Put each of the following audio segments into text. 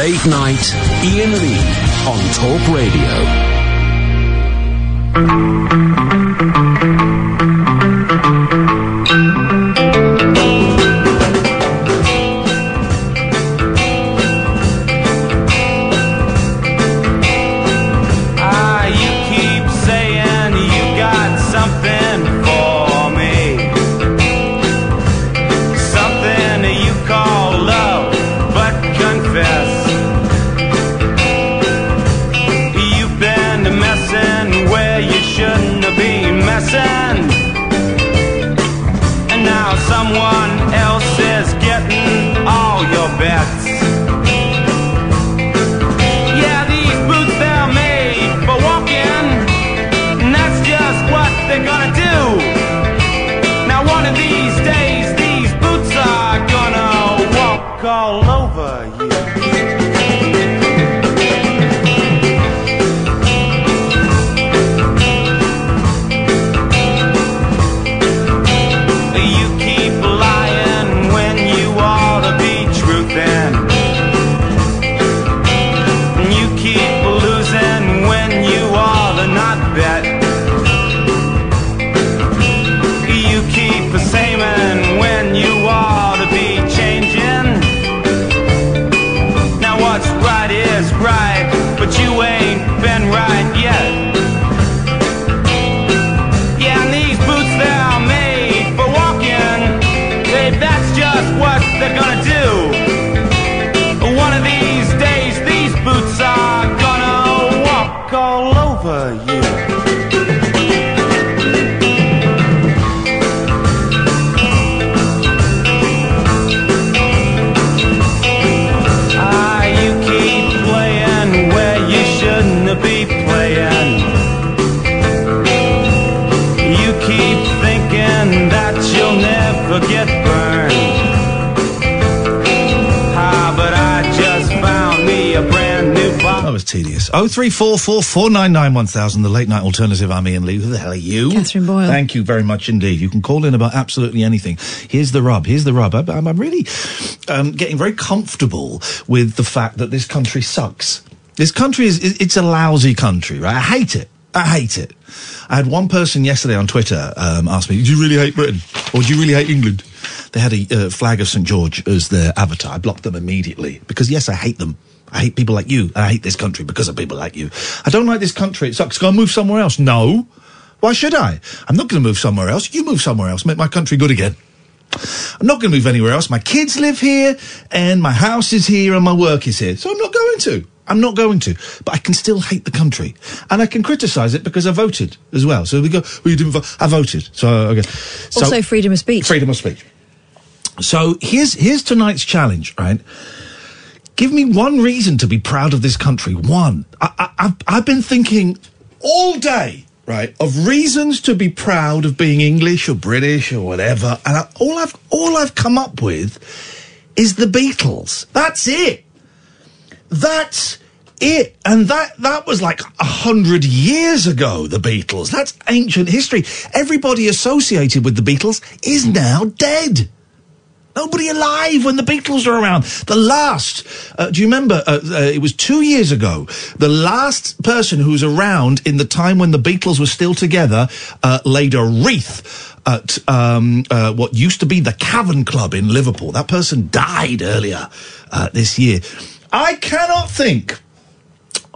Late Night Iain Lee on Talk Radio. 03444991000, the late night alternative. I'm Iain Lee. Who the hell are you? Catherine Boyle. Thank you very much indeed. You can call in about absolutely anything. Here's the rub. Here's the rub. I'm I'm, really um, getting very comfortable with the fact that this country sucks. This country is, it's a lousy country, right? I hate it. I hate it. I had one person yesterday on Twitter um, ask me, "Do you really hate Britain, or do you really hate England?" They had a uh, flag of St George as their avatar. I blocked them immediately because yes, I hate them. I hate people like you. and I hate this country because of people like you. I don't like this country. It sucks. Go move somewhere else. No. Why should I? I'm not going to move somewhere else. You move somewhere else. Make my country good again. I'm not going to move anywhere else. My kids live here, and my house is here, and my work is here. So I'm not going to. I'm not going to. But I can still hate the country, and I can criticise it because I voted as well. So we go. Well, you didn't vote. I voted. So okay. So, also, freedom of speech. freedom of speech. So here's here's tonight's challenge, right? Give me one reason to be proud of this country. One. I, I've, I've been thinking all day, right, of reasons to be proud of being English or British or whatever, and I, all I've all I've come up with is the Beatles. That's it. That's it. And that that was like a hundred years ago. The Beatles. That's ancient history. Everybody associated with the Beatles is now dead. Nobody alive when the Beatles were around. The last, uh, do you remember? Uh, uh, it was two years ago. The last person who was around in the time when the Beatles were still together uh, laid a wreath at um, uh, what used to be the Cavern Club in Liverpool. That person died earlier uh, this year. I cannot think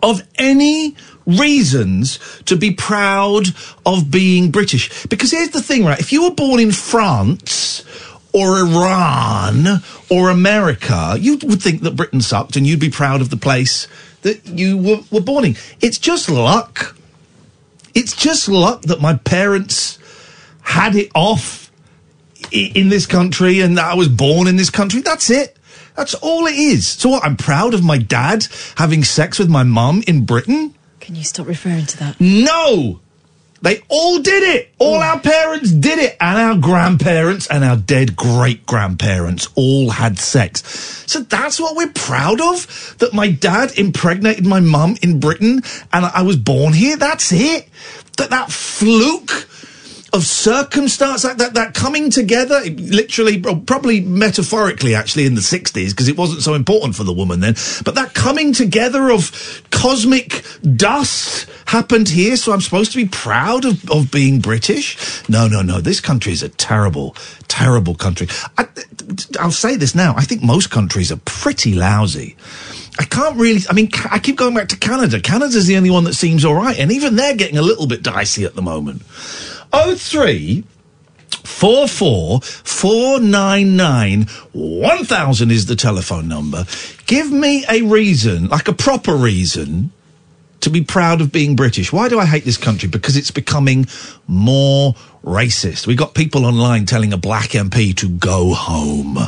of any reasons to be proud of being British. Because here's the thing, right? If you were born in France or Iran or America, you would think that Britain sucked and you'd be proud of the place that you were, were born in. It's just luck. It's just luck that my parents had it off in this country and that I was born in this country. That's it. That's all it is. So what? I'm proud of my dad having sex with my mum in Britain? Can you stop referring to that? No! They all did it! All mm. our parents did it! And our grandparents and our dead great grandparents all had sex. So that's what we're proud of? That my dad impregnated my mum in Britain and I was born here? That's it? That that fluke of circumstance, that, that, that coming together, literally, probably metaphorically, actually, in the 60s, because it wasn't so important for the woman then, but that coming together of cosmic dust happened here, so I'm supposed to be proud of, of being British? No, no, no. This country is a terrible, terrible country. I, I'll say this now. I think most countries are pretty lousy. I can't really. I mean, I keep going back to Canada. Canada's the only one that seems all right, and even they're getting a little bit dicey at the moment. Oh three four four four nine nine one thousand is the telephone number. Give me a reason, like a proper reason, to be proud of being British. Why do I hate this country? Because it's becoming more racist. We got people online telling a black MP to go home.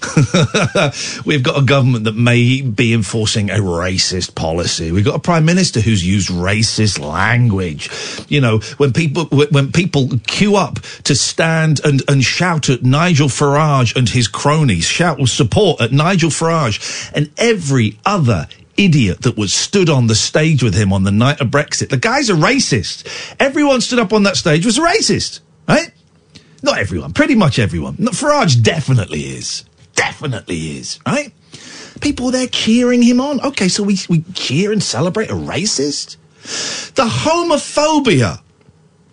We've got a government that may be enforcing a racist policy. We've got a prime minister who's used racist language. You know, when people when people queue up to stand and, and shout at Nigel Farage and his cronies, shout with support at Nigel Farage and every other idiot that was stood on the stage with him on the night of Brexit. The guy's a racist. Everyone stood up on that stage was a racist, right? Not everyone, pretty much everyone. Farage definitely is. Definitely is, right? People there cheering him on. Okay, so we, we cheer and celebrate a racist? The homophobia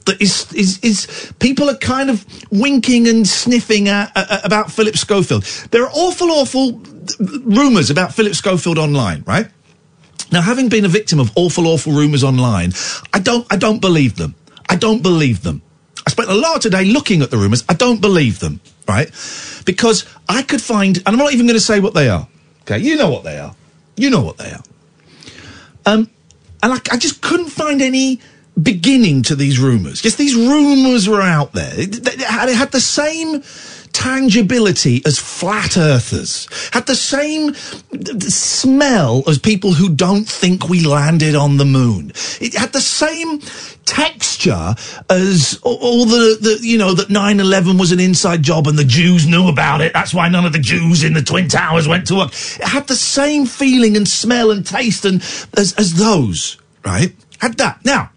that is, is, is people are kind of winking and sniffing at, at, about Philip Schofield. There are awful, awful rumours about Philip Schofield online, right? Now, having been a victim of awful, awful rumours online, I don't, I don't believe them. I don't believe them. I spent a lot of today looking at the rumours. I don't believe them, right? Because I could find, and I'm not even going to say what they are. Okay, you know what they are. You know what they are. Um, and I, I just couldn't find any beginning to these rumours. Just these rumours were out there. It, it had, it had the same tangibility as flat earthers, had the same smell as people who don't think we landed on the moon. It had the same texture as all the, the you know, that 9-11 was an inside job and the Jews knew about it. That's why none of the Jews in the Twin Towers went to work. It had the same feeling and smell and taste and as, as those, right? Had that. Now,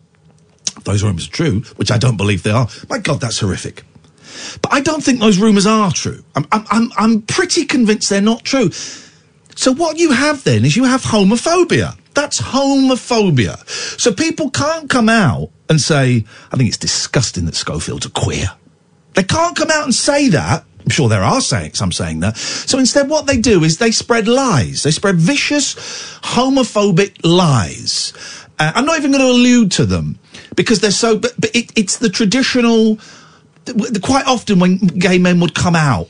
those rumours are true, which I don't believe they are, my God, that's horrific. But I don't think those rumours are true. I'm, I'm, I'm pretty convinced they're not true. So what you have then is you have homophobia. That's homophobia. So people can't come out and say, I think it's disgusting that Schofield's a queer. They can't come out and say that. I'm sure there are saying some saying that. So instead, what they do is they spread lies. They spread vicious, homophobic lies. Uh, I'm not even going to allude to them because they're so. But, but it, it's the traditional. Quite often, when gay men would come out,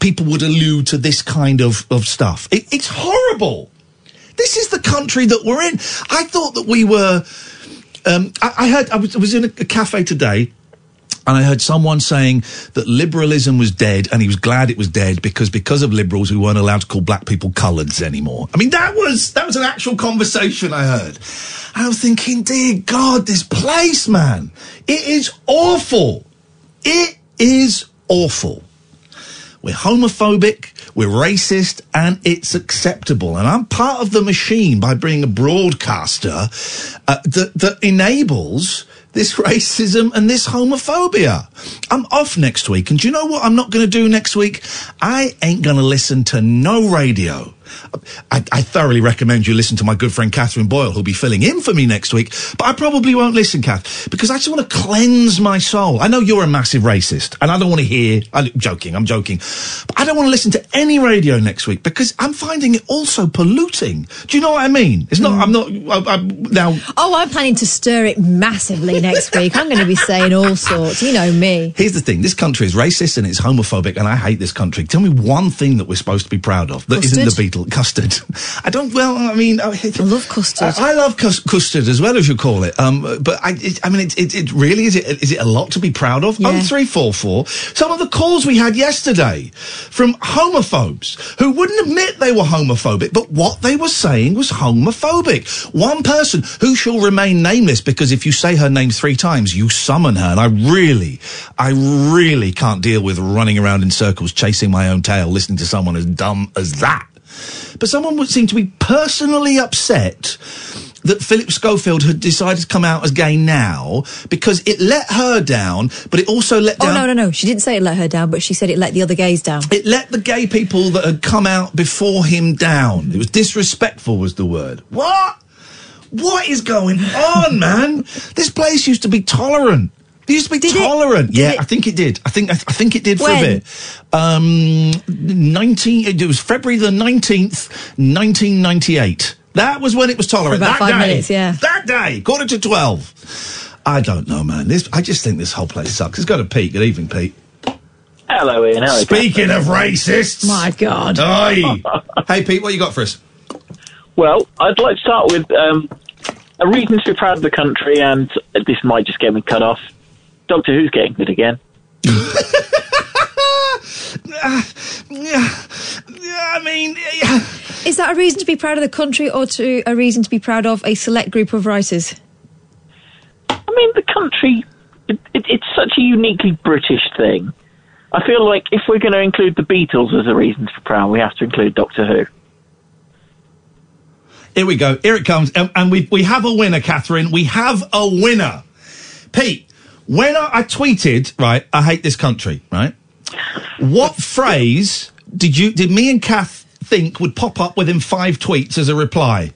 people would allude to this kind of of stuff. It, it's horrible. This is the country that we're in. I thought that we were. Um, I, I heard I was, I was in a, a cafe today. And I heard someone saying that liberalism was dead, and he was glad it was dead because because of liberals, we weren't allowed to call black people coloureds anymore. I mean, that was that was an actual conversation I heard. I was thinking, dear God, this place, man, it is awful. It is awful. We're homophobic, we're racist, and it's acceptable. And I'm part of the machine by being a broadcaster uh, that, that enables this racism and this homophobia. I'm off next week, and do you know what I'm not going to do next week? I ain't going to listen to no radio. I, I thoroughly recommend you listen to my good friend Catherine Boyle, who'll be filling in for me next week. But I probably won't listen, Kath, because I just want to cleanse my soul. I know you're a massive racist, and I don't want to hear. I'm joking. I'm joking. But I don't want to listen to any radio next week because I'm finding it also polluting. Do you know what I mean? It's not. I'm not. I, I'm now. Oh, I'm planning to stir it massively next week. I'm going to be saying all sorts. You know me. Here's the thing: this country is racist and it's homophobic, and I hate this country. Tell me one thing that we're supposed to be proud of that not the Custard. I don't. Well, I mean, I, I love custard. I, I love cus- custard as well as you call it. Um, but I, it, I mean, it, it, it really is. It is it a lot to be proud of? Yeah. Oh, three four four. Some of the calls we had yesterday from homophobes who wouldn't admit they were homophobic, but what they were saying was homophobic. One person who shall remain nameless because if you say her name three times, you summon her. And I really, I really can't deal with running around in circles, chasing my own tail, listening to someone as dumb as that. But someone would seem to be personally upset that Philip Schofield had decided to come out as gay now because it let her down, but it also let oh, down. Oh no, no, no! She didn't say it let her down, but she said it let the other gays down. It let the gay people that had come out before him down. It was disrespectful, was the word. What? What is going on, man? This place used to be tolerant. It used to be Did tolerant. Did yeah, it? I think it did. I think I, I think it did for a bit. Um, nineteen. It was February the nineteenth, nineteen ninety-eight. That was when it was tolerant. For about that five day. minutes, yeah. That day, quarter to twelve. I don't know, man. This I just think this whole place sucks. It's got a Pete. Good evening, Pete. Hello, Iain. Hello, Speaking of racists. My God! Oi. hey, Pete, what you got for us? Well, I'd like to start with um, a reason to be proud of the country, and this might just get me cut off. Doctor Who's getting good again. I mean. Is that a reason to be proud of the country, or to a reason to be proud of a select group of writers? I mean, the country, it, it, it's such a uniquely British thing. I feel like if we're going to include the Beatles as a reason to be proud, we have to include Doctor Who. Here we go. Here it comes. And, and we we have a winner, Catherine. We have a winner. Pete, when I, I tweeted, right, I hate this country, right? What phrase did you did me and Kath think would pop up within five tweets as a reply?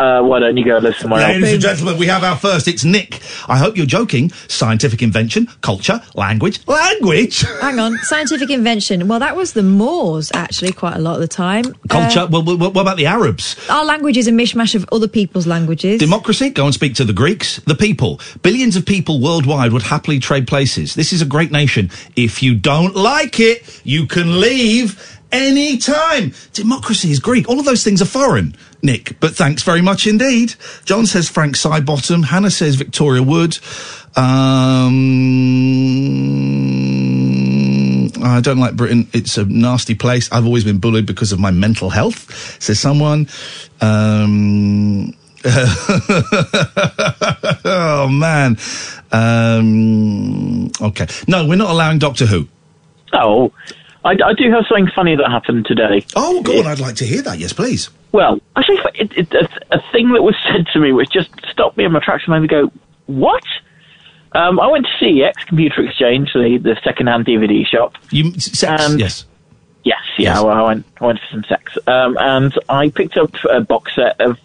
Uh, why don't you go listen somewhere else? Ladies and gentlemen, we have our first. It's Nick. I hope you're joking. Scientific invention, culture, language, language, Hang on, scientific invention. Well, that was the Moors actually quite a lot of the time. culture. Uh, well, well, what about the Arabs? our language is a mishmash of other people's languages. Democracy, go and speak to the Greeks. The people. Billions of people worldwide would happily trade places. This is a great nation. If you don't like it, you can leave any time. Democracy is Greek. All of those things are foreign, Nick. But thanks very much indeed. John says Frank Sidebottom. Hannah says Victoria Wood. Um, I don't like Britain. It's a nasty place. I've always been bullied because of my mental health, says someone. Um, oh man. Um, okay. No, we're not allowing Doctor Who. Oh, I, I do have something funny that happened today. Oh, go on. I'd like to hear that. Yes, please. Well, actually, it, it, a, a thing that was said to me which just stopped me in my tracks and made me go, "What?" Um, I went to CEX Computer Exchange, the, the second-hand DVD shop. You sex? And- yes. Yes, yeah, Yes. well, I went, I went for some sex, um, and I picked up a box set of.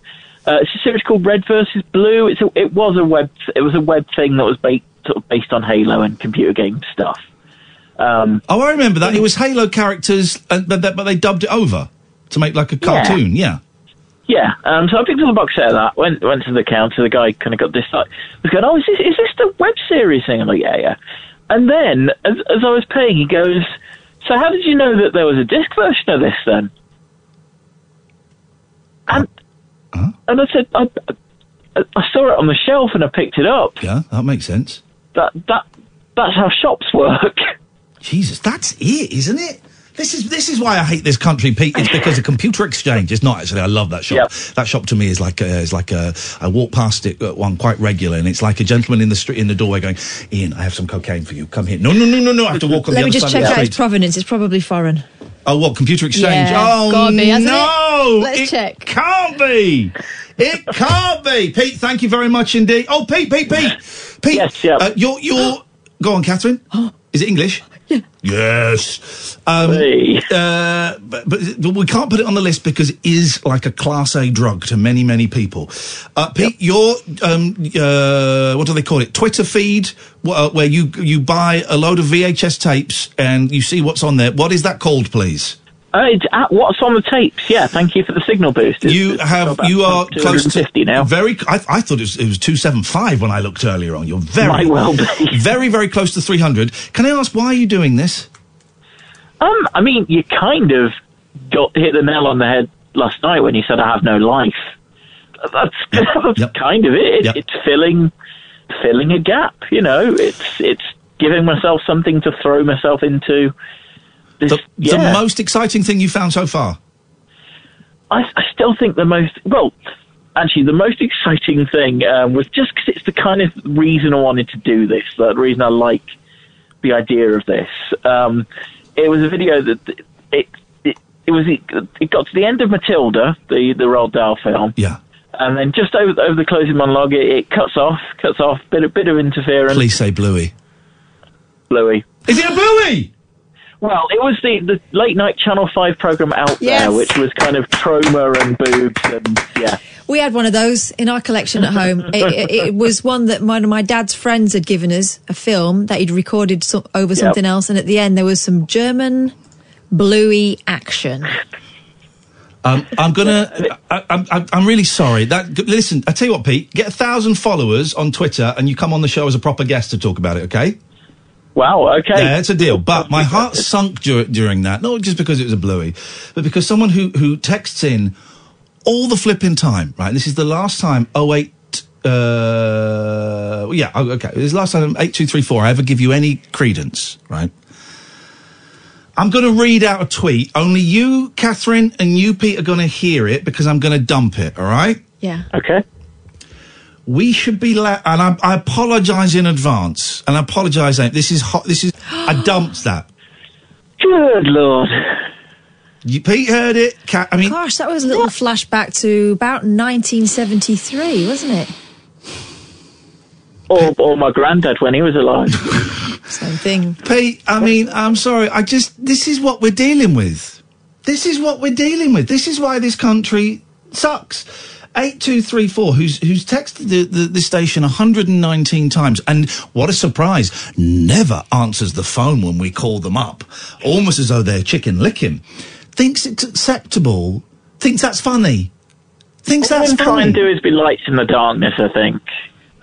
Uh, it's a series called Red versus Blue. It's a, it was a web it was a web thing that was based sort of based on Halo and computer game stuff. Um, Oh, I remember that. It was Halo characters, uh, but, but they dubbed it over to make like a cartoon. Yeah. Yeah, um, so I picked up a box set of that. Went went to the counter. The guy kind of got this. Like, was going, "Oh, is this is this the web series thing?" I'm like, "Yeah, yeah." And then, as, as I was paying, he goes, "So how did you know that there was a disc version of this then?" And and I said, I, I, I saw it on the shelf and I picked it up. Yeah, that makes sense. That that that's how shops work. Jesus, that's it, isn't it? This is this is why I hate this country, Pete. It's because of computer exchange. It's not actually. I love that shop. Yep. That shop to me is like a, is like a. I walk past it uh, one quite regular, and it's like a gentleman in the street in the doorway going, "Iain, I have some cocaine for you. Come here." No, no, no, no, no. I have to walk on Let the me other just side check of the out its street. provenance. It's probably foreign. Oh, what computer exchange? Yeah, oh gotta be, it? no! Let's it check. Can't be. It can't be. Pete, thank you very much indeed. Oh, Pete, Pete, Pete, Pete. Yes, yeah. Uh, you're you're. Go on, Catherine. Is it English? Yeah. Yes. Um, Hey. uh, but, but we can't put it on the list because it is like a class A drug to many, many people. Uh, Pete, your um, uh, what do they call it? Twitter feed, uh, where you you buy a load of VHS tapes and you see what's on there. What is that called, please? Uh, it's at what's on the tapes. Yeah, thank you for the signal boost. It's- You it's have you are close to 250 now. Very, I, I thought it was, it was two seven five when I looked earlier on. You're very Might well be. very very close to three hundred. Can I ask why are you doing this? Um, I mean, you kind of got hit the nail on the head last night when you said I have no life. That's, that's Yep. kind of it. Yep. It's filling filling a gap. You know, it's it's giving myself something to throw myself into. This, The, yeah. the most exciting thing you found so far. I, I still think the most well, actually, the most exciting thing um, was just because it's the kind of reason I wanted to do this. The reason I like the idea of this. Um, it was a video that it it, it was it, got to the end of Matilda, the the Roald Dahl film, Yeah. and then just over, over the closing monologue, it, it cuts off, cuts off, bit of bit of interference. Please say Bluey. Bluey. Is it a Bluey? Well, it was the, the late night Channel Five program out Yes. there, which was kind of trauma and boobs and yeah. We had one of those in our collection at home. it, it, it was one that one of my dad's friends had given us, a film that he'd recorded so, over Yep. something else, and at the end there was some German bluey action. Um, I'm gonna. I, I'm, I'm- I'm really sorry. That g- listen. I tell you what, Pete. Get a thousand followers on Twitter, and you come on the show as a proper guest to talk about it. Okay? Wow. Okay. Yeah, it's a deal. But my heart sunk dur- during that, not just because it was a bluey, but because someone who who texts in all the flipping time. Right. This is the last time. Oh eight. Uh, yeah. oh, Okay. This is the last time eight two three four. I ever give you any credence. Right. I'm going to read out a tweet. Only you, Catherine, and you, Pete, are going to hear it because I'm going to dump it. All right. Yeah. Okay. We should be, la- and I, I apologise in advance. And I apologise. This is hot. This is. I dumped that. Good lord. You, Pete heard it. Cat, I mean, Gosh, that was a little flashback to about 1973, wasn't it? Or, or my granddad when he was alive. Same thing. Pete. I mean, I'm sorry. I just. This is what we're dealing with. This is what we're dealing with. This is why this country sucks. Eight two three four. Who's who's texted the, the the station 119 times, and what a surprise! Never answers the phone when we call them up, almost as though they're chicken licking. Thinks it's acceptable. Thinks that's funny. Thinks All that's I'm trying to do is be lights in the darkness. I think.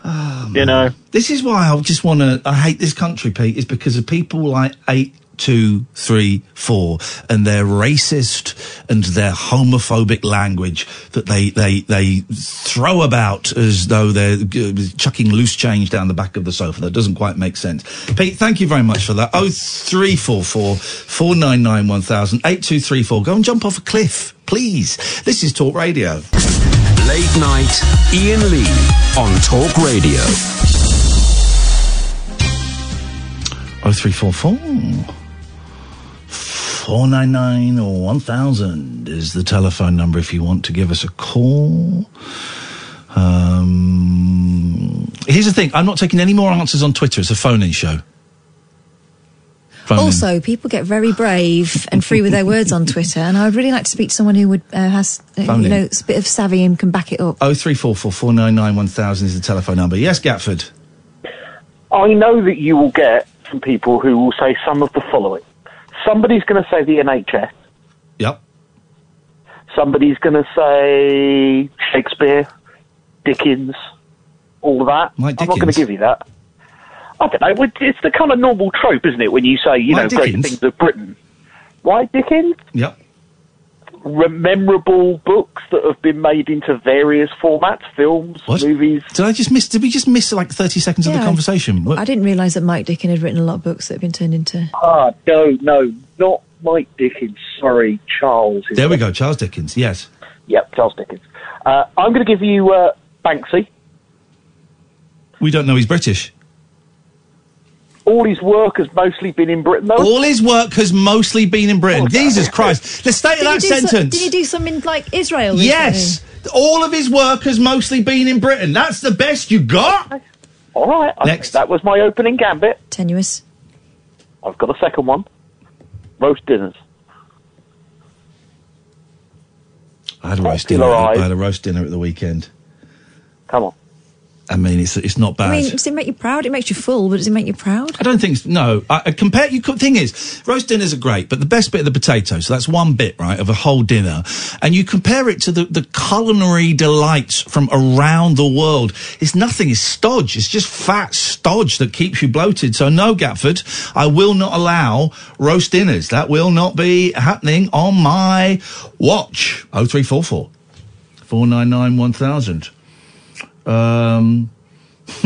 Oh, you know. This is why I just want to. I hate this country, Pete. Is because of people like eight, two, three, four, and their racist and their homophobic language that they they they throw about as though they're uh, chucking loose change down the back of the sofa. That doesn't quite make sense. Pete, thank you very much for that. Oh three four four four nine nine one thousand eight two three four. Go and jump off a cliff, please. This is Talk Radio. Late night, Iain Lee on Talk Radio. Oh three four four. 499 or 1000 is the telephone number if you want to give us a call. Um, here's the thing I'm not taking any more answers on Twitter. It's a phone in show. Phone in. Also, people get very brave and free with their words on Twitter, and I would really like to speak to someone who would uh, has uh, you in. know a bit of savvy and can back it up. 0344 499 1000 is the telephone number. Yes, Gatford. I know that you will get some people who will say some of the following. Somebody's going to say the NHS. Yep. Somebody's going to say Shakespeare, Dickens, all of that. Mike I'm not going to give you that. I don't know. It's the kind of normal trope, isn't it, when you say, you Mike know, great things of Britain. Why Dickens? Yep. Re- memorable books that have been made into various formats, films, What? movies. Did I just miss? Did we just miss like 30 seconds of the conversation? What- I didn't realise that Mike Dickon had written a lot of books that have been turned into. Ah, no, no, not Mike Dickens. Sorry, Charles. there we it? go. Charles Dickens. Yes. Yep, Charles Dickens. Uh, I'm going to give you uh, Banksy. We don't know he's British. All his work has mostly been in Britain, though. All his work has mostly been in Britain. Oh, Jesus damn. Christ. The state stay at Did that he do so- sentence. did he do some in like Israel? recently? Yes. All of his work has mostly been in Britain. That's the best you got. All right. I- Next. That was my opening gambit. Tenuous. I've got a second one. Roast dinners. I had a roast dinner. Popularised. I had a roast dinner at the weekend. Come on. I mean, it's it's not bad. I mean, does it make you proud? It makes you full, but does it make you proud? I don't think s- no. I, I compare. You could, thing is, roast dinners are great, but the best bit of the potato. So that's one bit, right, of a whole dinner, and you compare it to the the culinary delights from around the world. It's nothing. It's stodge. It's just fat stodge that keeps you bloated. So no, Gatford, I will not allow roast dinners. That will not be happening on my watch. Oh three four four four nine nine one thousand. Um.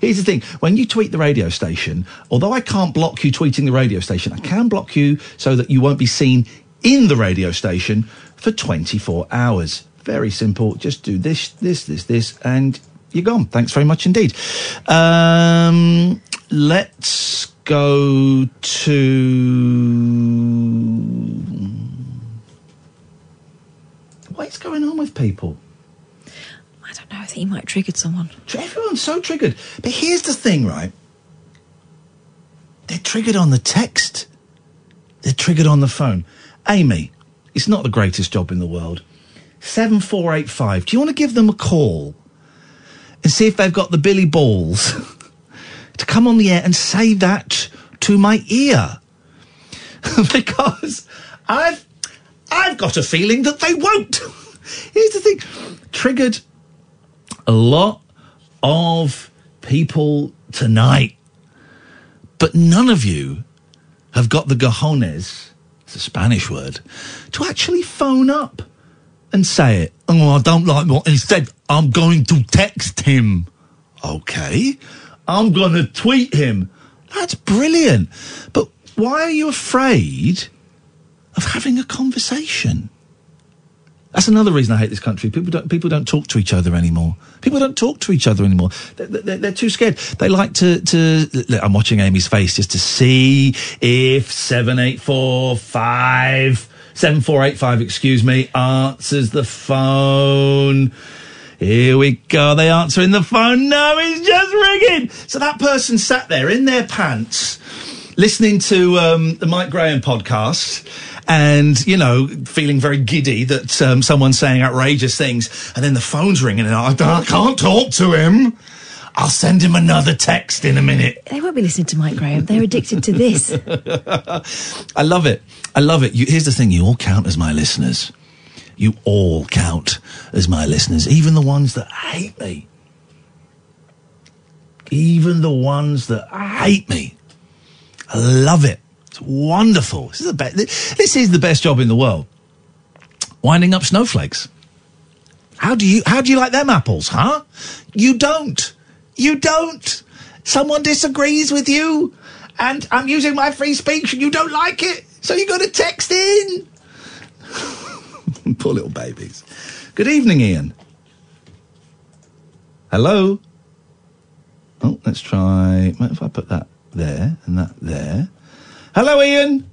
Here's the thing: when you tweet the radio station, although I can't block you tweeting the radio station, I can block you so that you won't be seen in the radio station for 24 hours. Very simple. Just do this, this, this, this, and you're gone. Thanks very much indeed. Um, let's go to What is going on with people? I don't know. I think he might have triggered someone. Everyone's so triggered. But here's the thing, right? They're triggered on the text. They're triggered on the phone. Amy, it's not the greatest job in the world. 7485. Do you want to give them a call and see if they've got the Billy Balls to come on the air and say that to my ear? because I've I've got a feeling that they won't. Here's the thing. Triggered a lot of people tonight, but none of you have got the cojones, it's a Spanish word, to actually phone up and say it. Oh, I don't like what Instead. I'm going to text him. Okay. I'm going to tweet him. That's brilliant. But why are you afraid of having a conversation? That's another reason I hate this country. People don't, people don't talk to each other anymore. People don't talk to each other anymore. They're, they're, they're too scared. They like to, to, I'm watching Amy's face just to see if 7845, 7485, excuse me, answers the phone. Here we go. They answering the phone. No, it's just ringing. So that person sat there in their pants, listening to um, the Mike Graham podcast, and you know, feeling very giddy that um, someone's saying outrageous things, and then the phone's ringing, and I, I can't talk to him. I'll send him another text in a minute. They won't be listening to Mike Graham. They're addicted to this. I love it. I love it. You, here's the thing: you all count as my listeners. You all count as my listeners, even the ones that hate me. Even the ones that hate me. I love it. It's wonderful. This is the best. This is the best job in the world. Winding up snowflakes. How do you how do you like them apples, huh? You don't. You don't. Someone disagrees with you, and I'm using my free speech, and you don't like it, so you got to text in. Poor little babies. Good evening, Iain. Hello. Oh, let's try. What if I put that there and that there? Hello, Iain.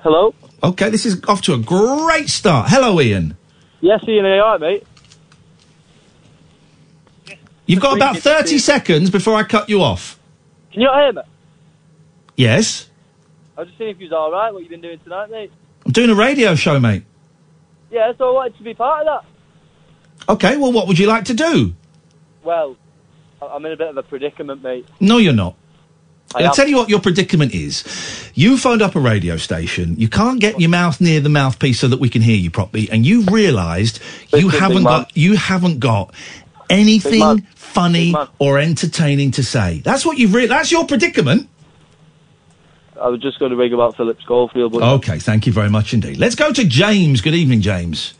Hello? Okay, this is off to a great start. Hello, Iain. Yes, Iain, are you alright, mate? You've got about 30 seconds before I cut you off. Can you not hear me? Yes? I was just seeing if you was alright, what you been doing tonight, mate. I'm doing a radio show, mate. Yeah, so I wanted to be part of that. Okay, well, what would you like to do? Well, I- I'm in a bit of a predicament, mate. No, you're not. I I'll tell you what your predicament is. You phoned up a radio station. You can't get your mouth near the mouthpiece so that we can hear you properly, and you realised you Big, big haven't got you haven't got anything funny or entertaining to say. That's what you've re- That's your predicament. I was just going to ring about Philip Schofield, but Okay, thank you very much indeed. Let's go to James. Good evening, James.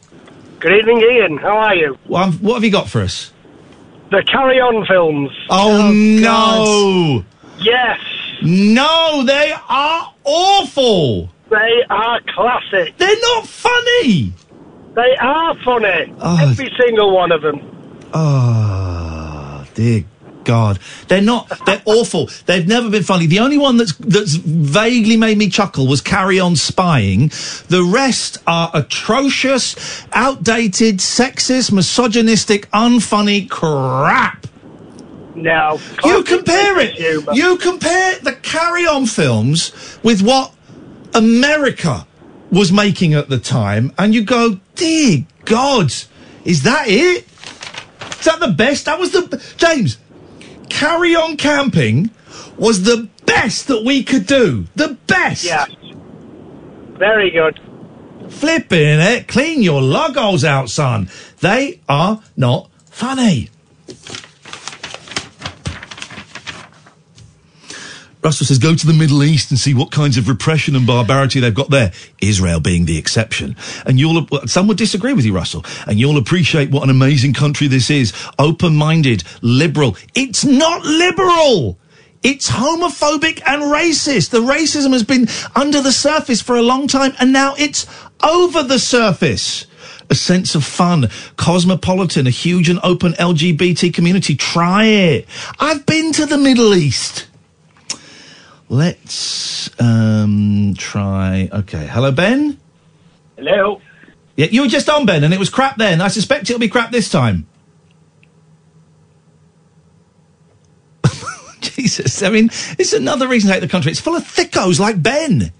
Good evening, Iain. How are you? Well, what have you got for us? The Carry On films. Oh, oh no, Yes, no, they are awful. they are classic. They're not funny. They are funny. Oh. Every single one of them. Oh, dear God. They're not, they're awful. They've never been funny. The only one that's, that's vaguely made me chuckle was Carry On Spying. The rest are atrocious, outdated, sexist, misogynistic, unfunny crap. No. You compare it. humour. You compare the Carry On films with what America was making at the time, and you go, dear God, is that it? Is that the best? That was the James. Carry On Camping was the best that we could do. The best. Yeah. Very good. Flipping it. Clean your logos out, son. They are not funny. Russell says, go to the Middle East and see what kinds of repression and barbarity they've got there. Israel being the exception. And you'll, some would disagree with you, Russell, and you'll appreciate what an amazing country this is. Open-minded, liberal. It's not liberal! It's homophobic and racist. The racism has been under the surface for a long time, and now it's over the surface. A sense of fun, cosmopolitan, a huge and open LGBT community. Try it. I've been to the Middle East. Let's um, try. Okay. Hello, Ben. Hello. Yeah, you were just on, Ben, and it was crap then. I suspect it'll be crap this time. Jesus, I mean, it's another reason to hate the country. It's full of thickos like Ben.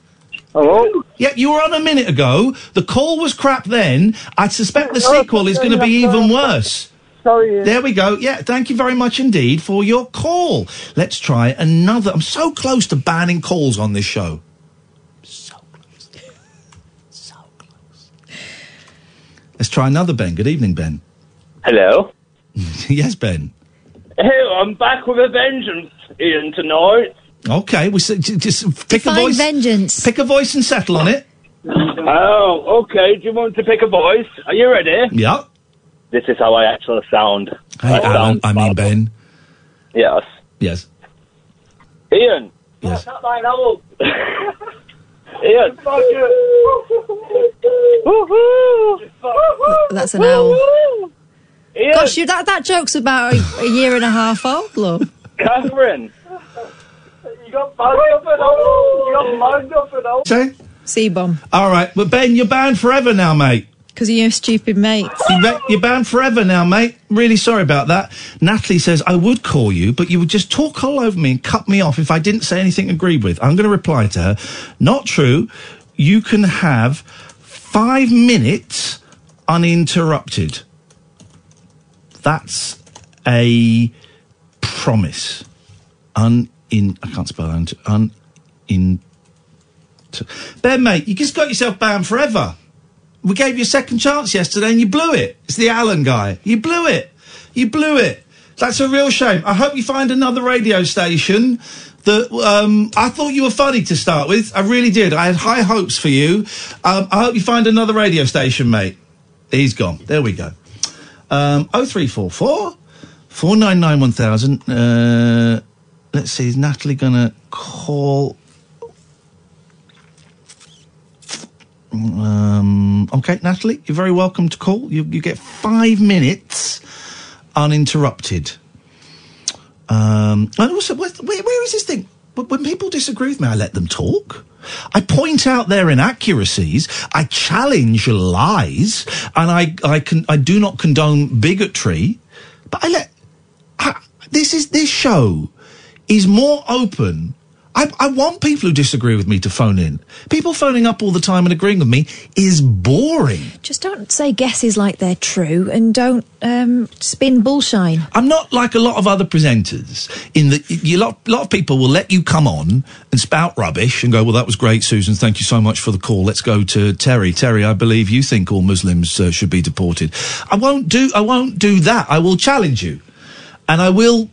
Hello? Yeah, you were on a minute ago. The call was crap then. I suspect the sequel is going to be even worse. Sorry. There we go. Yeah, thank you very much indeed for your call. Let's try another. I'm so close to banning calls on this show. So close. So close. Let's try another Ben. Good evening, Ben. Hello. yes, Ben. Hey, I'm back with a vengeance, Iain, tonight. Okay, we s- j- just pick Define a voice. vengeance. Pick a voice and settle on it. Oh, okay. Do you want to pick a voice? Are you ready? Yeah. This is how I actually sound. Hey, I Alan. sound I mean. Ben. Yes. Yes. Iain. Yes. Not mine, owl. Iain. That's an owl. Iain. Gosh, you, that, that joke's about a, a year and a half old, love. Catherine. You got mugged up and all. You got mugged up and all. Say. C-bomb. All right, but Ben, you're banned forever now, mate. Because of your stupid mates. You're banned forever now, mate. Really sorry about that. Natalie says, I would call you, but you would just talk all over me and cut me off if I didn't say anything agreed with. I'm going to reply to her. Not true. You can have five minutes uninterrupted. That's a promise. Un in I can't spell un un in. Ben, mate, you just got yourself banned forever. We gave you a second chance yesterday and you blew it. It's the Allen guy. You blew it. You blew it. That's a real shame. I hope you find another radio station that um, I thought you were funny to start with. I really did. I had high hopes for you. Um, I hope you find another radio station, mate. He's gone. There we go. Um, 0344 499 1000. Uh, let's see, is Natalie going to call? Um, okay, Natalie, you're very welcome to call. You, you get five minutes uninterrupted. Um, and also, where, where, is this thing? When people disagree with me, I let them talk. I point out their inaccuracies. I challenge lies, and I, I can, I do not condone bigotry. But I let I, this is this show is more open. I, I want people who disagree with me to phone in. People phoning up all the time and agreeing with me is boring. Just don't say guesses like they're true and don't um, spin bullshine. I'm not like a lot of other presenters in that you lot, lot of people will let you come on and spout rubbish and go, well, that was great, Susan. Thank you so much for the call. Let's go to Terry. Terry, I believe you think all Muslims uh, should be deported. I won't do, I won't do that. I will challenge you and I will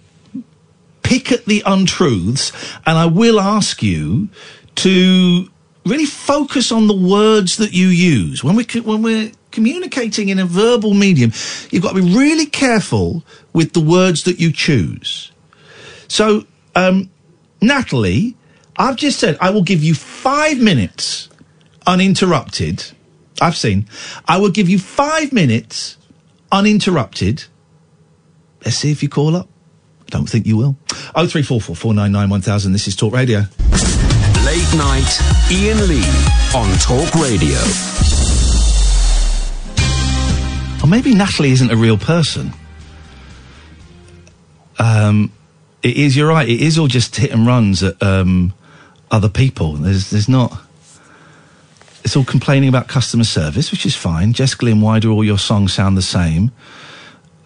pick at the untruths and I will ask you to really focus on the words that you use. When we when we're communicating in a verbal medium you've got to be really careful with the words that you choose. So um Natalie I've just said I will give you 5 minutes uninterrupted. I've seen. I will give you 5 minutes uninterrupted. Let's see if you call up don't think you will. Oh three four four four nine nine one thousand. This is Talk Radio. Late night, Iain Lee on Talk Radio. Or maybe Natalie isn't a real person. Um, it is. You're right. It is all just hit and runs at um, other people. There's there's not. It's all complaining about customer service, which is fine. Jess Glynne, why do all your songs sound the same?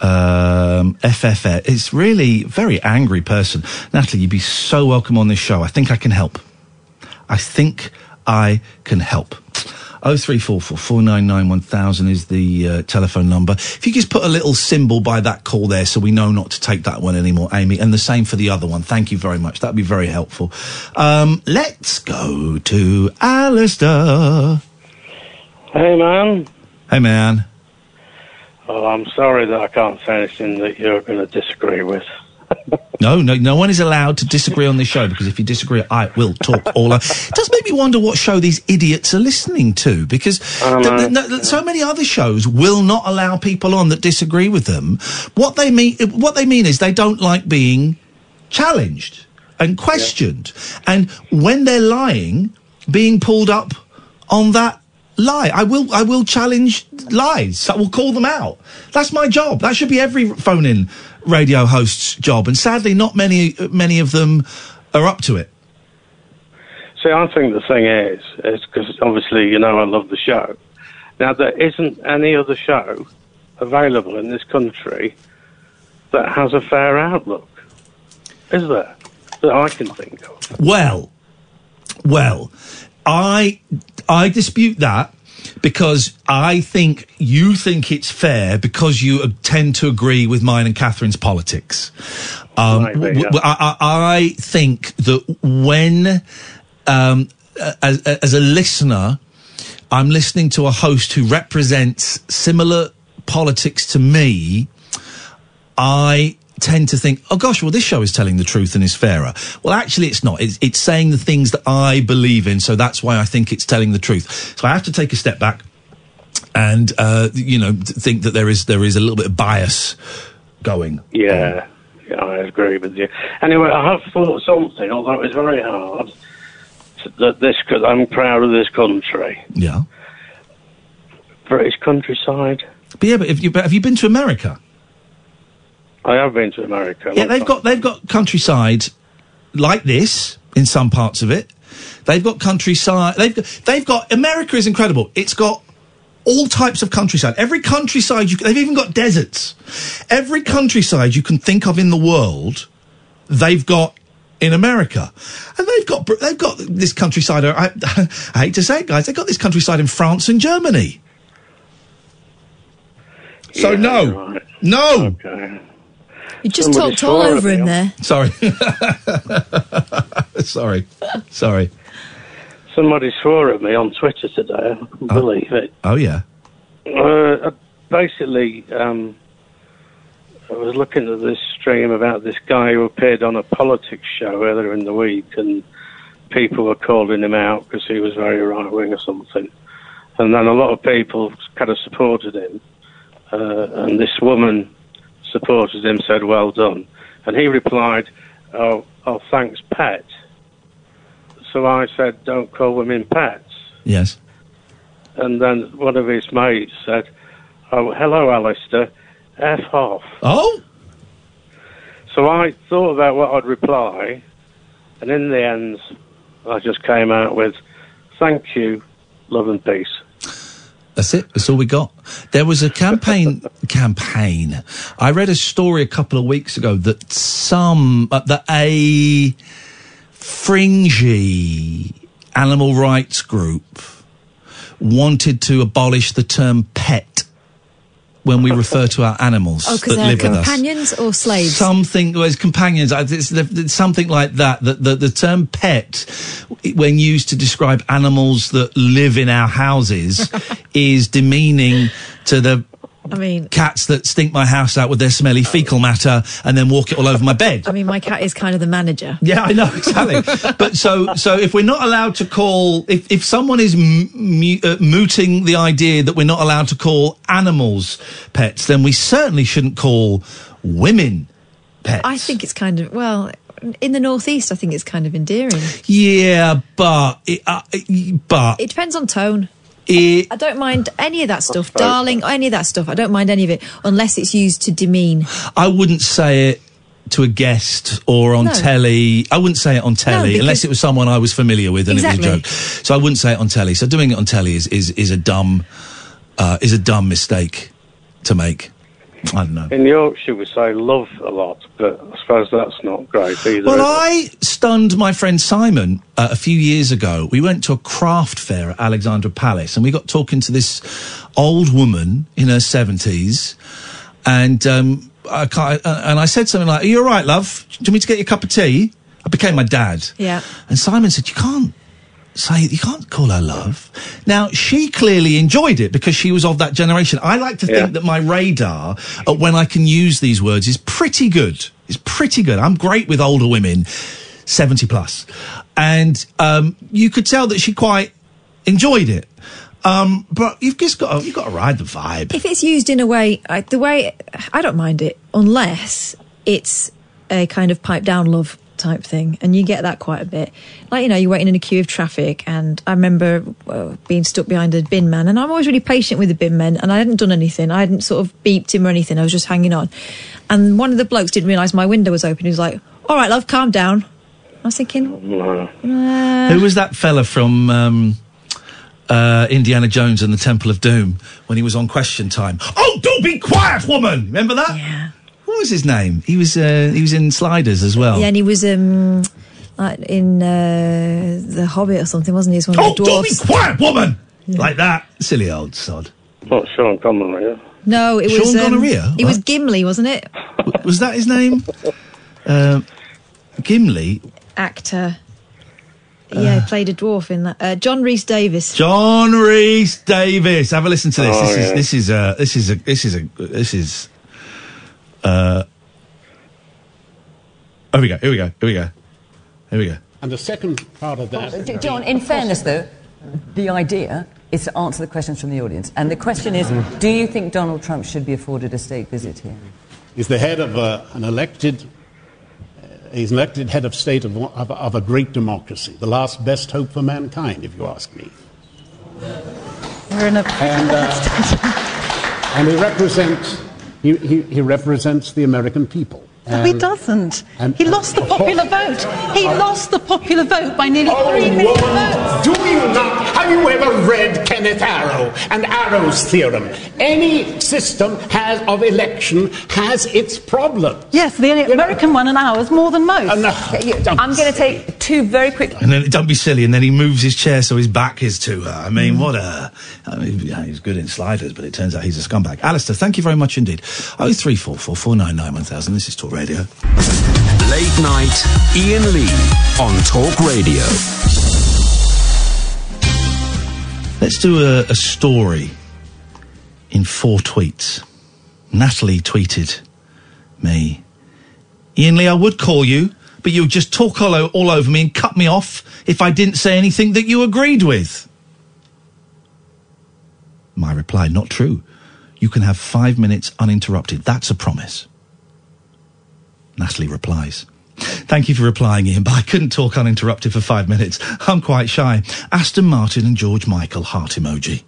Um, FFF. It's really very angry person. Natalie, you'd be so welcome on this show. I think I can help. I think I can help. Oh three four four four nine nine one thousand is the uh, telephone number. If you just put a little symbol by that call there, so we know not to take that one anymore, Amy, and the same for the other one. Thank you very much. That'd be very helpful. Um, let's go to Alistair. Hey, man. Hey, man. Oh, I'm sorry that I can't say anything that you're going to disagree with. No, no, no one is allowed to disagree on this show because if you disagree, I will talk all. o- It does make me wonder what show these idiots are listening to because I th- know. th- so many other shows will not allow people on that disagree with them. What they mean, what they mean is they don't like being challenged and questioned, and when they're lying, being pulled up on that lie. I will. I will challenge lies. I will call them out. That's my job. That should be every phone-in radio host's job. And sadly, not many many of them are up to it. See, I think the thing is, is because obviously you know I love the show. Now there isn't any other show available in this country that has a fair outlook, is there? That I can think of. Well, well, I I dispute that because I think you think it's fair because you tend to agree with mine and Catherine's politics. Um, w- yeah. w- I, I- I think that when, um, as, as a listener, I'm listening to a host who represents similar politics to me, I tend to think, oh gosh, well, this show is telling the truth and is fairer. Well, actually, it's not. It's, it's saying the things that I believe in, so that's why I think it's telling the truth. So I have to take a step back and, uh, you know, think that there is there is a little bit of bias going. Yeah, yeah, I agree with you. Anyway, I have thought something, although it's very hard. That this, because I'm proud of this country, Yeah. British countryside. But yeah, but have you, but have you been to America? I have been to America. Yeah, they've got they've got countryside like this in some parts of it. They've got countryside. They've got, they've got America is incredible. It's got all types of countryside. Every countryside you they've even got deserts. Every countryside you can think of in the world, they've got in America, and they've got they've got this countryside. I, I hate to say it, guys, they've got this countryside in France and Germany. So Yeah, no, right. no. Okay. You just talked all over me him there. Sorry. Sorry. Sorry. Somebody swore at me on Twitter today. I couldn't believe it. Oh, yeah. Uh, basically, um, I was looking at this stream about this guy who appeared on a politics show earlier in the week, and people were calling him out because he was very right wing or something. And then a lot of people kind of supported him, uh, and this woman supported him, said, "Well done," and he replied, "Oh, oh, thanks, pet." So I said, "Don't call women pets." Yes. And then one of his mates said, Oh, hello, Alistair. F off. Oh? So I thought about what I'd reply, and in the end, I just came out with, Thank you, love and peace. That's it. That's all we got. There was a campaign. campaign. I read a story a couple of weeks ago that some uh, that a fringy animal rights group wanted to abolish the term pet when we refer to our animals Oh, that because they're live with us. companions or slaves? Something well, it's companions. It's, it's something like that. The, the the term pet, when used to describe animals that live in our houses, is demeaning to the I mean, cats that stink my house out with their smelly fecal matter and then walk it all over my bed. I mean, my cat is kind of the manager. Yeah, I know exactly. but so so if we're not allowed to call if if someone is m- mu- uh, mooting the idea that we're not allowed to call animals pets, then we certainly shouldn't call women pets. I think it's kind of well in the northeast. I think it's kind of endearing. Yeah, but it, uh, but It depends on tone. It, I don't mind any of that stuff, darling. Any of that stuff. I don't mind any of it unless it's used to demean. I wouldn't say it to a guest or on No. telly. I wouldn't say it on telly because- unless it was someone I was familiar with and it was a joke. So I wouldn't say it on telly. So doing it on telly is is, is a dumb uh, is a dumb mistake to make. I don't know. In Yorkshire, we say love a lot, but I suppose that's not great either. Well. I stunned my friend Simon uh, a few years ago. We went to a craft fair at Alexandra Palace, and we got talking to this old woman in her seventies, and um, I can't, uh, and I said something like, "Are you all right, love? Do you want me to get you a cup of tea?" I became my dad. Yeah. And Simon said, "You can't." Say you can't call her love. Now she clearly enjoyed it because she was of that generation. I like to Yeah. think that my radar uh, when I can use these words is pretty good. It's pretty good. I'm great with older women, seventy plus, and um, you could tell that she quite enjoyed it. Um, but you've just got to, you've got to ride the vibe. If it's used in a way, I, the way I don't mind it unless it's a kind of pipe down love. Type thing, and you get that quite a bit. Like you know, you're waiting in a queue of traffic, and I remember uh, being stuck behind a bin man, and I'm always really patient with the bin men, and I hadn't done anything. I hadn't sort of beeped him or anything. I was just hanging on, and one of the blokes didn't realise my window was open. He was like, "All right, love, calm down." I was thinking, uh, Who was that fella from um, uh, Indiana Jones and the Temple of Doom when he was on Question Time? Oh, don't be quiet, woman! Remember that? Yeah. What was his name? He was uh, he was in Sliders as well. Yeah, and he was um, like in uh, the Hobbit or something, wasn't he? He was one of Oh, the don't be quiet, woman! Like that. Silly old sod. Not Sean Connery. yeah? No, it Sean was um, Gonorrhea? It was Gimli, wasn't it? W- was that his name? Uh, Gimli. Actor. Yeah, he played a dwarf in that. Uh, John Reese Davis. John Reese Davis. Have a listen to this. Oh, this is this is uh this is a this is a this is uh Here we go. Here we go. Here we go. Here we go. And the second part of that. J- John, in fairness, though, the idea is to answer the questions from the audience. And the question is do you think Donald Trump should be afforded a state visit here? is the head of a, an elected, uh, he's an elected head of state of, of, of a great democracy, the last best hope for mankind, if you ask me. We're in a. And, uh, and he represents, he, he, represents the American people. No, he um, doesn't. and- he lost the popular vote. He oh. lost the popular vote by nearly three oh, million votes. Do you not? Have you ever read Kenneth Arrow and Arrow's theorem? Any system has of election has its problems. Yes, the American one and ours more than most. I'm going to take two very quick. And then don't be silly. And then he moves his chair so his back is to her. I mean, what a. I mean, yeah, he's good in sliders, but it turns out he's a scumbag. Alistair, thank you very much indeed. Oh three four four four nine nine one thousand. This is Talk Radio. Late night, Ian Lee on Talk Radio. Let's do a, a story in four tweets. Natalie tweeted me. Ian Lee, I would call you, but you would just talk all, all over me and cut me off if I didn't say anything that you agreed with. My reply, not true. You can have five minutes uninterrupted. That's a promise. Natalie replies. Thank you for replying, Ian, but I couldn't talk uninterrupted for five minutes. I'm quite shy. Aston Martin and George Michael heart emoji.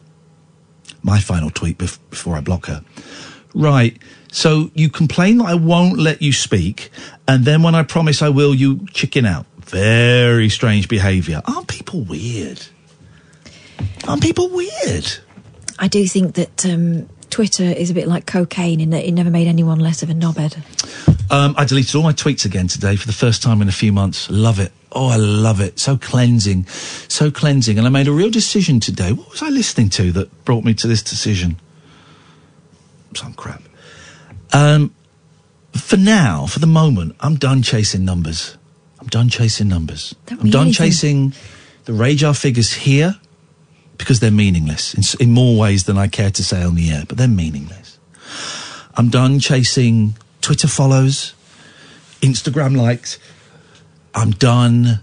My final tweet bef- before I block her. Right. So you complain that I won't let you speak, and then when I promise I will, you chicken out. Very strange behaviour. Aren't people weird? Aren't people weird? I do think that um, Twitter is a bit like cocaine in that it never made anyone less of a knobhead. Um, I deleted all my tweets again today for the first time in a few months. Love it. Oh, I love it. So cleansing. So cleansing. And I made a real decision today. What was I listening to that brought me to this decision? Some crap. Um, for now, for the moment, I'm done chasing numbers. I'm done chasing numbers. Don't I'm done anything. chasing the radar figures here because they're meaningless in, in more ways than I care to say on the air, but they're meaningless. I'm done chasing Twitter follows, Instagram likes. I'm done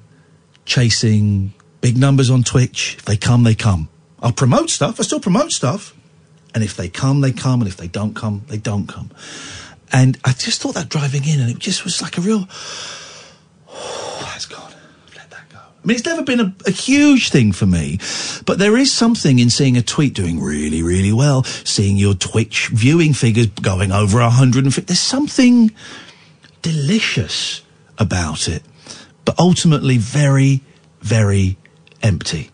chasing big numbers on Twitch. If they come, they come. I'll promote stuff. I still promote stuff. And if they come, they come. And if they don't come, they don't come. And I just thought that driving in, and it just was like a real. Oh, that's gone. I mean, it's never been a, a huge thing for me, but there is something in seeing a tweet doing really, really well, seeing your Twitch viewing figures going over 150. There's something delicious about it, but ultimately very, very empty.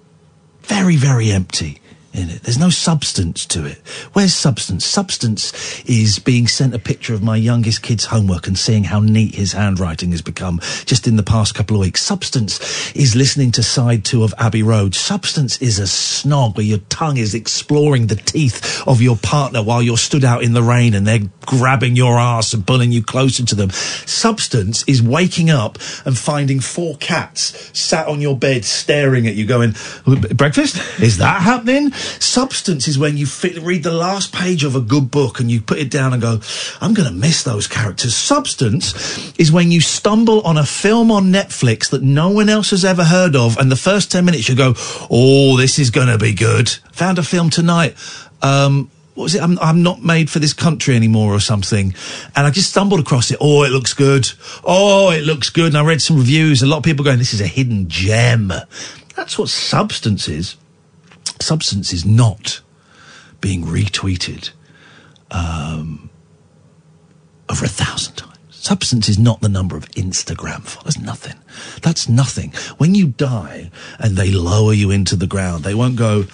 Very, very empty in it. There's no substance to it. Where's substance? Substance is being sent a picture of my youngest kid's homework and seeing how neat his handwriting has become just in the past couple of weeks. Substance is listening to side two of Abbey Road. Substance is a snog where your tongue is exploring the teeth of your partner while you're stood out in the rain and they're grabbing your ass and pulling you closer to them. Substance is waking up and finding four cats sat on your bed staring at you going, breakfast? Is that happening? Substance is when you fit, read the last page of a good book and you put it down and go, I'm going to miss those characters. Substance is when you stumble on a film on Netflix that no one else has ever heard of and the first 10 minutes you go, oh, this is going to be good. Found a film tonight. Um, what was it? I'm, I'm not made for this country anymore or something. And I just stumbled across it. Oh, it looks good. Oh, it looks good. And I read some reviews. A lot of people going, this is a hidden gem. That's what substance is. Substance is not being retweeted um, over a thousand times. Substance is not the number of Instagram followers. Nothing. That's nothing. When you die and they lower you into the ground, they won't go,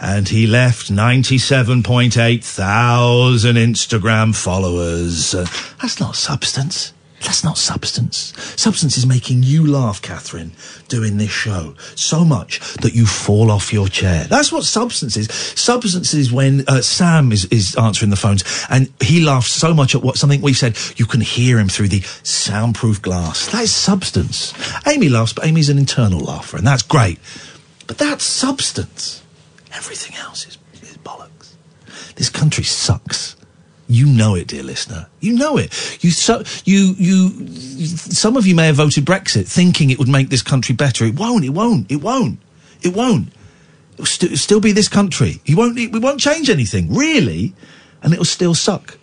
and he left 97.8 thousand Instagram followers. Uh, that's not substance. That's not substance. Substance is making you laugh, Catherine, doing this show so much that you fall off your chair. That's what substance is. Substance is when uh, Sam is, is answering the phones and he laughs so much at what something we've said, you can hear him through the soundproof glass. That is substance. Amy laughs, but Amy's an internal laugher, and that's great. But that's substance. Everything else is, is bollocks. This country sucks. You know it, dear listener. You know it. You so you you. Some of you may have voted Brexit, thinking it would make this country better. It won't. It won't. It won't. It won't. It'll, st- still be this country. You won't. We won't change anything really, and it'll still suck.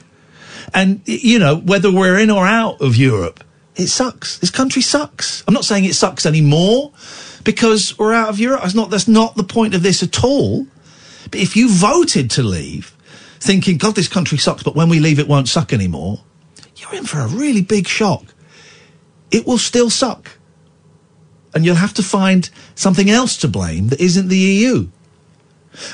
And you know whether we're in or out of Europe, it sucks. This country sucks. I'm not saying it sucks anymore because we're out of Europe. That's not. That's not the point of this at all. But if you voted to leave, thinking, God, this country sucks, but when we leave, it won't suck anymore, you're in for a really big shock. It will still suck. And you'll have to find something else to blame that isn't the EU.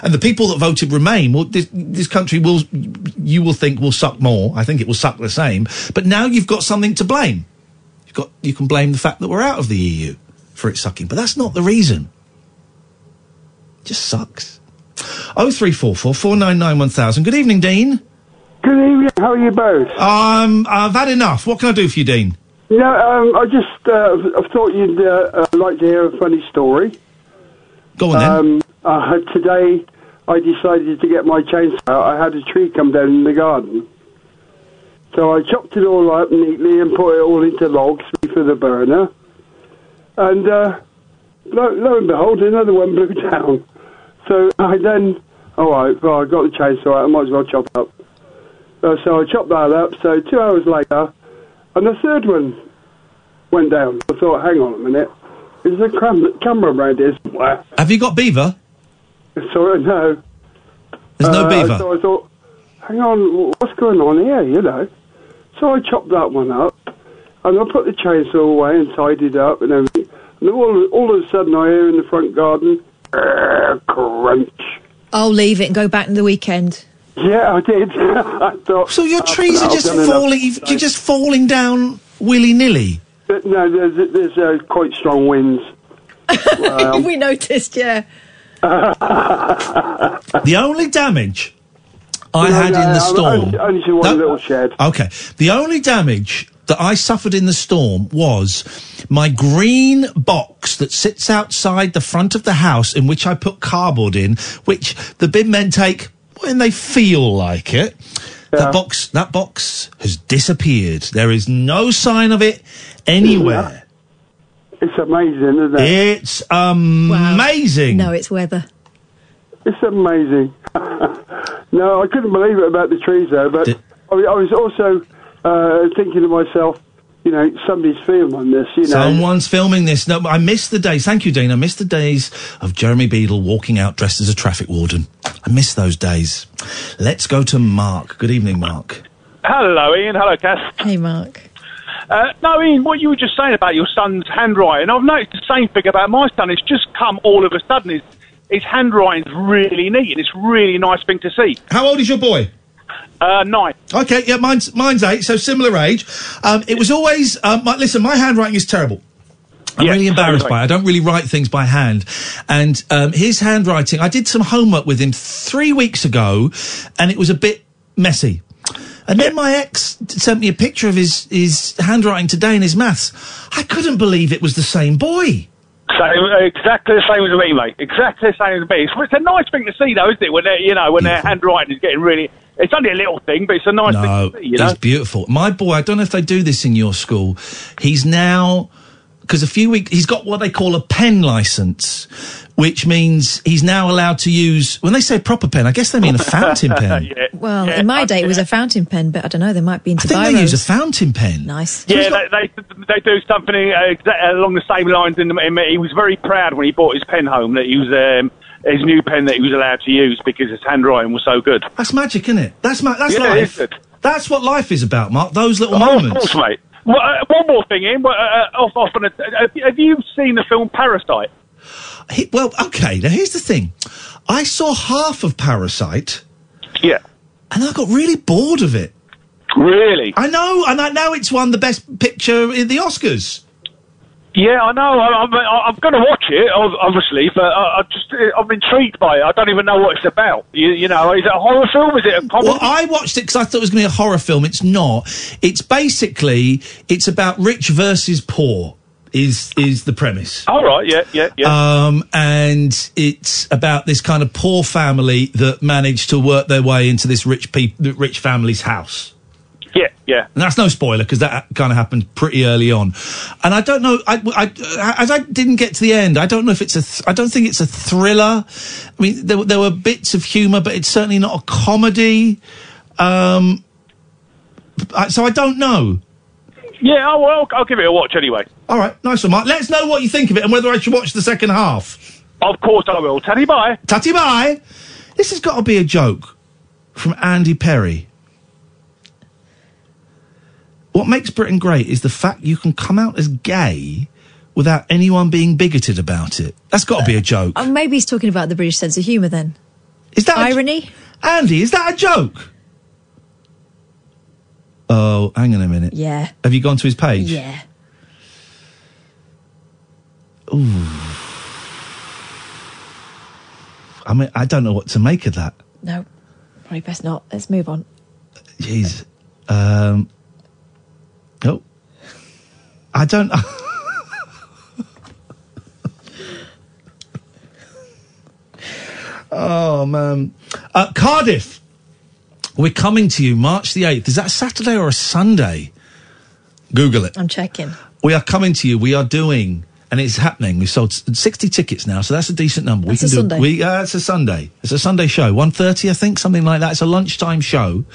And the people that voted Remain, well, this, this country will, you will think will suck more. I think it will suck the same. But now you've got something to blame. You've got, you can blame the fact that we're out of the EU for it sucking. But that's not the reason. It just sucks. Oh three four four four nine nine one thousand. Good evening, Dean. Good evening. How are you both? Um, I've had enough. What can I do for you, Dean? No, um, I just uh, I thought you'd uh, uh, like to hear a funny story. Go on then. Um, today. I decided to get my chainsaw. I had a tree come down in the garden, so I chopped it all up neatly and put it all into logs for the burner. And uh, lo, lo and behold, another one blew down. So I then, all right, well, I got the chainsaw out. I might as well chop it up. Uh, so I chopped that up. So two hours later, and the third one went down. I thought, hang on a minute, is there a cam- camera around here somewhere? Have you got beaver? Sorry, no. There's no Uh, beaver. So I thought, hang on, wh- what's going on here, you know? So I chopped that one up, and I put the chainsaw away and tidied up and everything. And all, all of a sudden I hear in the front garden, "Grr, crunch. I'll leave it and go back in the weekend. Yeah, I did. I thought, So your "Oh, trees are I've just done enough falling. You're just falling down willy nilly. No, there's, there's uh, quite strong winds. Um, we noticed, yeah. The only damage I No, had no, in the I'm storm. Only, only to one No. little shed. Okay. The only damage that I suffered in the storm was my green box that sits outside the front of the house in which I put cardboard in, which the bin men take when they feel like it. That box, that box has disappeared. There is no sign of it anywhere. It's amazing, isn't it? It's amazing. No, it's weather. It's amazing. no, I couldn't believe it about the trees, though. But I, I was also uh, thinking to myself, you know, somebody's filming this. You know, Someone's filming this. No, I missed the days. Thank you, Dean. I missed the days of Jeremy Beadle walking out dressed as a traffic warden. I miss those days. Let's go to Mark. Good evening, Mark. Hello, Ian. Hello, Cass. Hey, Mark. Uh, no, Ian, what you were just saying about your son's handwriting, I've noticed the same thing about my son. It's just come all of a sudden. His, his handwriting's really neat, and it's a really nice thing to see. How old is your boy? Uh, nine. Okay, yeah, mine's mine's eight, so similar age. Um, it was always um, my, listen. My handwriting is terrible. I'm really embarrassed totally. by it. I don't really write things by hand. And um, his handwriting, I did some homework with him three weeks ago, and it was a bit messy. And then my ex sent me a picture of his, his handwriting today in his maths. I couldn't believe it was the same boy. Same, exactly the same as me, mate. Exactly the same as me. It's, it's a nice thing to see, though, isn't it? When you know, when their handwriting is getting really. It's only a little thing, but it's a nice No, thing to see, you know. it's beautiful. My boy, I don't know if they do this in your school. He's now because a few weeks he's got what they call a pen license, which means he's now allowed to use. When they say proper pen, I guess they mean a fountain pen. Well, in my day, it was a fountain pen, but I don't know. They might be into I think biros. they use a fountain pen. Nice. Yeah, they, they they do something uh, along the same lines. In the, in, he was very proud when he bought his pen home that he was um, his new pen that he was allowed to use because his handwriting was so good. That's magic, isn't it? That's ma- that's Yeah, it is life. good. That's what life is about, Mark. Those little Oh, moments. of course, mate. Well, uh, one more thing, Ian. Well, Uh, off, off on a, have, you- have you seen the film Parasite? He- well, okay. Now here's the thing. I saw half of Parasite. Yeah. And I got really bored of it. Really? I know, and I know it's won the best picture in the Oscars. Yeah, I know. I, I'm, I'm going to watch it, obviously, but I, I just uh, I'm intrigued by it. I don't even know what it's about. You, you know, is it a horror film? Is it a comedy? Well, I watched it because I thought it was going to be a horror film. It's not. It's basically it's about rich versus poor. Is is the premise? All right. Yeah. Yeah. Yeah. Um, and it's about this kind of poor family that managed to work their way into this rich peop- rich family's house. Yeah. Yeah. And that's no spoiler because that kind of happened pretty early on. And I don't know, I, I, as I didn't get to the end, I don't know if it's a, th- I don't think it's a thriller. I mean, there, were- there were bits of humour, but it's certainly not a comedy. Um, I, so I don't know. Yeah. Oh, well, I'll give it a watch anyway. All right, nice one, Mark. Let us know what you think of it and whether I should watch the second half. Of course I will. Tatty bye. Tatty bye. This has got to be a joke from Andy Perry. What makes Britain great is the fact you can come out as gay without anyone being bigoted about it. That's got to be a joke. Oh, maybe he's talking about the British sense of humour then. Is that irony? Andy, is that a joke? Oh, hang on a minute. Yeah. Have you gone to his page? Yeah. Ooh. I mean, I don't know what to make of that. No, probably best not. Let's move on. Jeez. Um. Oh. I don't. oh man. Uh, Cardiff. We're coming to you March the eighth. Is that a Saturday or a Sunday? Google it. I'm checking. We are coming to you. We are doing, and it's happening. We've sold sixty tickets now, so that's a decent number. That's we a can do. Sunday. We uh, it's a Sunday. It's a Sunday show. One thirty, I think, something like that. It's a lunchtime show.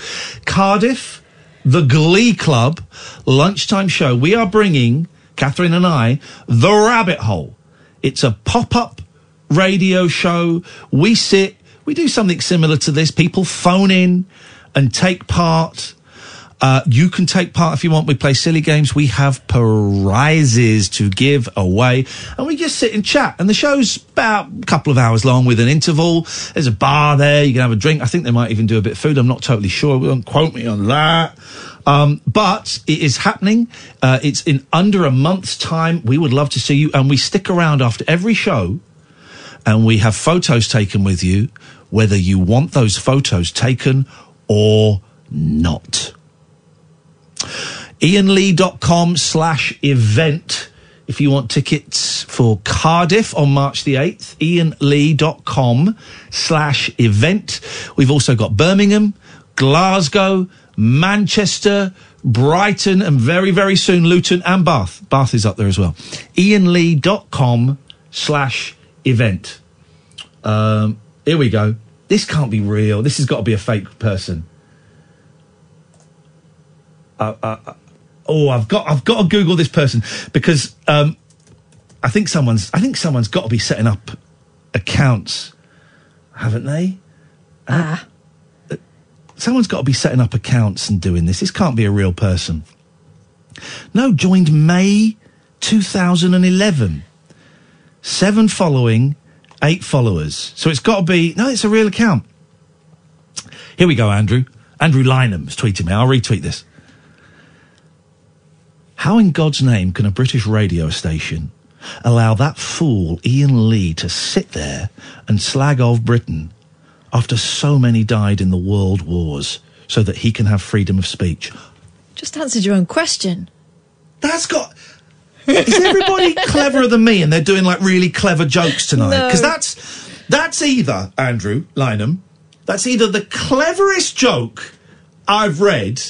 Cardiff, the Glee Club, lunchtime show. We are bringing Catherine and I the Rabbit Hole. It's a pop-up radio show. We sit. We do something similar to this. People phone in and take part. Uh, you can take part if you want. We play silly games. We have prizes to give away. And we just sit and chat. And the show's about a couple of hours long with an interval. There's a bar there. You can have a drink. I think they might even do a bit of food. I'm not totally sure. Don't quote me on that. Um, but it is happening. Uh, it's in under a month's time. We would love to see you. And we stick around after every show and we have photos taken with you, whether you want those photos taken or not. ianlee.com slash event if you want tickets for Cardiff on March the 8th. ianlee.com slash event. We've also got Birmingham, Glasgow, Manchester, Brighton, and very, very soon Luton and Bath. Bath is up there as well. ianlee.com slash event. Um, here we go. This can't be real. This has got to be a fake person. Uh, uh, uh, oh, I've got I've got to Google this person because um, I think someone's I think someone's got to be setting up accounts, haven't they? Ah. Someone's got to be setting up accounts and doing this. This can't be a real person. No, joined May 2011. Seven following, eight followers. So it's got to be, no, it's a real account. Here we go, Andrew. Andrew Lynham's tweeting me. I'll retweet this. How in God's name can a British radio station allow that fool Ian Lee to sit there and slag off Britain after so many died in the world wars so that he can have freedom of speech? Just answered your own question. That's got. Is everybody cleverer than me and they're doing like really clever jokes tonight? No. Because that's that's either Andrew Lynham, that's either the cleverest joke I've read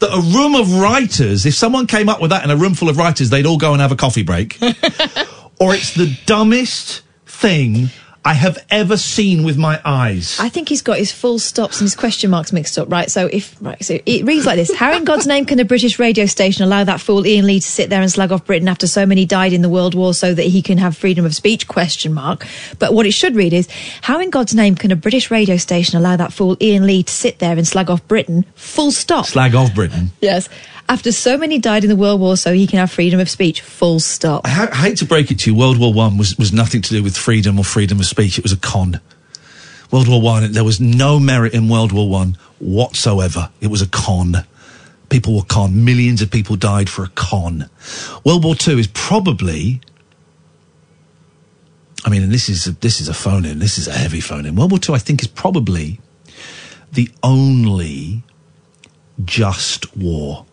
that a room of writers, if someone came up with that in a room full of writers, they'd all go and have a coffee break. or it's the dumbest thing I have ever seen with my eyes. I think he's got his full stops and his question marks mixed up, right? So if right, so it reads like this: How in God's name can a British radio station allow that fool Ian Lee to sit there and slag off Britain after so many died in the World War, so that he can have freedom of speech? Question mark. But what it should read is: How in God's name can a British radio station allow that fool Ian Lee to sit there and slag off Britain? Full stop. Slag off Britain. Yes. After so many died in the World War, so he can have freedom of speech. Full stop. I, ha- I hate to break it to you, World War One was, was nothing to do with freedom or freedom of speech. It was a con. World War One, there was no merit in World War One whatsoever. It was a con. People were con. Millions of people died for a con. World War Two is probably. I mean, and this is a, this is a phone in. This is a heavy phone in. World War Two, I think, is probably the only just war.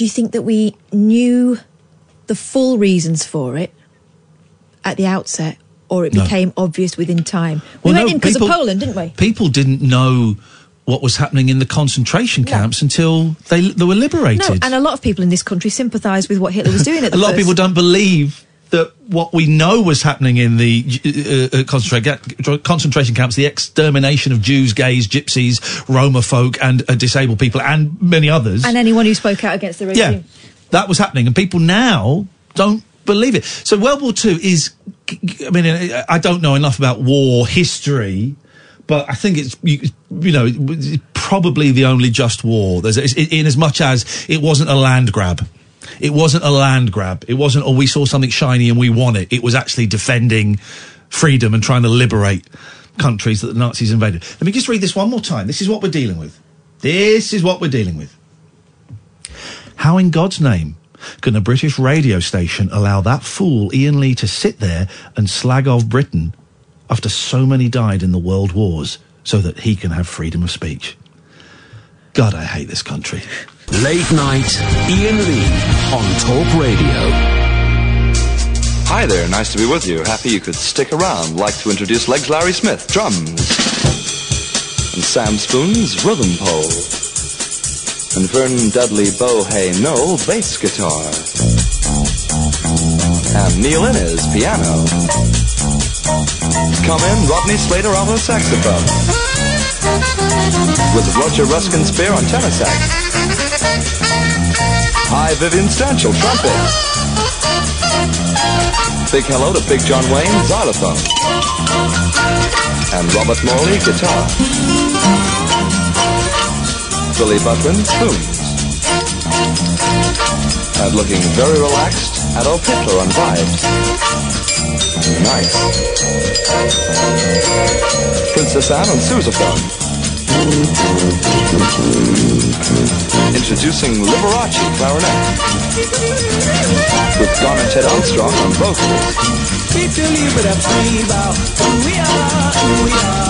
Do you think that we knew the full reasons for it at the outset, or it No. became obvious within time? We Well, went no, in because of Poland, didn't we? People didn't know what was happening in the concentration camps until they they were liberated. No, and a lot of people in this country sympathised with what Hitler was doing at the a lot of people don't believe that what we know was happening in the uh, uh, concentra- concentration camps, the extermination of Jews, gays, gypsies, Roma folk, and uh, disabled people, and many others. and anyone who spoke out against the regime. yeah, that was happening, and people now don't believe it. So World War Two is, I mean, I don't know enough about war history. But I think it's you, you know probably the only just war. There's in as much as it wasn't a land grab. It wasn't a land grab. It wasn't, oh, we saw something shiny and we want it. It was actually defending freedom and trying to liberate countries that the Nazis invaded. Let me just read this one more time. This is what we're dealing with. This is what we're dealing with. How in God's name can a British radio station allow that fool Ian Lee to sit there and slag off Britain after so many died in the world wars so that he can have freedom of speech? God, I hate this country. Late night, Ian Lee on Talk Radio. Hi there, nice to be with you. Happy you could stick around. Like to introduce Legs Larry Smith, drums. And Sam Spoon's rhythm pole. And Vern Dudley Bohay Knoll, bass guitar. And Neil Innes, piano. Come in, Rodney Slater, on the saxophone. With Roger Ruskin Spear on tenor sax. Hi, Vivian Stanchel, trumpet. Big hello to Big John Wayne, xylophone. And Robert Morley, guitar. Billy Buckland, spoons. And looking very relaxed, Adolf Hitler on vibes. Nice. Princess Anne on sousaphone. Introducing Liberace clarinet. With Donna Ted Armstrong on vocals.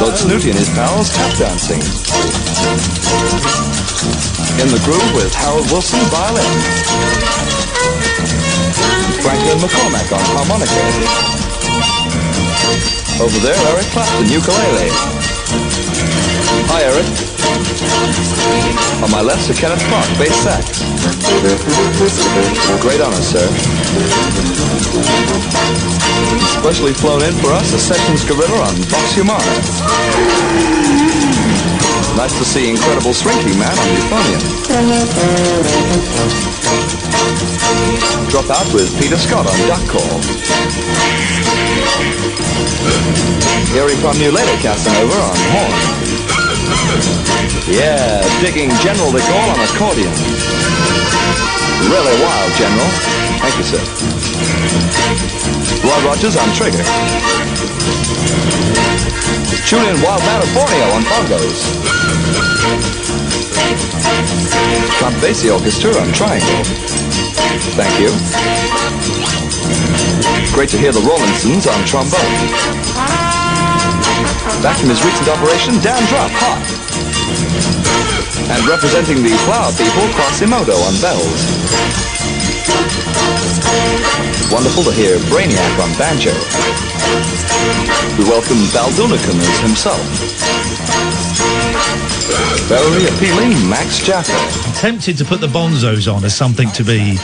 Lord Snooty and his pals tap dancing. In the groove with Harold Wilson violin. Franklin McCormack on harmonica. Over there, Eric Clapton, ukulele. Hi, Eric. On my left, Sir Kenneth Clark, bass sax. Great honor, sir. Specially flown in for us, a Sessions Gorilla on Vox Humana. Nice to see Incredible Shrinking Man on euphonium. Drop out with Peter Scott on duck call. Hearing from you later, Casanova on horn. Yeah, digging General de Gaulle on accordion. Really wild, General. Thank you, sir. Roy Rogers on trigger. Julian Wild Borneo on bongos. Count Basie Orchestra on triangle. Thank you. Great to hear the Rollinsons on trombone. Back from his recent operation, Dan Drop, hot. And representing the Flower People, Quasimodo on bells. Wonderful to hear Brainiac on banjo. We welcome Val Dunekin as himself. Very appealing Max Jaffa. I'm tempted to put the Bonzos on as something to be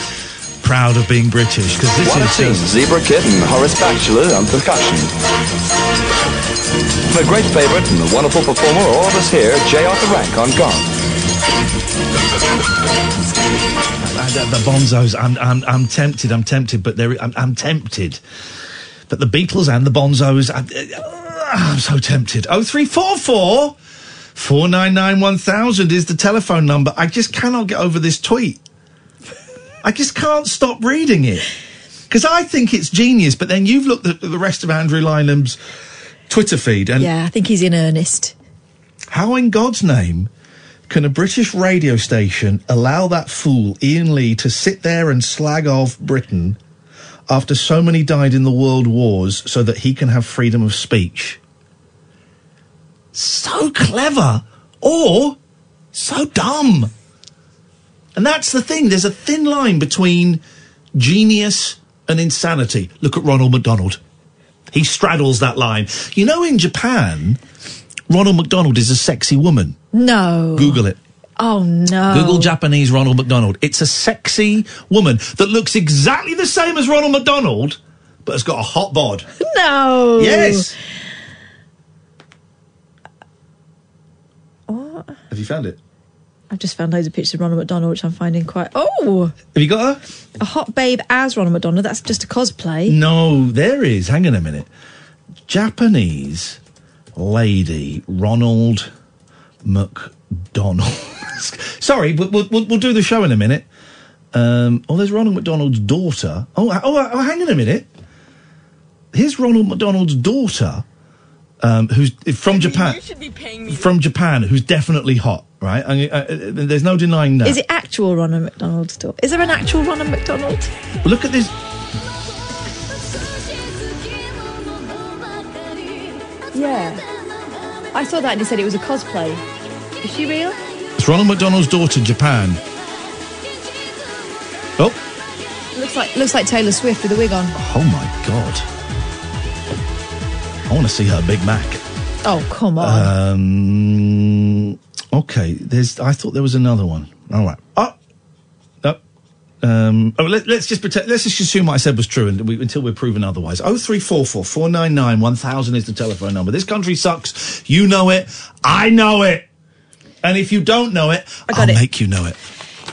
proud of being British because this One is team, just Zebra Kitten, Horace Batchelor on percussion. A great favourite and a wonderful performer, all of us here, J. Arthur Rank on gong. Uh, the, the Bonzos. I'm, I'm, I'm tempted. I'm tempted, but there, I'm, I'm tempted. But the Beatles and the Bonzos. I, uh, I'm so tempted. Oh three four four four nine nine one thousand is the telephone number. I just cannot get over this tweet. I just can't stop reading it because I think it's genius. But then you've looked at the rest of Andrew Lynham's Twitter feed, and yeah, I think he's in earnest. how in God's name can a British radio station allow that fool Ian Lee to sit there and slag off Britain after so many died in the world wars so that he can have freedom of speech? So clever or so dumb. And that's the thing. There's a thin line between genius and insanity. Look at Ronald McDonald. He straddles that line. You know, in Japan, Ronald McDonald is a sexy woman. No. Google it. Oh no. Google Japanese Ronald McDonald. It's a sexy woman that looks exactly the same as Ronald McDonald, but has got a hot bod. No. Yes. What? Have you found it? I've just found loads of pictures of Ronald McDonald, which I'm finding quite. Oh, Have you got her? a hot babe as Ronald McDonald. That's just a cosplay. No, there is. Hang on a minute. Japanese lady Ronald McDonald. Sorry, we'll, we'll, we'll we'll do the show in a minute. Um, oh, there's Ronald McDonald's daughter. Oh, oh, oh, hang on a minute. Here's Ronald McDonald's daughter, um, who's from Japan. You should be paying me. From Japan, who's definitely hot, right? I mean, uh, uh, there's no denying that. Is it actual Ronald McDonald store? Is there an actual Ronald McDonald? Look at this. Yeah. I saw that and he said it was a cosplay. Is she real? It's Ronald McDonald's daughter, Japan. Oh, Looks like looks like Taylor Swift with a wig on. oh my God. I want to see her Big Mac. Oh come on. Um, okay, there's. I thought there was another one. All right. Oh, no. Um, oh, let, us just pretend. Let's just assume what I said was true, and we, until we're proven otherwise. Oh three four four four nine nine one thousand is the telephone number. This country sucks. You know it. I know it. And if you don't know it, I'll make you know it.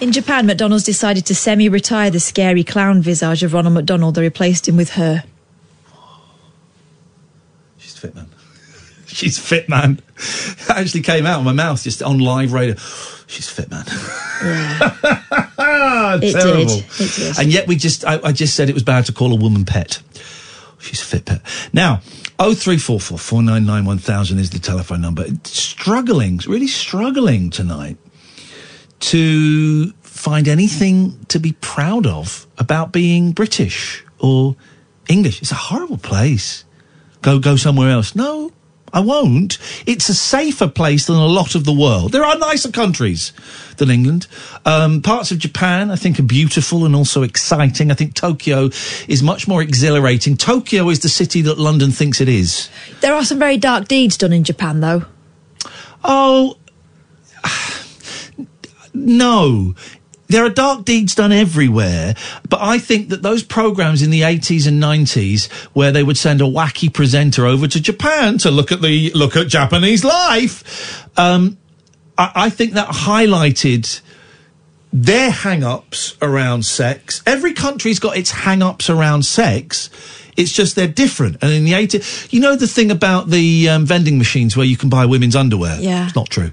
In Japan, McDonald's decided to semi-retire the scary clown visage of Ronald McDonald. They replaced him with her. She's fit, man. She's fit, man. That actually came out of my mouth just on live radio. She's fit, man. Ah, It terrible. did. It did. And yet we just, I, I just said it was bad to call a woman pet. She's a fit pet. Now, 0344 499 1000 is the telephone number. Struggling, really struggling tonight to find anything to be proud of about being British or English. It's a horrible place. Go, go somewhere else. No, I won't. It's a safer place than a lot of the world. There are nicer countries than England. Um, parts of Japan, I think, are beautiful and also exciting. I think Tokyo is much more exhilarating. Tokyo is the city that London thinks it is. There are some very dark deeds done in Japan, though. Oh, no. There are dark deeds done everywhere, but I think that those programs in the 80s and 90s where they would send a wacky presenter over to Japan to look at the, look at Japanese life, um, I, I think that highlighted their hang-ups around sex. Every country's got its hang-ups around sex. It's just they're different. And in the 80s, you know the thing about the um, vending machines where you can buy women's underwear? Yeah. It's not true.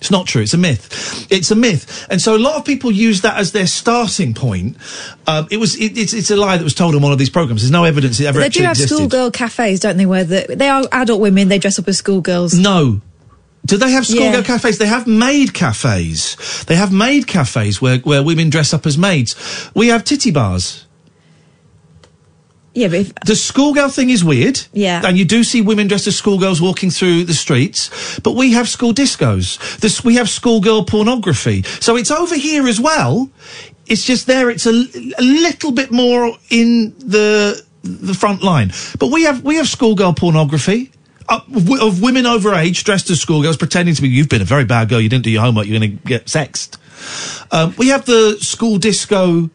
It's not true. It's a myth. It's a myth, and so a lot of people use that as their starting point. Um, it was. It, it's, it's a lie that was told on one of these programs. There's no evidence it ever They do have existed. schoolgirl cafes, don't they? Where the, they are adult women. They dress up as schoolgirls. No. Do they have schoolgirl Yeah. cafes? They have maid cafes. They have maid cafes where, where women dress up as maids. We have titty bars. Yeah, but if, The schoolgirl thing is weird. Yeah. And you do see women dressed as schoolgirls walking through the streets. But we have school discos. This, we have schoolgirl pornography. So it's over here as well. It's just there. It's a, a little bit more in the, the front line. But we have, we have schoolgirl pornography. uh, of, w- of women over age dressed as schoolgirls pretending to be. You've been a very bad girl. You didn't do your homework. You're going to get sexed. Um, we have the school disco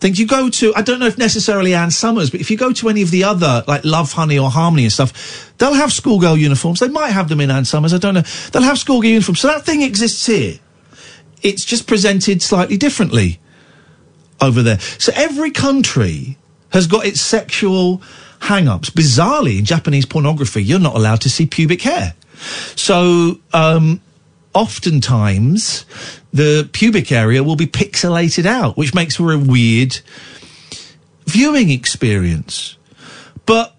things. You go to, I don't know if necessarily Ann Summers, but if you go to any of the other, like Love Honey or Harmony and stuff, they'll have schoolgirl uniforms. They might have them in Ann Summers. I don't know. They'll have schoolgirl uniforms. So that thing exists here. It's just presented slightly differently over there. So every country has got its sexual hang-ups. Bizarrely, in Japanese pornography, you're not allowed to see pubic hair. So, um, oftentimes, the pubic area will be pixelated out, which makes for a weird viewing experience. But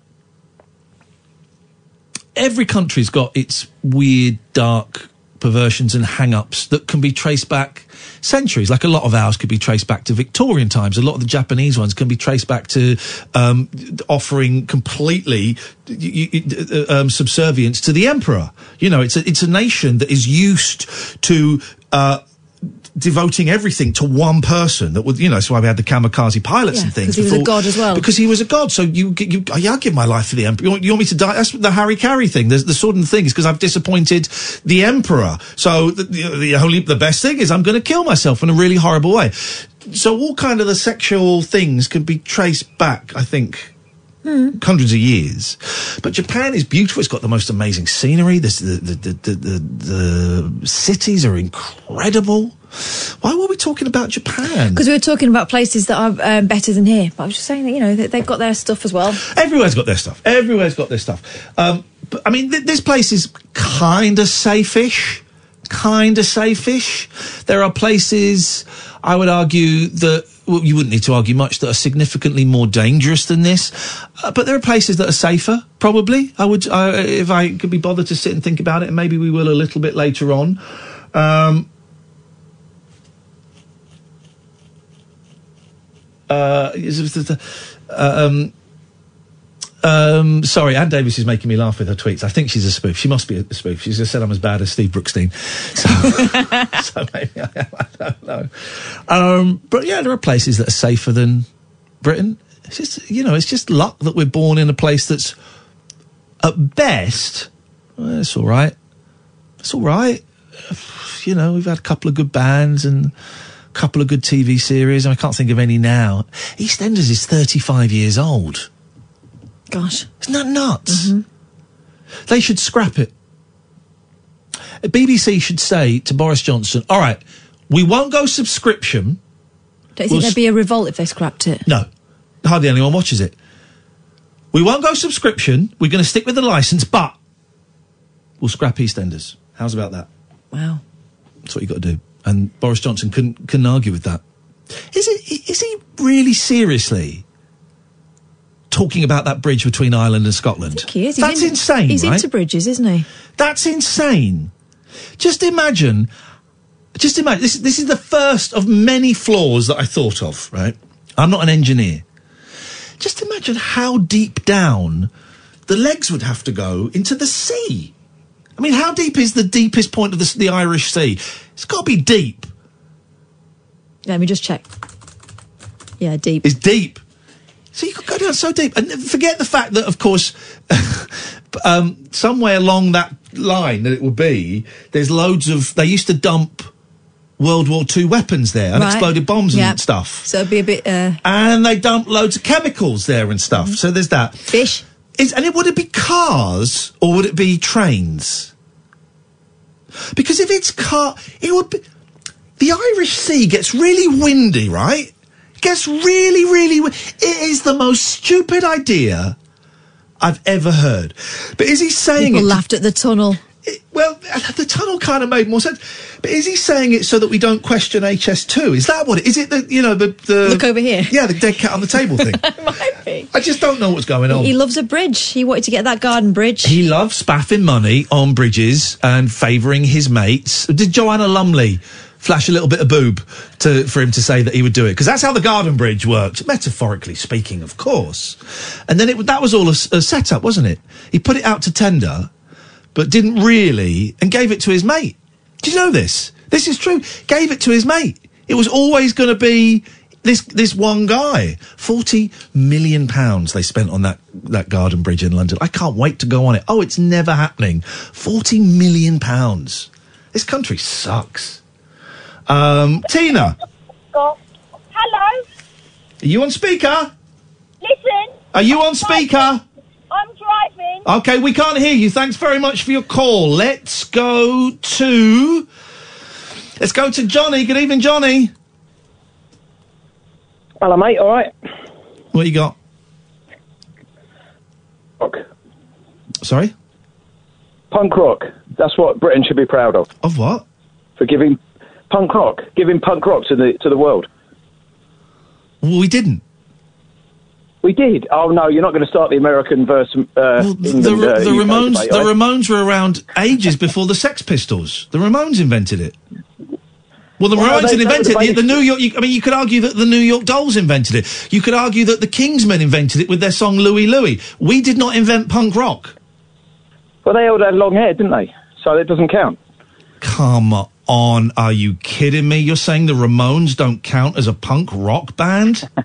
every country's got its weird, dark perversions and hang-ups that can be traced back centuries. Like a lot of ours could be traced back to Victorian times. A lot of the Japanese ones can be traced back to um, offering completely uh, um, subservience to the emperor. You know, it's a, it's a nation that is used to. Uh, Devoting everything to one person that would, you know, that's why we had the kamikaze pilots Yeah, and things. 'cause he was a before- god as well. Because he was a god. So you, you, yeah, I'll give my life for the emperor. You want, you want me to die? That's the hara-kiri thing. There's the sort of thing is because I've disappointed the emperor. So the, the, the only, the best thing is I'm going to kill myself in a really horrible way. So all kind of the sexual things can be traced back, I think, hmm. hundreds of years. But Japan is beautiful. It's got the most amazing scenery. This, the, the, the, the, the cities are incredible. Why were we talking about Japan? Because we were talking about places that are um, better than here. But I was just saying that, you know, that they've got their stuff as well. Everywhere's got their stuff. Everywhere's got their stuff. Um, but I mean, th- this place is kind of safe-ish. Kind of safe-ish. There are places, I would argue, that well, you wouldn't need to argue much that are significantly more dangerous than this. Uh, but there are places that are safer. Probably, I would, uh, if I could be bothered to sit and think about it, and maybe we will a little bit later on. Um, uh, uh, um, um, sorry, Anne Davis is making me laugh with her tweets. I think she's a spoof. She must be a spoof. She's just said I'm as bad as Steve Brookstein. So, so maybe I am. I don't know. Um, but yeah, there are places that are safer than Britain. It's just, you know, it's just luck that we're born in a place that's, at best, well, it's all right. It's all right. You know, we've had a couple of good bands and couple of good TV series, I can't think of any now. EastEnders is 35 years old. Gosh. Isn't that nuts? Mm-hmm. They should scrap it. BBC should say to Boris Johnson, all right, we won't go subscription. Don't you We'll think there'd be a revolt if they scrapped it? No, hardly anyone watches it. We won't go subscription. We're going to stick with the license, but we'll scrap EastEnders. How's about that? Wow. That's what you've got to do. And Boris Johnson couldn't, couldn't argue with that. Is it? Is he really seriously talking about that bridge between Ireland and Scotland? He is. He's That's in- insane, He's right? into bridges, isn't he? That's insane. Just imagine. Just imagine. This, this is the first of many flaws that I thought of, right? I'm not an engineer. Just imagine how deep down the legs would have to go into the sea. I mean, how deep is the deepest point of the, the Irish Sea? It's got to be deep. Let me just check. Yeah, deep. It's deep. So you could go down so deep, and forget the fact that, of course, um, somewhere along that line that it will be, there's loads of. They used to dump World War II weapons there, Right. unexploded bombs Yeah. and stuff, So it'd be a bit. Uh, and they dump loads of chemicals there and stuff. So there's that. Fish. Is, and it, would it be cars or would it be trains? Because if it's car, it would be. The Irish Sea gets really windy, right? Gets really, really. It is the most stupid idea I've ever heard. But is he saying people it? laughed at the tunnel. Well, the tunnel kind of made more sense. But is he saying it so that we don't question HS2? Is that what it is? It the you know the, the Look over here. Yeah, the dead cat on the table thing. Might be. I just don't know what's going on. He loves a bridge. He wanted to get that garden bridge. He loves spaffing money on bridges and favouring his mates. Did Joanna Lumley flash a little bit of boob to, for him to say that he would do it? Because that's how the garden bridge worked, metaphorically speaking, of course. And then it, that was all a, a setup, wasn't it? He put it out to tender, but didn't really, and gave it to his mate. Do you know this? This is true. Gave it to his mate. It was always going to be. this this one guy. Forty million pounds they spent on that that garden bridge in London. I can't wait to go on it. Oh, it's never happening. Forty million pounds. This country sucks. Um, Tina, Hello. are you on speaker? Listen. Are you on speaker? I'm driving. Okay, we can't hear you. Thanks very much for your call. Let's go to. Let's go to Johnny. Good evening, Johnny. Hello, mate. All right. What you got? Rock. Sorry? Punk rock. That's what Britain should be proud of. Of what? For giving punk rock, giving punk rock to the to the world. Well, we didn't. We did. Oh no, you're not going to start the American versus uh, England. the, uh, the Ramones, debate, the you? Ramones were around ages before the Sex Pistols. The Ramones invented it. Well, the Well, Ramones they- didn't invent it. The New York. You, I mean, you could argue that the New York Dolls invented it. You could argue that the Kingsmen invented it with their song "Louie Louie." We did not invent punk rock. Well, they all had long hair, didn't they? So it doesn't count. Come on, are you kidding me? You're saying the Ramones don't count as a punk rock band?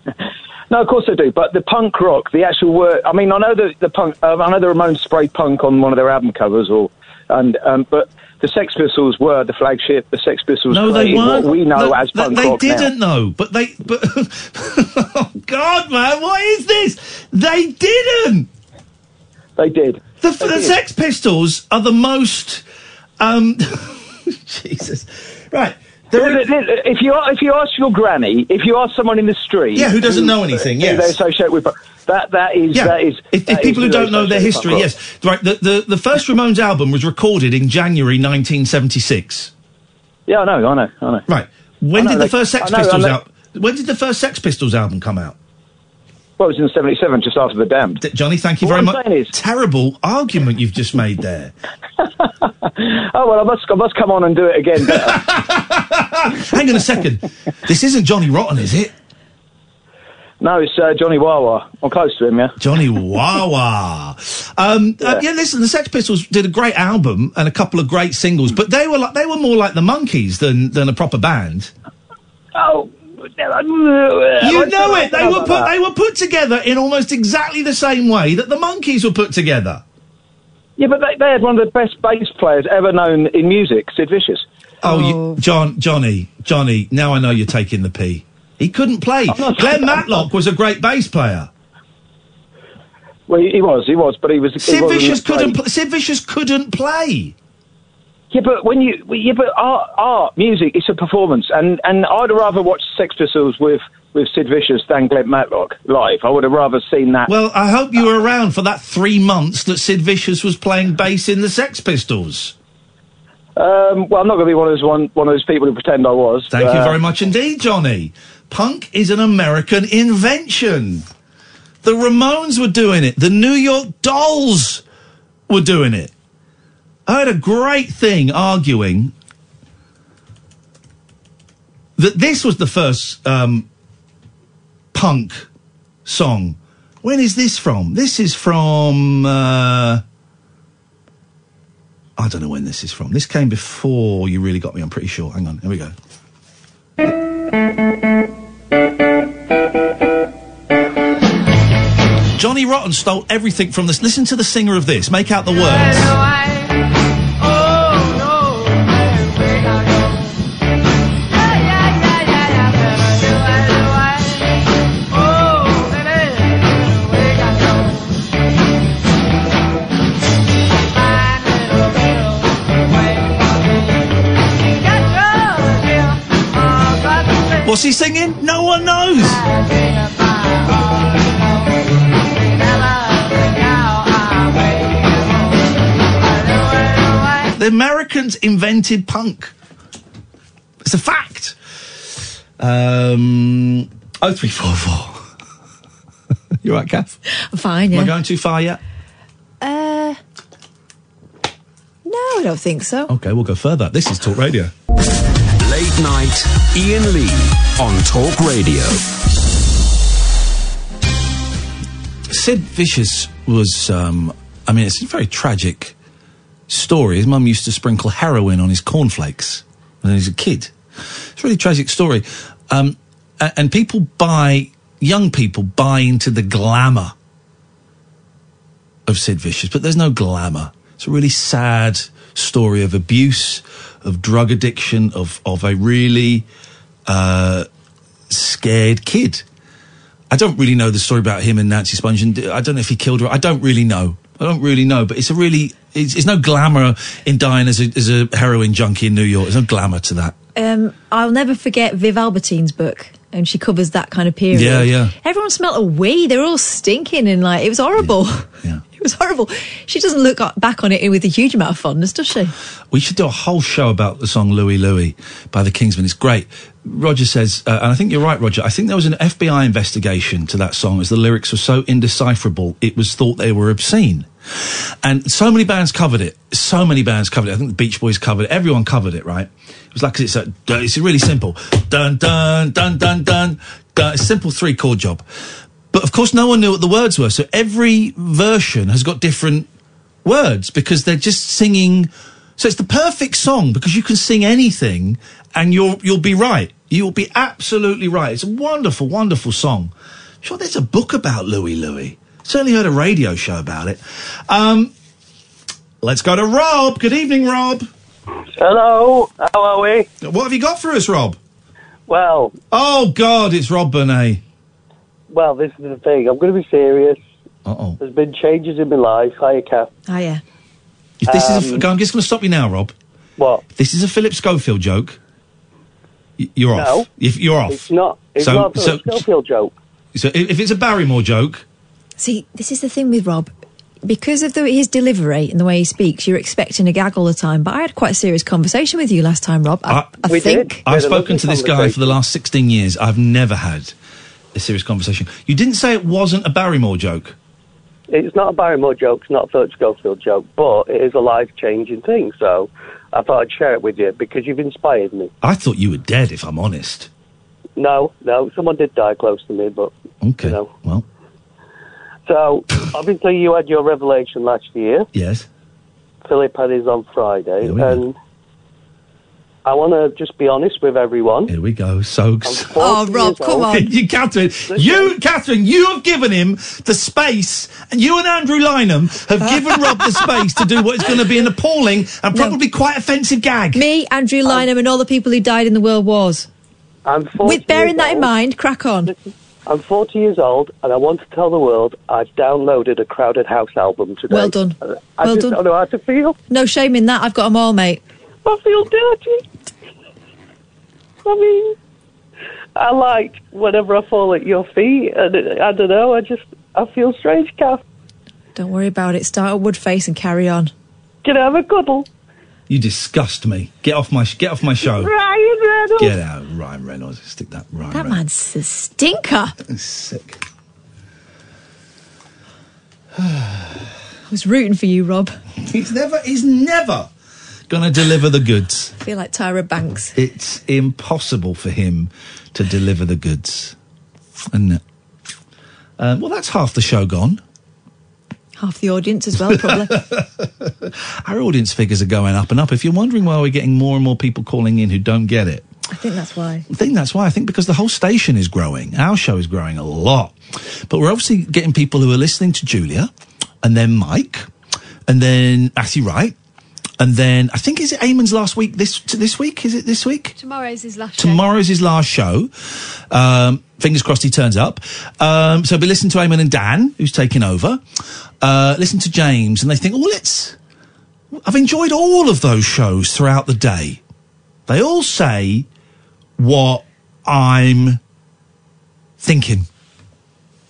No, of course they do. But the punk rock, the actual word. I mean, I know that the punk. Um, I know the Ramones sprayed punk on one of their album covers, or and um, but the Sex Pistols were the flagship. The Sex Pistols No, they weren't. what we know No, as punk they rock now. didn't know, but they. But oh God, man, what is this? They didn't. They did. The, They the did. Sex Pistols are the most. Um, Jesus, right? If you if you ask your granny, if you ask someone in the street, Yeah, who doesn't know anything, who yes. they associate with that. That is Yeah, that is. if, that if people is who don't know their history, yes, right. The, the the first Ramones album was recorded in January 1976. Yeah, I know, I know, I know. Right. When know, did the they- first Sex know, Pistols know. out? When did the first Sex Pistols album come out? Well, it was in '77, just after the Damned. Johnny, thank you very much. is- Terrible argument you've just made there. Oh well, I must I must come on and do it again. Hang on a second. This isn't Johnny Rotten, is it? no, it's uh, Johnny Wawa. I'm close to him, yeah. Johnny Wawa. Um, yeah. Uh, yeah, listen, the Sex Pistols did a great album and a couple of great singles, but they were like they were more like the Monkees than than a proper band. Oh, Uh, you know it. They were put they were put together in almost exactly the same way that the Monkees were put together. Yeah, but they, they had one of the best bass players ever known in music, Sid Vicious. Oh, You, oh. John, Johnny, Johnny. Now I know you're taking the P. He couldn't play. Glenn Matlock was a great bass player. Well, he, he was, he was, but he was. Sid wasn't Vicious couldn't. Pl- Sid Vicious couldn't play. Yeah, but when you, yeah, but art, art, music, it's a performance, and and I'd rather watch Sex Pistols with with Sid Vicious than Glenn Matlock live. I would have rather seen that. Well, I hope you were around for that three months that Sid Vicious was playing bass in the Sex Pistols. Um, well, I'm not going to be one of those one, one of those people who pretend I was. Thank you Uh, very much indeed, Johnny. Punk is an American invention. The Ramones were doing it. The New York Dolls were doing it. I had a great thing arguing that this was the first um, punk song. When is this from? This is from. Uh, I don't know when this is from. This came before You Really Got Me, I'm pretty sure. Hang on, here we go. Johnny Rotten stole everything from this. Listen to the singer of this. Make out the words. What's he singing? No one knows. The Americans invented punk. It's a fact. Um, 0344. you right, Kath? I'm fine, Am I going too far yet? Uh, no, I don't think so. Okay, we'll go further. This is Talk Radio. Late night, Iain Lee on Talk Radio. Sid Vicious was, um, I mean, it's a very tragic story. His mum used to sprinkle heroin on his cornflakes when he was a kid. It's a really tragic story. Um, and people buy, young people buy into the glamour of Sid Vicious, but there's no glamour. It's a really sad story of abuse, of drug addiction, of of a really uh, scared kid. I don't really know the story about him and Nancy Spungen, and I don't know if he killed her. I don't really know. I don't really know, but it's a really it's, it's no glamour in dying as a, as a heroin junkie in New York. There's no glamour to that. Um, I'll never forget Viv Albertine's book, and she covers that kind of period. Yeah, yeah. Everyone smelled a weed. They were all stinking, and like it was horrible. Yeah. it was horrible. She doesn't look back on it with a huge amount of fondness, does she? We should do a whole show about the song Louie Louie by the Kingsmen. It's great. Roger says, uh, and I think you're right, Roger. I think there was an FBI investigation to that song as the lyrics were so indecipherable, it was thought they were obscene. And so many bands covered it. So many bands covered it. I think the Beach Boys covered it. Everyone covered it, right? It was like, it's a, it's really simple. Dun, dun, dun, dun, dun, dun. It's a simple three chord job. But of course, no one knew what the words were. So every version has got different words because they're just singing. So it's the perfect song because you can sing anything and you'll you'll be right. You'll be absolutely right. It's a wonderful, wonderful song. Sure, there's a book about Louie Louie. Certainly heard a radio show about it. Um, let's go to Rob. Good evening, Rob. Hello, how are we? What have you got for us, Rob? Well, Oh God, it's Rob Burnett. Well, this is the thing. I'm going to be serious. Uh oh. There's been changes in my life. Hiya, Kath. Yeah. If this is, a, Um, I'm just going to stop you now, Rob. What? If this is a Philip Schofield joke, y- you're off. No. off. If you're off. It's not. It's So- not a so- Schofield joke. So i- if it's a Barrymore joke, See, this is the thing with Rob. Because of the, his delivery and the way he speaks, you're expecting a gag all the time. But I had quite a serious conversation with you last time, Rob. I, I think. I've spoken to this guy for the last 16 years. I've never had a serious conversation. You didn't say it wasn't a Barrymore joke. It's not a Barrymore joke. It's not a Philip Schofield joke, but it is a life-changing thing. So I thought I'd share it with you because you've inspired me. I thought you were dead, if I'm honest. No, no, someone did die close to me, but Okay. you know. Well, So obviously you had your revelation last year. yes. Philip had his on Friday, go. and I want to just be honest with everyone. Here we go. So, Oh, Rob, come on. you, Catherine, you, Catherine, you have given him the space, and you and Andrew Lynham have given Rob the space to do what is going to be an appalling and probably quite offensive gag. Me, Andrew Lynham, and all the people who died in the World Wars. I'm 40 With bearing years that in mind, crack on. I'm 40 years old, and I want to tell the world I've downloaded a Crowded House album today. Well done. I Well just done. don't know how to feel. No shame in that. I've got them all, mate. I feel dirty. I mean, I like whenever I fall at your feet, and it- I don't know. I just I feel strange, Kath. Don't worry about it. Start a Woodface and carry on. Can I have a cuddle? You disgust me. Get off my get off my show. Ryan Reynolds. Get out, Ryan Reynolds. Stick that Ryan That Reynolds. man's a stinker. That's sick. I was rooting for you, Rob. He's never. He's never going to deliver the goods. I feel like Tyra Banks. It's impossible for him to deliver the goods. And um, well, that's half the show gone. Half the audience as well, probably. Our audience figures are going up and up. If you're wondering why we're getting more and more people calling in who don't get it, I think that's why. I think that's why. I think because the whole station is growing. Our show is growing a lot. But we're obviously getting people who are listening to Julia, and then Mike, and then Matthew Wright, and then I think is it Eamonn's last week this this week? Is it this week? Tomorrow's his last show. Tomorrow's his last show. Um, fingers crossed he turns up. Um, so be listening to Eamon and Dan, who's taking over. Uh, listen to James, and they think, oh, let's. I've enjoyed all of those shows throughout the day. They all say what I'm thinking.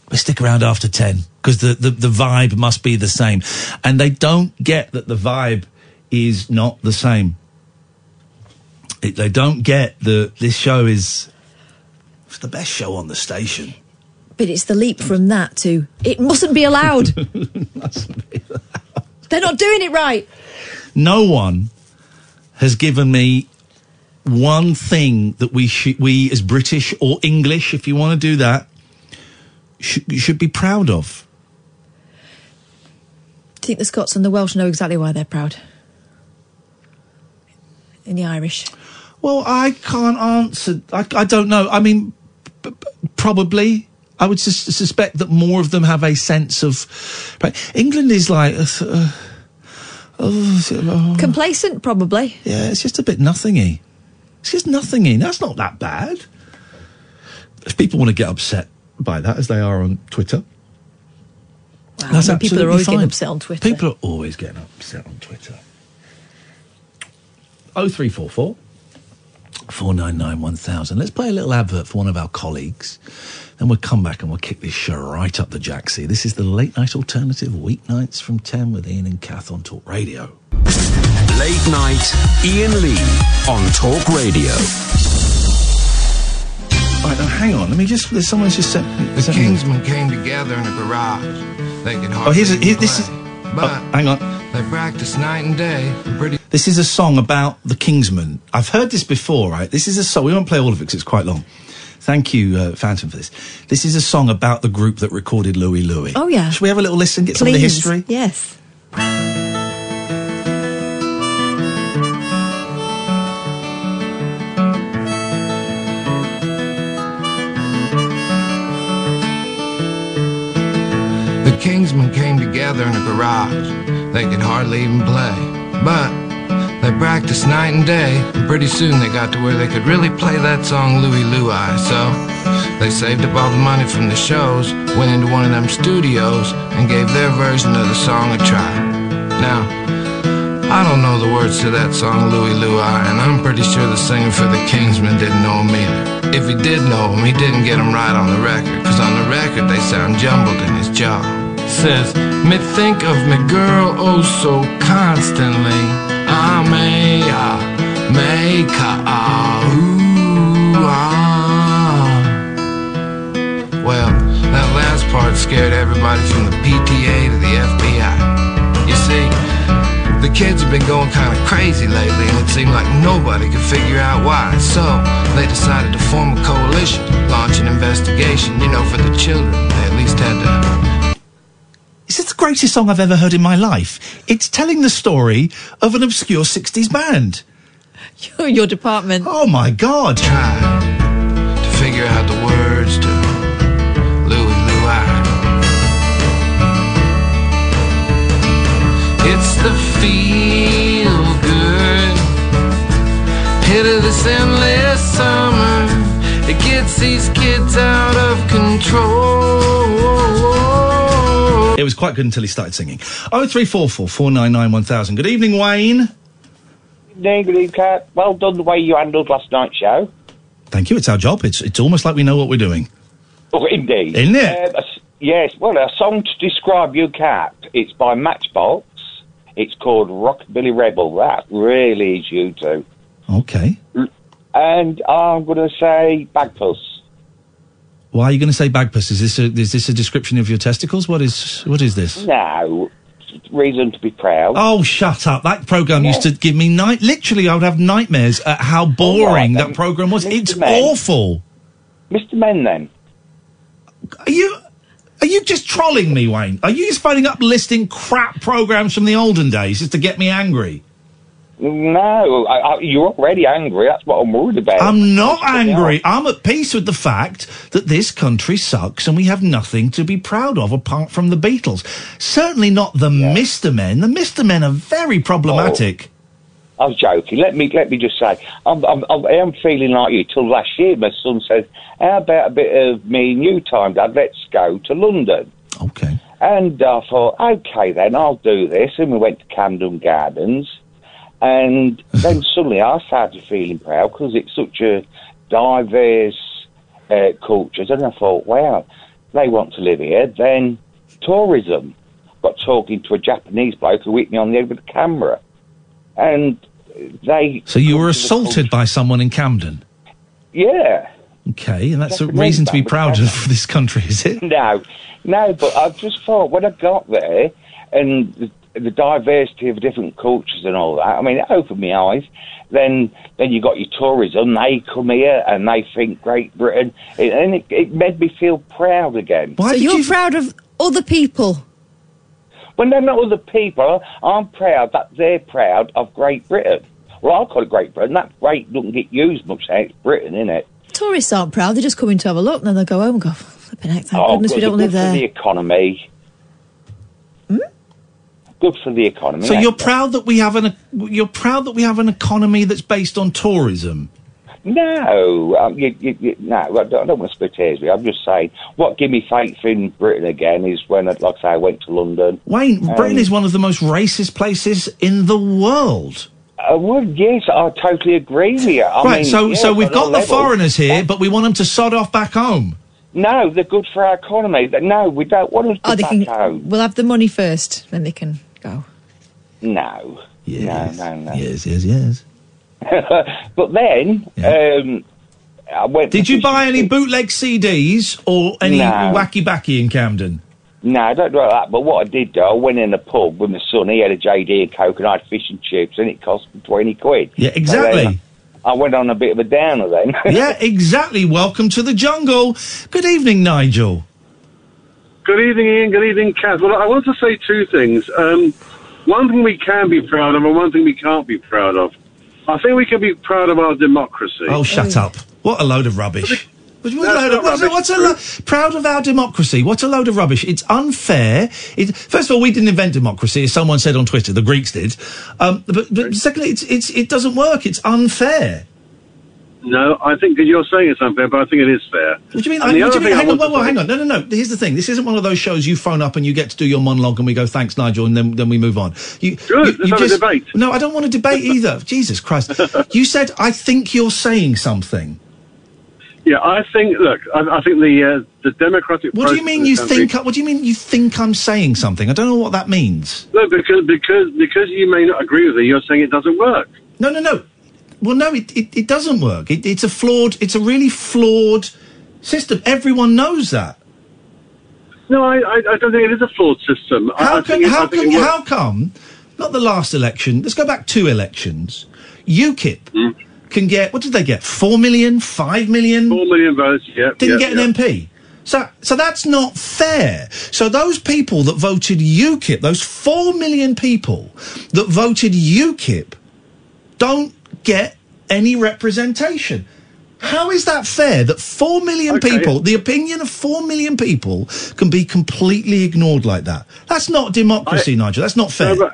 But stick around after 10 because the, the, the vibe must be the same. And they don't get that the vibe is not the same. It, they don't get the this show is it's the best show on the station. But it's the leap from that to it mustn't be allowed. They're not doing it right. No one has given me one thing that we should we as British or English, if you want to do that, should, should be proud of. I think the Scots and the Welsh know exactly why they're proud. In the Irish. Well, I can't answer. I, I don't know. I mean, b- probably. I would sus- suspect that more of them have a sense of. England is like. Uh, uh, oh, Complacent, probably. yeah, it's just a bit nothingy. It's just nothingy. That's not that bad. If people want to get upset by that, as they are on Twitter, that's I mean, people are absolutely always getting upset on Twitter. People are always getting upset on Twitter. Oh three four four four nine nine one thousand. Let's play a little advert for one of our colleagues. Then we'll come back and we'll kick this show right up the jacksie. This is the late night alternative weeknights from ten with Iain and Kath on Talk Radio. Late night, Iain Lee on Talk Radio. Right now, hang on. Let me just. There's someone's just sent. The sent Kingsmen came together in a garage. They could Oh, here's a, here, even this is. Play. oh, But hang on. they practice night and day. Pretty This is a song about the Kingsmen. I've heard this before, right? This is a song. We won't play all of it because it's quite long. Thank you, uh, Phantom, for this. This is a song about the group that recorded Louie Louie. Oh, yeah. Should we have a little listen, get some of the history? Yes. The Kingsmen came together in a garage. They could hardly even play. But they practiced night and day, and pretty soon they got to where they could really play that song Louie Louie. So they saved up all the money from the shows, went into one of them studios, and gave their version of the song a try. Now, I don't know the words to that song Louie Louie, and I'm pretty sure the singer for the Kingsmen didn't know him either. If he did know him, he didn't get him right on the record, cause on the record they sound jumbled in his jaw. Says, me think of me girl oh so constantly. I may, uh, make her, uh, ooh, ah. Well, that last part scared everybody from the PTA to the FBI. You see, the kids have been going kind of crazy lately, and it seemed like nobody could figure out why. So they decided to form a coalition, launch an investigation, you know, for the children. They at least had to. Is this the greatest song I've ever heard in my life? It's telling the story of an obscure 60s band. Your, your department. Oh my God. Try to figure out the words to Louie Louie. It's the feel good hit of this endless summer. It gets these kids out of control. It was quite good until he started singing. Oh three four four four nine nine one thousand. Good evening, Wayne. Good evening, Cat. Well done the way you handled last night's show. Thank you. It's our job. It's it's almost like we know what we're doing. Oh, indeed. Isn't it? Um, s- yes, well, a song to describe you, Cat. It's by Matchbox. It's called Rockabilly Rebel. That really is you two. Okay. And I'm going to say Bagpuss. Why are you going to say bagpuss? Is this a is this a description of your testicles? What is what is this? No, reason to be proud. Oh, shut up! That program used to give me night. Literally, I would have nightmares at how oh, boring then. that program was. It's Men. awful. Mr. Men, then. Are you are you just trolling me, Wayne? Are you just phoning up listing crap programs from the olden days just to get me angry? No, I, I, you're already angry. That's what I'm worried about. I'm not angry. I'm at peace with the fact that this country sucks and we have nothing to be proud of apart from the Beatles. Certainly not the Mr. Men. The Mr. Men are very oh. problematic. I was joking. Let me let me just say, I'm, I'm, I'm, I am feeling like you. Till last year, my son said, "How about a bit of me and you time, Dad? Let's go to London." Okay. And I thought, okay, then I'll do this. And we went to Camden Gardens, and then suddenly I started feeling proud because it's such a diverse uh, culture. And I thought, wow, they want to live here. Then tourism. Got talking to a Japanese bloke who hit me on the head with a camera, and they So you were come to the assaulted by someone in Camden. Yeah. Okay, and that's a reason to be proud of this country, is it? No, no, but I just thought when I got there and the, the diversity of different cultures and all that, I mean, it opened my eyes. Then, then you got your tourism. They come here and they think Great Britain, it, and it, it made me feel proud again. so you're proud of other people. When they're not other people, I'm proud that they're proud of Great Britain. Well, I call it Great Britain. That great doesn't get used much. now. It's Britain, isn't it? Tourists aren't proud. They just come in to have a look, and then they'll go home and go, flipping heck, thank oh, goodness we good, don't good live for the economy. Good for the economy. So you're it? proud that we have an you're proud that we have an economy that's based on tourism. No, um, you, you, you, no, I don't, I don't want to split hairs with. I'm just saying, what gave me faith in Britain again is when, I- like I say, I went to London. Wayne, Britain Um, is one of the most racist places in the world. Uh, well, yes, I totally agree with you. I right, mean, so yes, so we've got the level. foreigners here, but we want them to sod off back home. No, they're good for our economy. No, we don't want them to Oh, back can. home. We'll have the money first, then they can No. Yes. No, no, no. Yes, yes, yes. but then, um, I went. Did you buy any bootleg CDs or any No. wacky backy in Camden? No, I don't do that. But what I did do, I went in a pub with my son. He had a JD and Coke, and I had fish and chips, and it cost me twenty quid. Yeah, exactly. I went on a bit of a downer then. yeah, exactly. Welcome to the jungle. Good evening, Nigel. Good evening, Iain. Good evening, Kath. Well, I want to say two things. Um, one thing we can be proud of, and one thing we can't be proud of. I think we can be proud of our democracy. Oh, shut up. What a load of rubbish. What a load of, not what's, a- rubbish. what's a lo- proud of our democracy? What a load of rubbish! It's unfair. It, first of all, we didn't invent democracy, as someone said on Twitter. The Greeks did. Um, but, but secondly, it's, it's it doesn't work. It's unfair. No, I think that you're saying it's unfair, but I think it is fair. What do you mean? I, what do you mean? Hang on, well, well, hang on. No, no, no. Here's the thing. This isn't one of those shows you phone up and you get to do your monologue and we go, "Thanks, Nigel," and then then we move on. You, Good, let's have a debate. No, I don't want to debate either. Jesus Christ! You said I think you're saying something. Yeah, I think. Look, I, I think the uh, the democratic. What do you mean you country- think? What do you mean you think I'm saying something? I don't know what that means. No, because because because you may not agree with it. You're saying it doesn't work. No, no, no. Well, no, it, it, it doesn't work. It, it's a flawed. It's a really flawed system. Everyone knows that. No, I, I, I don't think it is a flawed system. How I can it- how can how come? Not the last election. Let's go back two elections. UKIP Hmm. can get what did they get? Four million, five million. Four million votes. Yeah, Didn't yeah, get an. MP. So, so that's not fair. So those people that voted UKIP, those four million people that voted UKIP, don't get any representation. How is that fair that four million Okay. people, the opinion of four million people, can be completely ignored like that? That's not democracy, Nigel. That's not fair. No,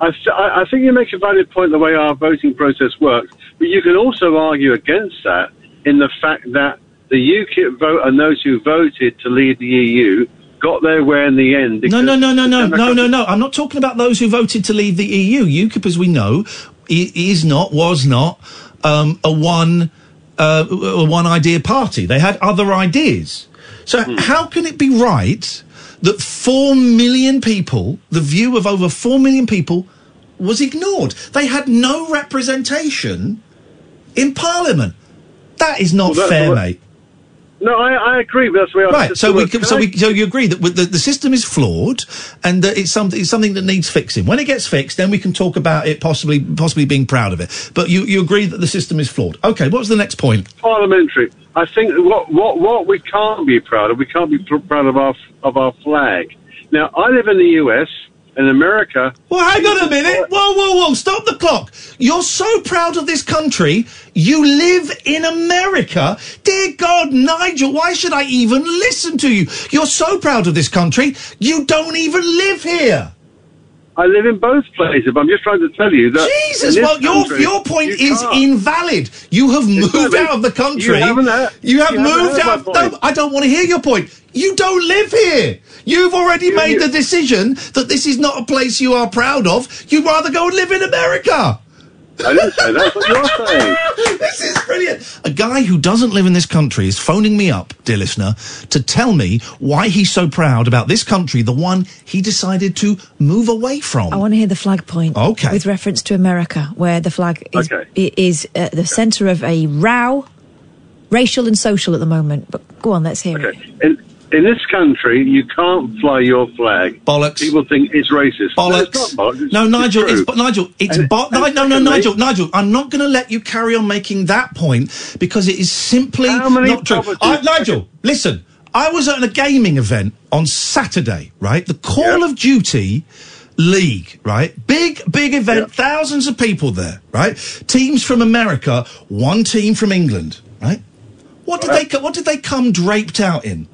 I, I I think you make a valid point the way our voting process works, but you can also argue against that in the fact that the UKIP vote and those who voted to leave the EU got their way in the end. No, no, no, no, no, no, no, no. I'm not talking about those who voted to leave the EU. UKIP, as we know, i- is not, was not um, a one, uh, a one idea party. They had other ideas. So Hmm. how can it be right that four million people, the view of over four million people, was ignored? They had no representation in Parliament. That is not Well, fair, what- mate. No, I, I agree. That's our Right. So we so I- we so you agree that the, the system is flawed and that it's something it's something that needs fixing. When it gets fixed, then we can talk about it possibly possibly being proud of it. But you you agree that the system is flawed. Okay. What was the next point? parliamentary. I think what what what we can't be proud of, we can't be pr- proud of our of our flag. Now, I live in the US. In America, Well, hang on a minute. Whoa, whoa, whoa! Stop the clock. You're so proud of this country. You live in America. Dear God, Nigel, why should I even listen to you? You're so proud of this country. You don't even live here. I live in both places. But I'm just trying to tell you that. Jesus, well, your country, your point you is can't. invalid. You have moved out of the country. You haven't You have you haven't moved heard out. point. No, I don't want to hear your point. You don't live here. You've already made the decision that this is not a place you are proud of. You'd rather go and live in America. I didn't say that. That's what you're saying. this is brilliant. A guy who doesn't live in this country is phoning me up, dear listener, to tell me why he's so proud about this country, the one he decided to move away from. I want to hear the flag point. Okay. With reference to America, where the flag is, i- is at the centre of a row, racial and social at the moment. But go on, let's hear it. In, in this country, you can't fly your flag. Bollocks. People think it's racist. No, Bollocks. it's not bollocks. It's- no, it's Nigel, it's, but Nigel, it's And- bo- no, and no, no, secondly- Nigel, Nigel. I'm not going to let you carry on making that point because it is simply not true. I, Nigel, listen. I was at a gaming event on Saturday, right? The Call of Duty League, right? Big, big event, thousands of people there, right? Teams from America, one team from England, right? What did they? co- What did they come draped out in?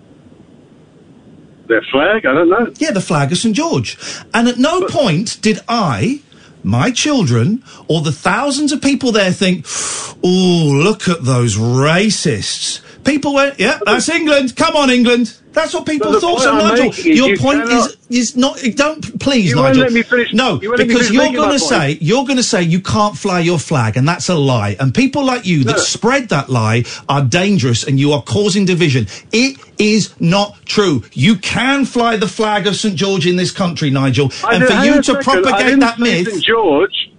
Their flag? I don't know. Yeah, the flag of St George. And at no point did I, my children, or the thousands of people there think, "Oh, look at those racists." People went, "Yeah, that's England. Come on, England." That's what people the thought. So, Nigel, your you point cannot- is is not. Don't please, You Nigel. let me finish- No, you won't let me because you're going to point. say you're going to say you can't fly your flag, and that's a lie. And people like you that No. spread that lie are dangerous, and you are causing division. It is not true. You can fly the flag of St George in this country, Nigel. I and for you to propagate that myth, St George,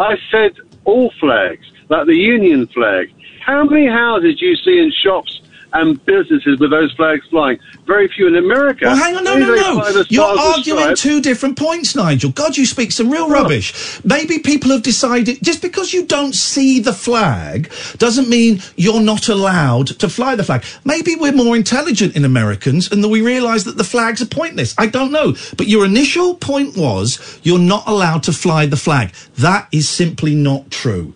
I said all flags, like the Union flag. How many houses do you see in shops and businesses with those flags flying? Very few in America. Well, hang on, no, no, no. You're arguing two different points, Nigel. God, you speak some real rubbish. Maybe people have decided just because you don't see the flag doesn't mean you're not allowed to fly the flag. Maybe we're more intelligent in Americans and that we realise that the flags are pointless. I don't know. But your initial point was you're not allowed to fly the flag. That is simply not true.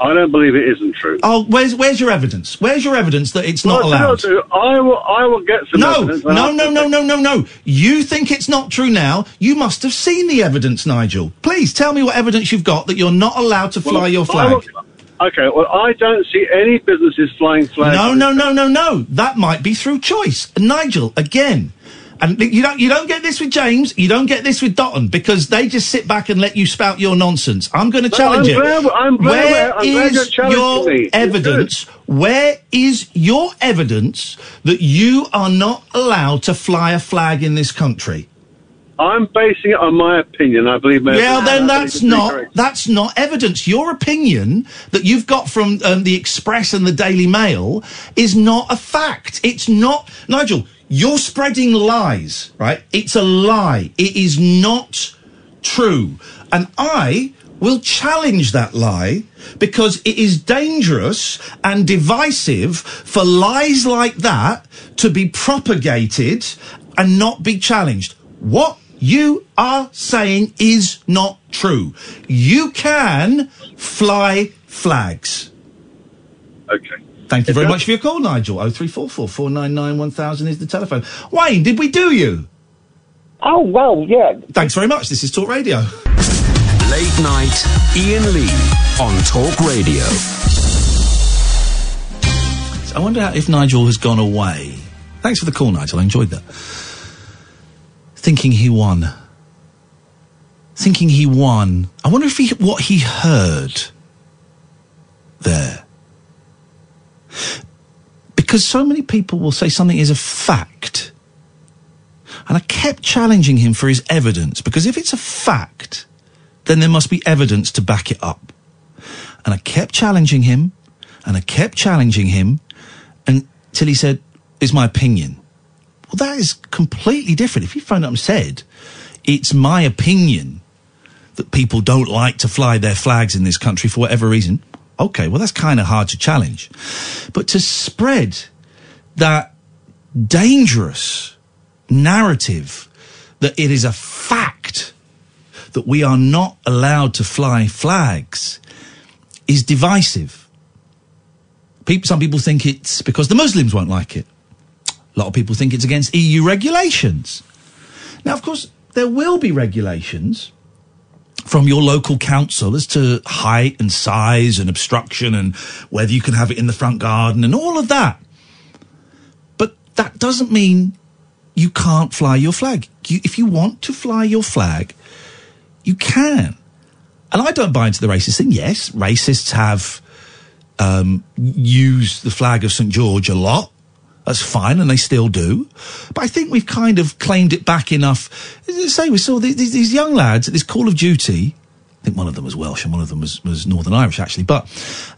I don't believe it isn't true. Oh, where's where's your evidence? Where's your evidence that it's not I allowed? tell you what I'll. I will. Get some No, evidence. no, no, no, no, no, no. You think it's not true now? You must have seen the evidence, Nigel. Please tell me what evidence you've got that you're not allowed to fly Well, your flag. will- Okay, well, I don't see any businesses flying flags. No, no, no, no, no. That might be through choice. Nigel, again. And you don't you don't get this with James, you don't get this with Dotton, because they just sit back and let you spout your nonsense. I'm going to No, challenge I'm it. glad- I'm glad- Where I'm you're is your me. Evidence? Where is your evidence that you are not allowed to fly a flag in this country? I'm basing it on my opinion. I believe. my Yeah, then that's not correct. that's not evidence. Your opinion that you've got from um, the Express and the Daily Mail is not a fact. It's not Nigel. You're spreading lies, right? It's a lie. It is not true, and I will challenge that lie because it is dangerous and divisive for lies like that to be propagated and not be challenged. What you are saying is not true. You can fly flags. Okay. Thank you very much for your call, Nigel. Oh three four four four nine nine one thousand is the telephone. Wayne, did we do you? Oh well, yeah. Thanks very much. This is Talk Radio. Late night, Iain Lee on Talk Radio. I wonder how- if Nigel has gone away. Thanks for the call, Nigel. I enjoyed that. Thinking he won. Thinking he won. I wonder if he what he heard there. Because so many people will say something is a fact. And I kept challenging him for his evidence because if it's a fact, then there must be evidence to back it up. And I kept challenging him and I kept challenging him until he said, It's my opinion. Well, that is completely different. If he phoned up and said, It's my opinion that people don't like to fly their flags in this country for whatever reason, okay, well, that's kind of hard to challenge. But to spread that dangerous narrative that it is a fact that we are not allowed to fly flags is divisive. People, some people think it's because the Muslims won't like it. A lot of people think it's against EU regulations. Now, of course, there will be regulations from your local council as to height and size and obstruction and whether you can have it in the front garden and all of that. But that doesn't mean you can't fly your flag. You, if you want to fly your flag, you can. And I don't buy into the racist thing. Yes, racists have um, used the flag of St. George a lot. That's fine, and they still do. But I think we've kind of claimed it back enough. Say, we saw these, these young lads at this Call of Duty. I think one of them was Welsh and one of them was, was Northern Irish, actually. But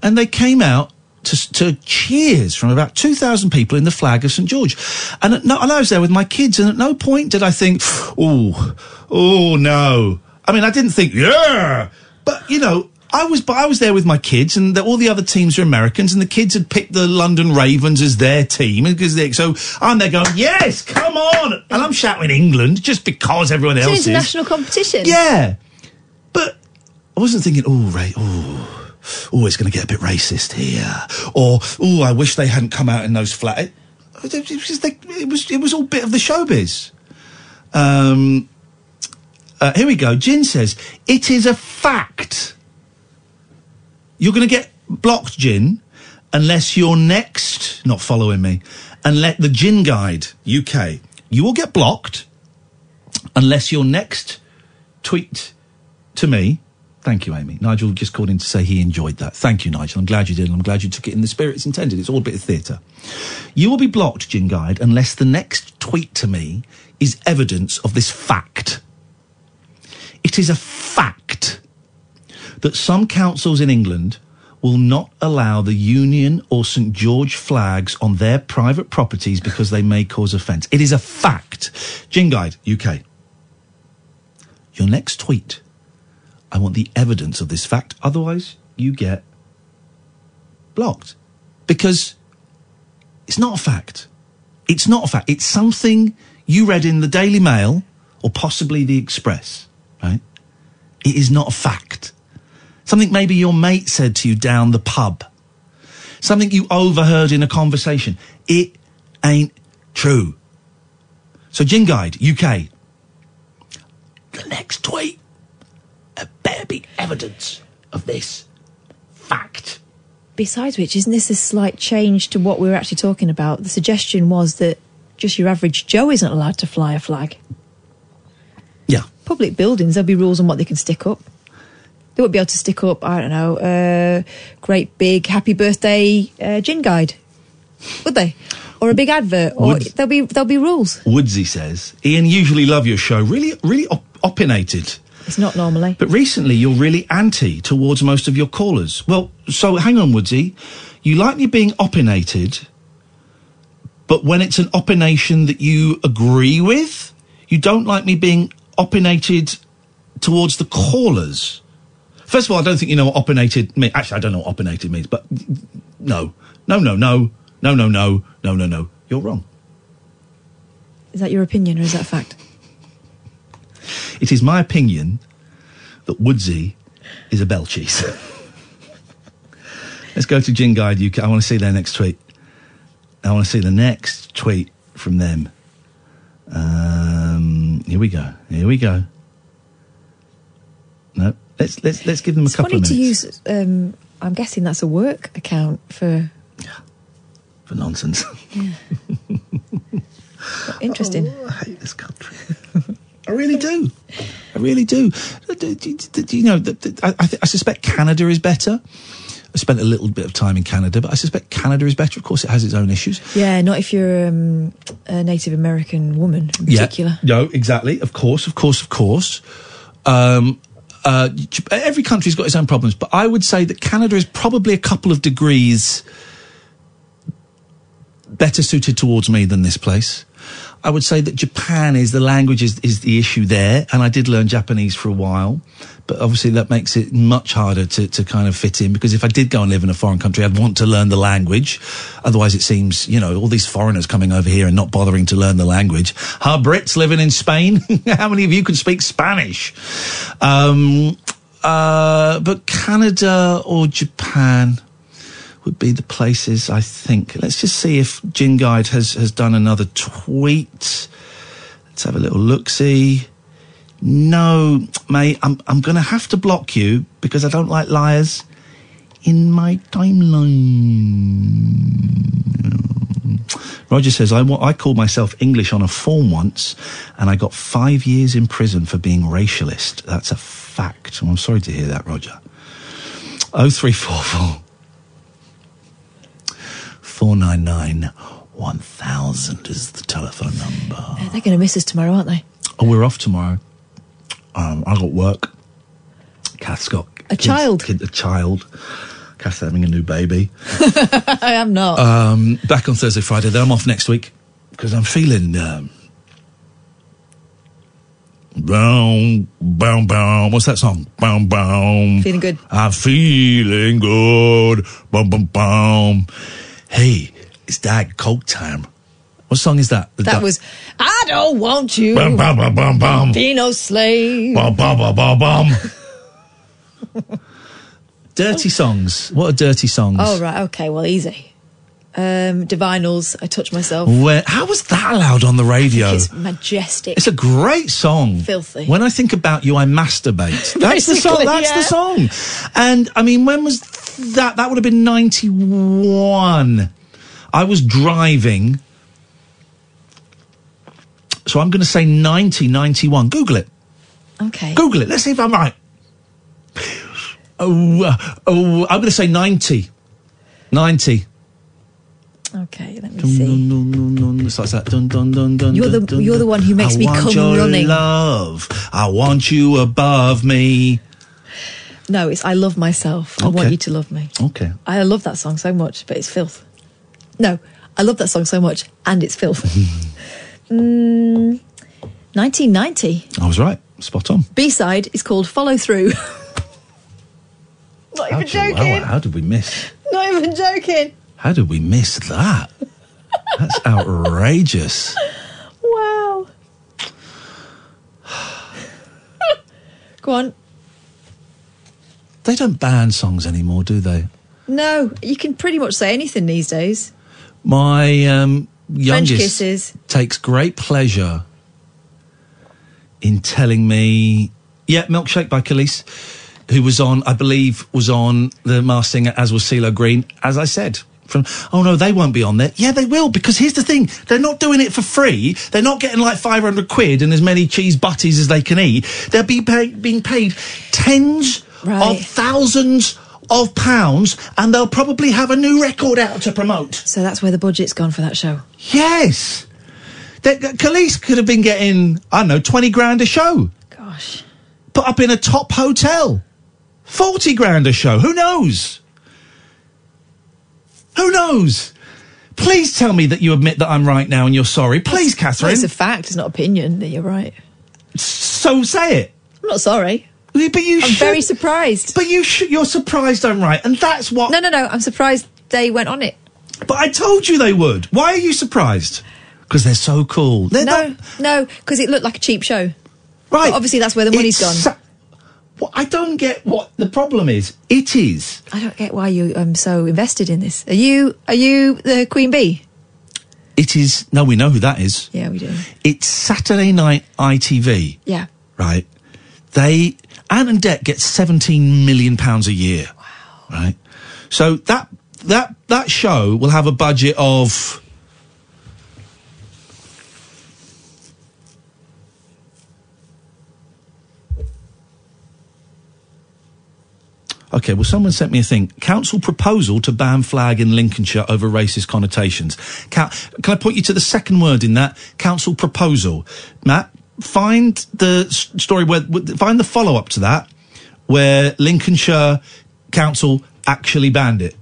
and they came out to, to cheers from about two thousand people in the flag of St George. And, no, and I was there with my kids, and at no point did I think, oh, oh no. I mean, I didn't think, yeah, but you know. I was, but I was there with my kids, and the, all the other teams are Americans, and the kids had picked the London Ravens as their team, because they, so I'm there going, yes, come on, and I'm shouting England just because everyone It's else is. international competition. Yeah, but I wasn't thinking, oh, right, oh, oh, it's going to get a bit racist here, or oh, I wish they hadn't come out in those flat. It, it, was, it was it was all bit of the showbiz. Um, uh, here we go. Jin says it is a fact. You're going to get blocked, Jin, unless you're next. Not following me, and let the Jin Guide UK. You will get blocked unless your next tweet to me. Thank you, Amy. Nigel just called in to say he enjoyed that. Thank you, Nigel. I'm glad you did, I'm glad you took it in the spirit it's intended. It's all a bit of theatre. You will be blocked, Jin Guide, unless the next tweet to me is evidence of this fact. It is a fact that some councils in England will not allow the Union or St George flags on their private properties because they may cause offence. It is a fact. Jin Guide, UK. Your next tweet. I want the evidence of this fact. Otherwise, you get blocked. Because it's not a fact. It's not a fact. It's something you read in the Daily Mail or possibly the Express, right? It is not a fact. Something maybe your mate said to you down the pub. Something you overheard in a conversation. It ain't true. So, Gin Guide, UK. The next tweet. There better be evidence of this fact. Besides which, isn't this a slight change to what we were actually talking about? The suggestion was that just your average Joe isn't allowed to fly a flag. Yeah. Public buildings, there'll be rules on what they can stick up. They won't be able to stick up, I don't know, uh, great big happy birthday uh, gin guide, would they? Or a big advert, or Would- there'll be there'll be rules. Woodsy says, Iain, usually love your show. Really, really op- opinated. It's not normally. But recently, you're really anti towards most of your callers. Well, so hang on, Woodsy. You like me being opinated, but when it's an opination that you agree with, you don't like me being opinated towards the callers. First of all, I don't think you know what opinated means. Actually, I don't know what opinated means, but no, no, no, no, no, no, no, no, no, no. You're wrong. Is that your opinion or is that fact? It is my opinion that Woodsy is a bell cheese. Let's go to Gin Guide UK. I want to see their next tweet. I want to see the next tweet from them. Um, here we go. Here we go. No, let's let's let's give them a couple. It's funny to use. Um, I'm guessing that's a work account for. for nonsense. Yeah. Interesting. Oh, I hate this country. I really do. I really do. Do- do- do- You know, I, I, I suspect Canada is better. I spent a little bit of time in Canada, but I suspect Canada is better. Of course, it has its own issues. Yeah, not if you're um, a Native American woman in particular. Yeah, no, exactly. Of course, of course, of course. Um, uh, every country's got its own problems, but I would say that Canada is probably a couple of degrees better suited towards me than this place. I would say that Japan is the language is, is the issue there, and I did learn Japanese for a while, but obviously that makes it much harder to, to kind of fit in because if I did go and live in a foreign country, I'd want to learn the language. Otherwise, it seems, you know, all these foreigners coming over here and not bothering to learn the language. Our Brits living in Spain, how many of you can speak Spanish? Um, uh, but Canada or Japan would be the places I think. Let's just see if Gin Guide has, has done another tweet. Let's have a little look see. No, mate, I'm I'm gonna have to block you because I don't like liars in my timeline. Roger says I, I called myself English on a form once, and I got five years in prison for being racialist. That's a fact. Oh, I'm sorry to hear that, Roger. Oh three four four. 499 1000 is the telephone number. They're going to miss us tomorrow, aren't they? Oh, we're off tomorrow. Um, I got work. Kath's got A child. Kid, a child. Kath's having a new baby. I am not. Um, back on Thursday, Friday. Then I'm off next week because I'm feeling. Um, boom, boom, boom. What's that song? Boom, boom. Feeling good. I'm feeling good. Boom, boom, boom. Hey, it's Dag Coke time. What song is that? The that was. I don't want you. Bum, bum, bum, bum, bum. Be no slave. Bum, bum, bum, bum, bum. Dirty songs. What are dirty songs? Oh right, okay, well easy. Um, Divinyls, I touch myself. Where, how was that allowed on the radio? It's majestic. It's a great song. Filthy. When I think about you, I masturbate. That's the song. That's yeah. the song. And I mean, when was that? That would have been ninety-one. I was driving. So I'm going to say 90, 91. Google it. Okay. Google it. Let's see if I'm right. Oh, uh, oh, I'm going to say 90. 90. Okay, let me see. dun, dun, dun. It's like that. Dun, dun, dun, dun, You're the- you're the one who makes I me want come your running. love. I want you above me. No, it's I love myself. I want you to love me. Okay. I love that song so much, but it's filth. No, I love that song so much, and it's filth. mm, 1990. I was right. Spot on. B side is called Follow Through. Not even joking. wow, how did we miss? Not even joking. How did we miss that? That's outrageous. Wow. Go on. They don't ban songs anymore, do they? No, you can pretty much say anything these days. My um, youngest kisses. takes great pleasure in telling me, yeah, Milkshake by Kelis, who was on, I believe, was on the Masked Singer, as was CeeLo Green, as I said. From, oh no, they won't be on there. Yeah, they will, because here's the thing. They're not doing it for free. They're not getting like 500 quid and as many cheese butties as they can eat. They're be pay- being paid tens Right. of thousands of pounds and they'll probably have a new record out to promote. So that's where the budget's gone for that show. Yes. That Kelis could have been getting, I don't know, 20 grand a show. Gosh. Put up in a top hotel. 40 grand a show. Who knows? Who knows? Please tell me that you admit that I'm right now and you're sorry. Please, Well, Catherine. it's a fact, it's not opinion that you're right. so say it. I'm not sorry. But you I'm should- very surprised. But you sh- you're surprised I'm right. And that's what. No, no, no. I'm surprised they went on it. But I told you they would. Why are you surprised? Because they're so cool. They're no, not- no, because it looked like a cheap show. Right. But obviously, that's where the money's It's gone. Well, I don't get what the problem is. It is. I don't get why you um so invested in this. Are you are you the queen bee? It is. No, we know who that is. Yeah, we do. It's Saturday night ITV, Yeah. right? They Ant and Dec get seventeen million pounds a year. Wow. Right. So that that that show will have a budget of. Okay, well, someone sent me a thing. Council proposal to ban flag in Lincolnshire over racist connotations. Ca- can I point you to the second word in that? Council proposal. Matt, find the story where, find the follow up to that where Lincolnshire Council actually banned it.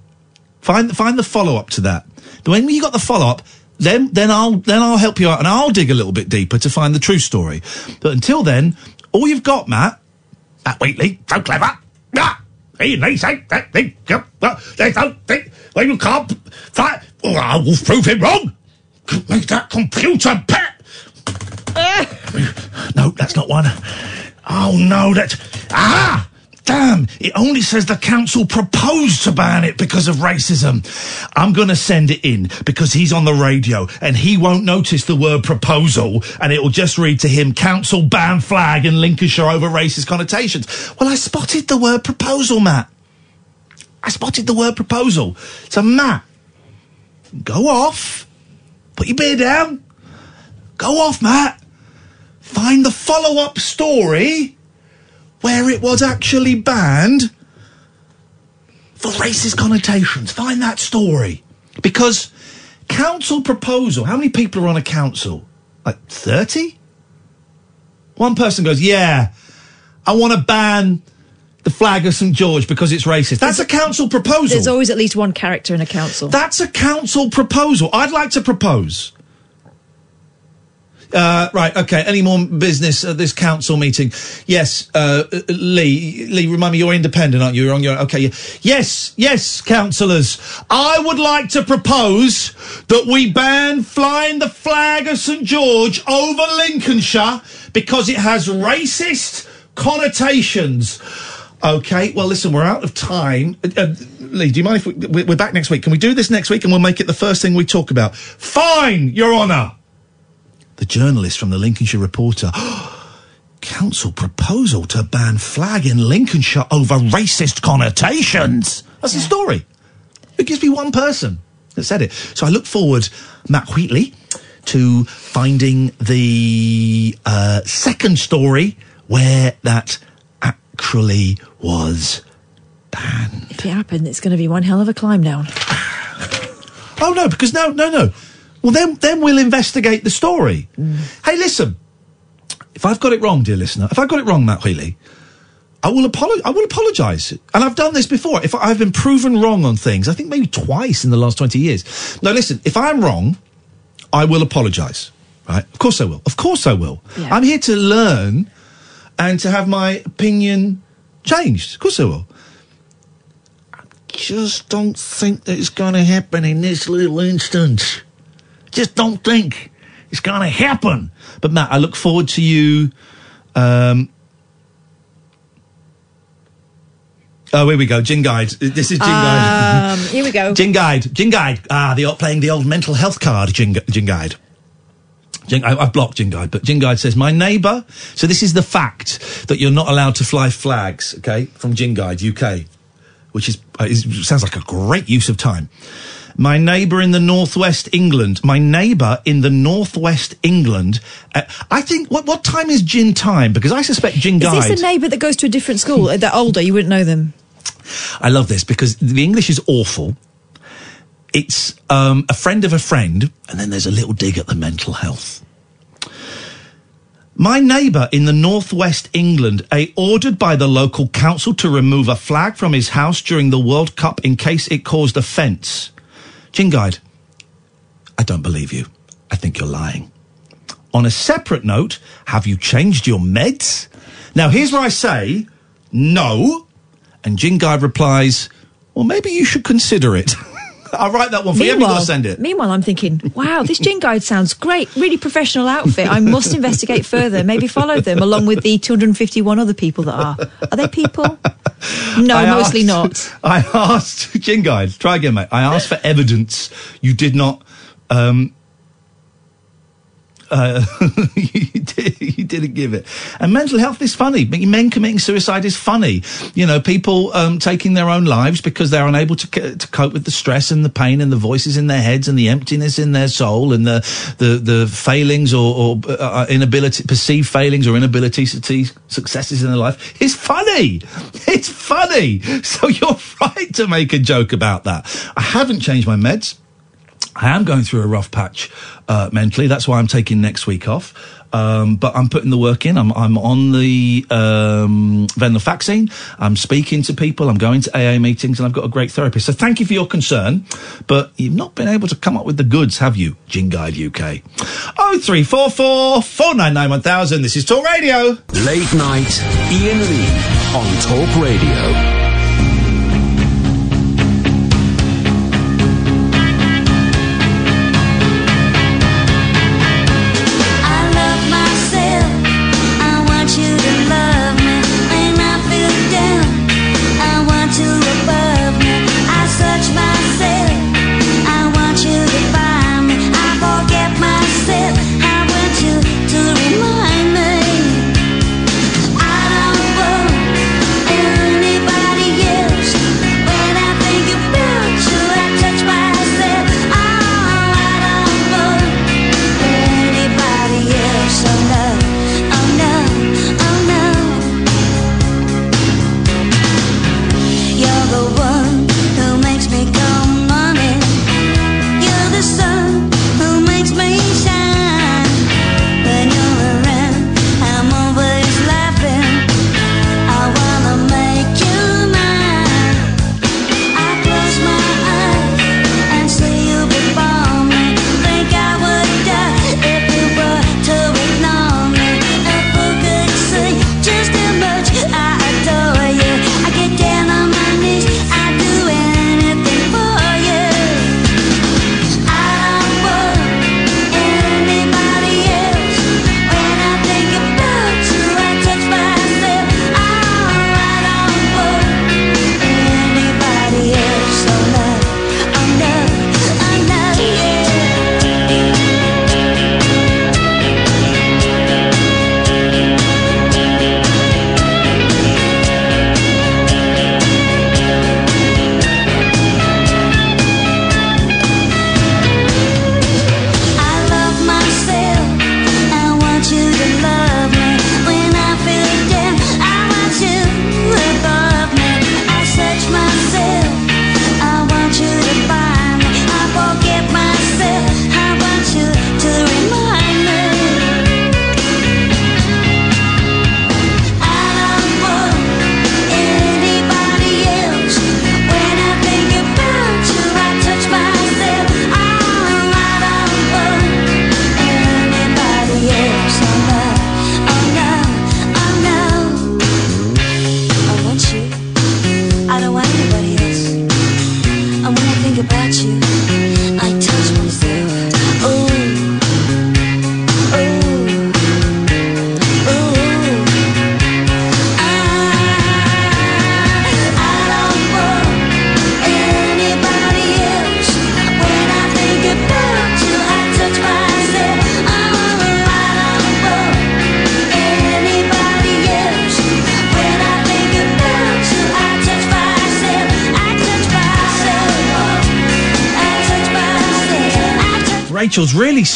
Find, find the follow up to that. When you got the follow up, then, then I'll, then I'll help you out and I'll dig a little bit deeper to find the true story. But until then, all you've got, Matt, Matt Wheatley, so clever. Ah, he they say that yep, well, they don't think, well, you can't, that, well, I will prove him wrong. Make that computer pet. no, that's not one. Oh no, that, ah! Damn, it only says the council proposed to ban it because of racism. I'm gonna send it in because he's on the radio and he won't notice the word proposal and it will just read to him council ban flag in Lincolnshire over racist connotations. Well, I spotted the word proposal, Matt. I spotted the word proposal. So, Matt, go off, put your beer down, go off, Matt, find the follow up story where it was actually banned for racist connotations. Find that story. Because council proposal, how many people are on a council? Like 30? One person goes, yeah, I want to ban the flag of St. George because it's racist. That's a council proposal. There's always at least one character in a council. That's a council proposal. I'd like to propose. Uh, right, okay. Any more business at this council meeting? Yes, uh, Lee. Lee, remind me, you're independent, aren't you? You're on your okay. yeah. Yes, yes, councillors. I would like to propose that we ban flying the flag of St George over Lincolnshire because it has racist connotations. Okay, well, listen, we're out of time. Uh, uh, Lee, do you mind if we- we're back next week? Can we do this next week and we'll make it the first thing we talk about? Fine, Your Honour! The journalist from the Lincolnshire Reporter. Council proposal to ban flag in Lincolnshire over racist connotations. That's the story. It gives me one person that said it. So I look forward, Matt Wheatley, to finding the uh, second story where that actually was. Banned. If it happened, it's going to be one hell of a climb down. Oh no, because no, no, no. Well, then, then we'll investigate the story. Mm. Hey, listen. If I've got it wrong, dear listener, if I've got it wrong, Matt Wheatley, I will apolo- I will apologise, and I've done this before. If I've been proven wrong on things, I think maybe twice in the last twenty years. Now, listen. If I'm wrong, I will apologise. Right? Of course I will. Of course I will. Yeah. I'm here to learn and to have my opinion changed. Of course I will. I just don't think that it's going to happen in this little instance. Just don't think it's going to happen. But Matt, I look forward to you. Um, oh, here we go. Gin Guide. This is Gin Guide. Um, here we go. Gin Guide. Gin Guide. Ah, the playing the old mental health card. Gin, Gin Guide. Gin, I, I've blocked Gin Guide, but Gin Guide says my neighbour. So this is the fact that you're not allowed to fly flags. Okay, from Gin Guide UK, which is, uh, is sounds like a great use of time. My neighbour in the northwest England. My neighbour in the northwest England. Uh, I think what what time is gin time? Because I suspect Gin Is this a neighbour that goes to a different school? They're older, you wouldn't know them. I love this because the English is awful. It's um, a friend of a friend, and then there's a little dig at the mental health. My neighbour in the northwest England, a ordered by the local council to remove a flag from his house during the World Cup in case it caused offence. Gin Guide, I don't believe you. I think you're lying. On a separate note, have you changed your meds? Now, here's where I say no. And Gin Guide replies, well, maybe you should consider it. I'll write that one for you. Haven't you to send it? meanwhile, I'm thinking, wow, this gin guide sounds great. Really professional outfit. I must investigate further. Maybe follow them along with the 251 other people that are. Are they people? No, I mostly asked- not. I asked Gin Guide, try again, mate. I asked for evidence. You did not. Um, uh, you, did, you didn't give it. And mental health is funny. Men committing suicide is funny. You know, people um, taking their own lives because they're unable to, co- to cope with the stress and the pain and the voices in their heads and the emptiness in their soul and the the, the failings or, or uh, inability, perceived failings or inability to see successes in their life. is funny. It's funny. So you're right to make a joke about that. I haven't changed my meds. I am going through a rough patch uh, mentally. That's why I'm taking next week off. Um, but I'm putting the work in. I'm, I'm on the um, venlafaxine. I'm speaking to people. I'm going to AA meetings, and I've got a great therapist. So thank you for your concern. But you've not been able to come up with the goods, have you, Gin Guide UK? Oh three four four four nine nine one thousand. This is Talk Radio. Late night, Iain Lee on Talk Radio.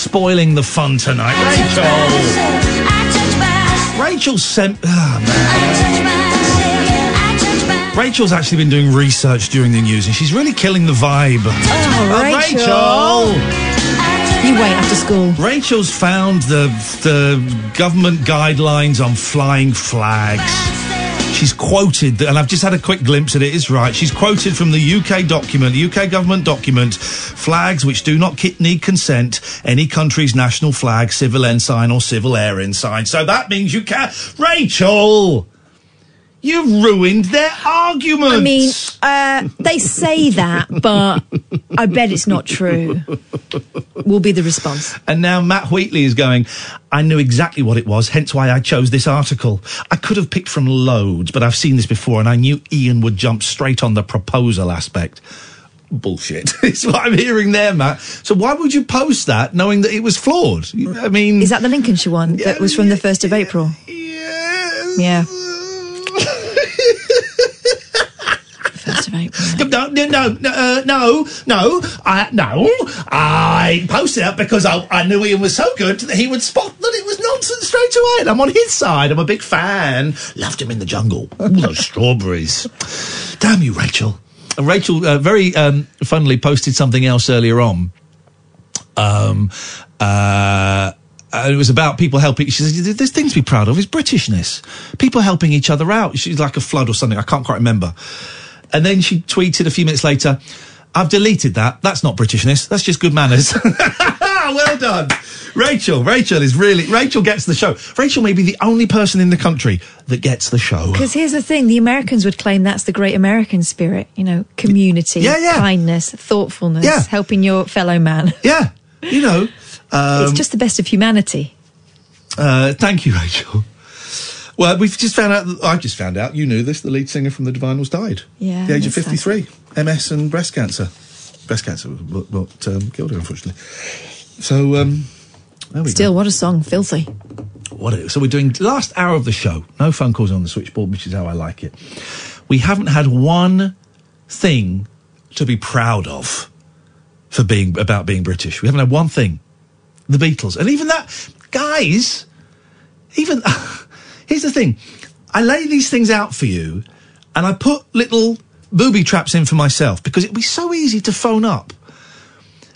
Spoiling the fun tonight. Rachel! myself. Touch myself. Rachel sent. Ah, man. I touch myself. I touch myself. Rachel's actually been doing research during the news and she's really killing the vibe. Oh, Uh, Rachel. You wait after school. Rachel's found the the government guidelines on flying flags. She's quoted, and I've just had a quick glimpse at it. It's right. She's quoted from the UK document, the UK government document, flags which do not need consent, any country's national flag, civil ensign, or civil air ensign. So that means you can't. Rachel, you've ruined their argument. I mean, uh, they say that, but I bet it's not true. Will be the response. And now Matt Wheatley is going, I knew exactly what it was, hence why I chose this article. I could have picked from loads, but I've seen this before and I knew Iain would jump straight on the proposal aspect. Bullshit. it's what I'm hearing there, Matt. So why would you post that knowing that it was flawed? I mean. Is that the Lincolnshire one that was from the 1st of April? Yeah. First of April. No, no, no, no, uh, no, no, I, no. I posted it because I, I knew Iain was so good that he would spot that it was nonsense straight away. And I'm on his side. I'm a big fan. Loved him in the jungle. Ooh, those strawberries. Damn you, Rachel. Uh, Rachel uh, very um, funnily posted something else earlier on. Um, uh, it was about people helping. She says, "There's things to be proud of. Is Britishness. People helping each other out. She's like a flood or something. I can't quite remember." And then she tweeted a few minutes later, "I've deleted that. That's not Britishness. That's just good manners." well done, Rachel. Rachel is really. Rachel gets the show. Rachel may be the only person in the country that gets the show. Because here's the thing the Americans would claim that's the great American spirit, you know, community, Yeah, yeah. kindness, thoughtfulness, Yeah. helping your fellow man. Yeah, you know. Um, it's just the best of humanity. Uh, thank you, Rachel. Well, we've just found out. I just found out. You knew this. The lead singer from the Divinyls died. Yeah, the age of fifty-three. MS and breast cancer. Breast cancer what, what um, killed her, unfortunately. So, um, there we Still, what a song. Filthy. What? It, so we're doing last hour of the show. No phone calls on the switchboard, which is how I like it. We haven't had one thing to be proud of for being about being British. We haven't had one thing. The Beatles, and even that, guys. Even here's the thing: I lay these things out for you, and I put little booby traps in for myself because it'd be so easy to phone up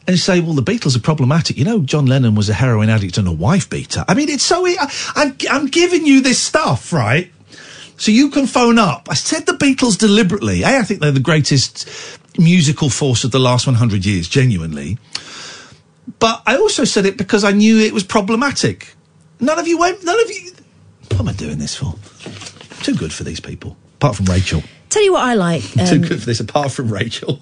and say, "Well, the Beatles are problematic." You know, John Lennon was a heroin addict and a wife beater. I mean, it's so. I'm, I'm giving you this stuff, right? So you can phone up. I said the Beatles deliberately. A, I think they're the greatest musical force of the last 100 years, genuinely. But I also said it because I knew it was problematic. None of you went. None of you. What am I doing this for? Too good for these people. Apart from Rachel. Tell you what I like. Too Um, good for this. Apart from Rachel.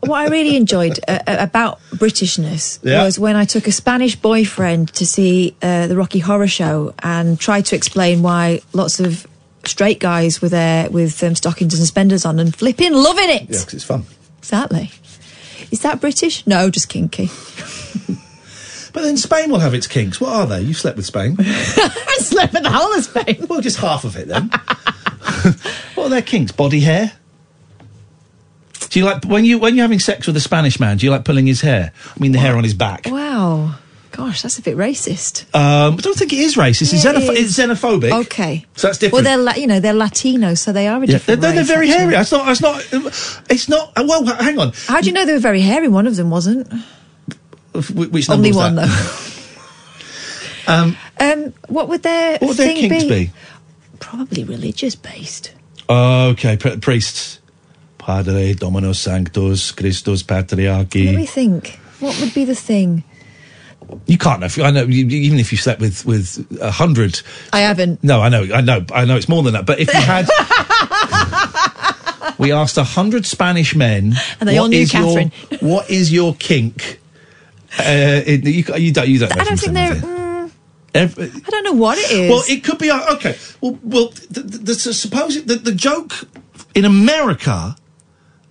what I really enjoyed uh, uh, about Britishness Yeah. was when I took a Spanish boyfriend to see uh, the Rocky Horror Show and tried to explain why lots of straight guys were there with um, stockings and suspenders on and flipping loving it. Yeah, because it's fun. Exactly. Is that British? No, just kinky. But then Spain will have its kinks. What are they? You slept with Spain. I slept with the whole of Spain. Well, just half of it then. What are their kinks? Body hair? Do you like when you when you're having sex with a Spanish man? Do you like pulling his hair? I mean, the hair on his back. Wow. Gosh, that's a bit racist. Um, I don't think it is racist. It's, Yeah, it xenoph- is. it's xenophobic. Okay. So that's different. Well, they're la- you know they're Latino, so they are a yeah, they're, different. they're, they're race, very actually. hairy. That's not. That's not. It's not. uh, Well, hang on. How do you know they were very hairy? One of them wasn't. Wh- Which number Only was one that? though. Um, Um, what would their what would their thing kinks be? Probably religious based. Okay, pri- priests. Padre, Dominus Sanctus, Christus Let me Patriarchi. think. What would be the thing? You can't know. if- I know. Even if you slept with with a hundred. I haven't. No, I know. I know. I know. It's more than that. But if you had, we asked a hundred Spanish men. And they all knew is your- Catherine. what is your kink? Uh, it, you, you don't. You don't. know I don't think they're. Every- I don't know what it is. Well, it could be uh, okay. Well, well, the, the, the, suppose the, the joke in America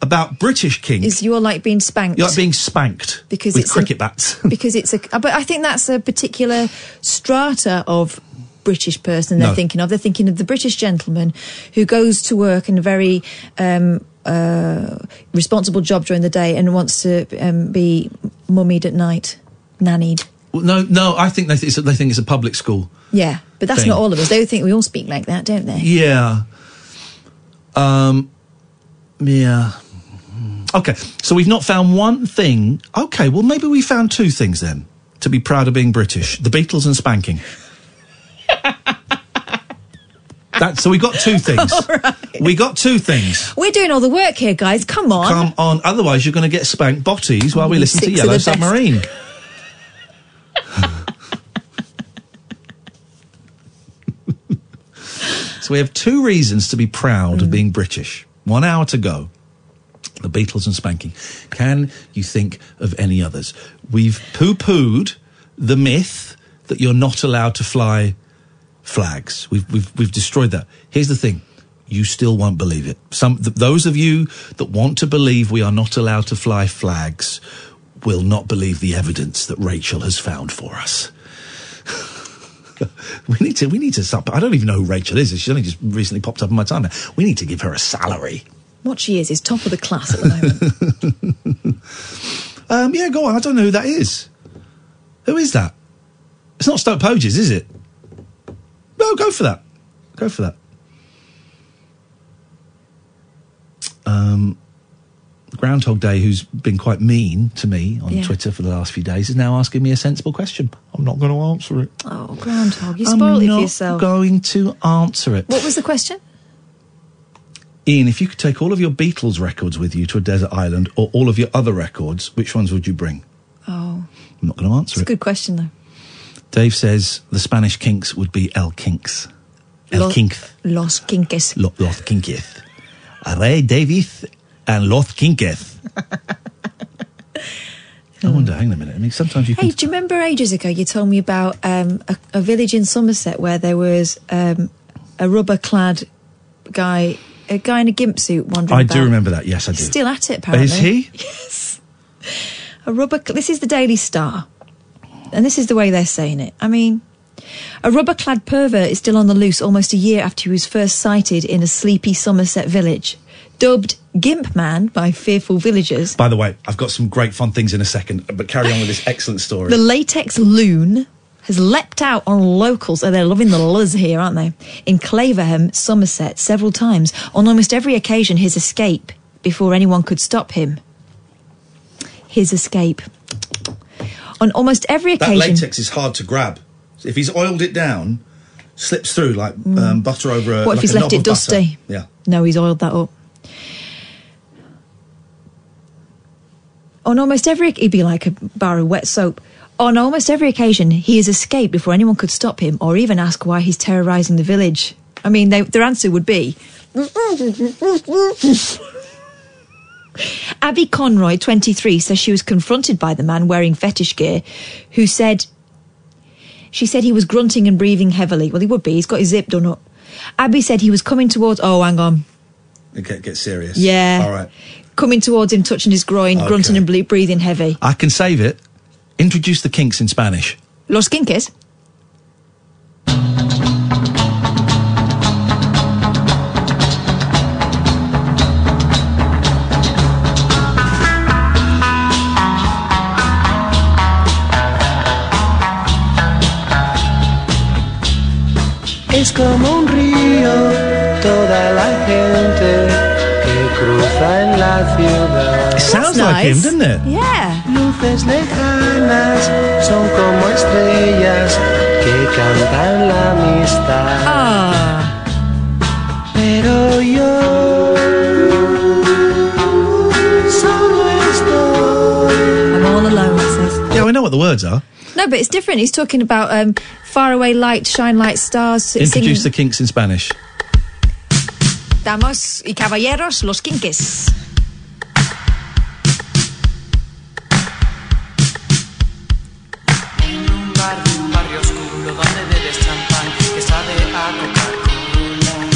about British kinks is you're like being spanked. you're like being spanked Because with it's a- cricket bats. because it's a. But I think that's a particular strata of British person they're No. thinking of. They're thinking of the British gentleman who goes to work in a very um, uh, responsible job during the day and wants to um, be mummied at night, nannied. Well, no, no, I think they, th- it's, they think it's a public school. Yeah, but that's Thing. not all of us. They think we all speak like that, don't they? Yeah. Um. Yeah. Okay, so we've not found one thing. Okay, well maybe we found two things then to be proud of being British: the Beatles and spanking. That, so we got two things. We got two things. We're doing all the work here, guys. Come on. Come on, otherwise you're going to get spanked botties while we listen to six Yellow. Submarine. so we have two reasons to be proud Mm. of being British. One hour to go. The Beatles and spanking. Can you think of any others? We've poo-pooed the myth that you're not allowed to fly flags. We've we've we've destroyed that. Here's the thing: you still won't believe it. Some th- those of you that want to believe we are not allowed to fly flags will not believe the evidence that Rachel has found for us. we need to we need to stop. I don't even know who Rachel is. She's only just recently popped up in my timeline. We need to give her a salary. What she is is top of the class at the moment. Um, yeah, go on. I don't know who that is. Who is that? It's not Stoke Poges, is it? No, go for that. Go for that. Um, Groundhog Day, who's been quite mean to me on Yeah. Twitter for the last few days, is now asking me a sensible question. I'm not going to answer it. oh, groundhog! You I'm spoiled it not for yourself. going to answer it. What was the question? Iain, if you could take all of your Beatles records with you to a desert island, or all of your other records, which ones would you bring? Oh, I'm not going to answer it's a it. good question though. Dave says the Spanish kinks would be El Kinks. El Kinks. Los Kinques. Lo- Los Kinketh. Ray Davies and Loth Kinketh. I wonder, hang on a minute. I mean, sometimes you. Hey, do you remember ages ago you told me about um, a, a village in Somerset where there was um, a rubber-clad guy, a guy in a gimp suit wandering I about? do remember that, yes, I do. He's still at it, apparently. Is he? Yes. A rubber. This is the Daily Star, and this is the way they're saying it. I mean, a rubber-clad pervert is still on the loose almost a year after he was first sighted in a sleepy Somerset village, dubbed Gimp Man by fearful villagers. By the way, I've got some great fun things in a second, but carry on with this excellent story. The latex loon has leapt out on locals. Oh, they're loving the luz here, aren't they? In Claverham, Somerset, several times. On almost every occasion, his escape before anyone could stop him. His escape. On almost every occasion. that latex is hard to grab. If he's oiled it down, slips through like um, butter over a. Mm. What if like he's left it of butter. dusty? Yeah. No, he's oiled that up. On almost every, he'd be like a bar of wet soap. On almost every occasion, he has escaped before anyone could stop him or even ask why he's terrorising the village. I mean, they, their answer would be. Abby Conroy, 23, says she was confronted by the man wearing fetish gear who said, she said he was grunting and breathing heavily. Well, he would be. He's got his zip done up. Abby said he was coming towards, oh, hang on. Get, get serious. Yeah. All right. Coming towards him, touching his groin, Okay. grunting and ble- breathing heavy. I can save it. Introduce the kinks in Spanish. Los Quinques? Es como ciudad. It sounds like him, doesn't it? Yeah. Luces lejanas son como estrellas que cantan la amistad. Ah. Pero yo solo estoy. I'm all alone, says. Yeah, we know what the words are. No, but it's different. He's talking about um, far away light, shine like stars. s- Introduce the kinks in Spanish. Damas y caballeros, los quinques.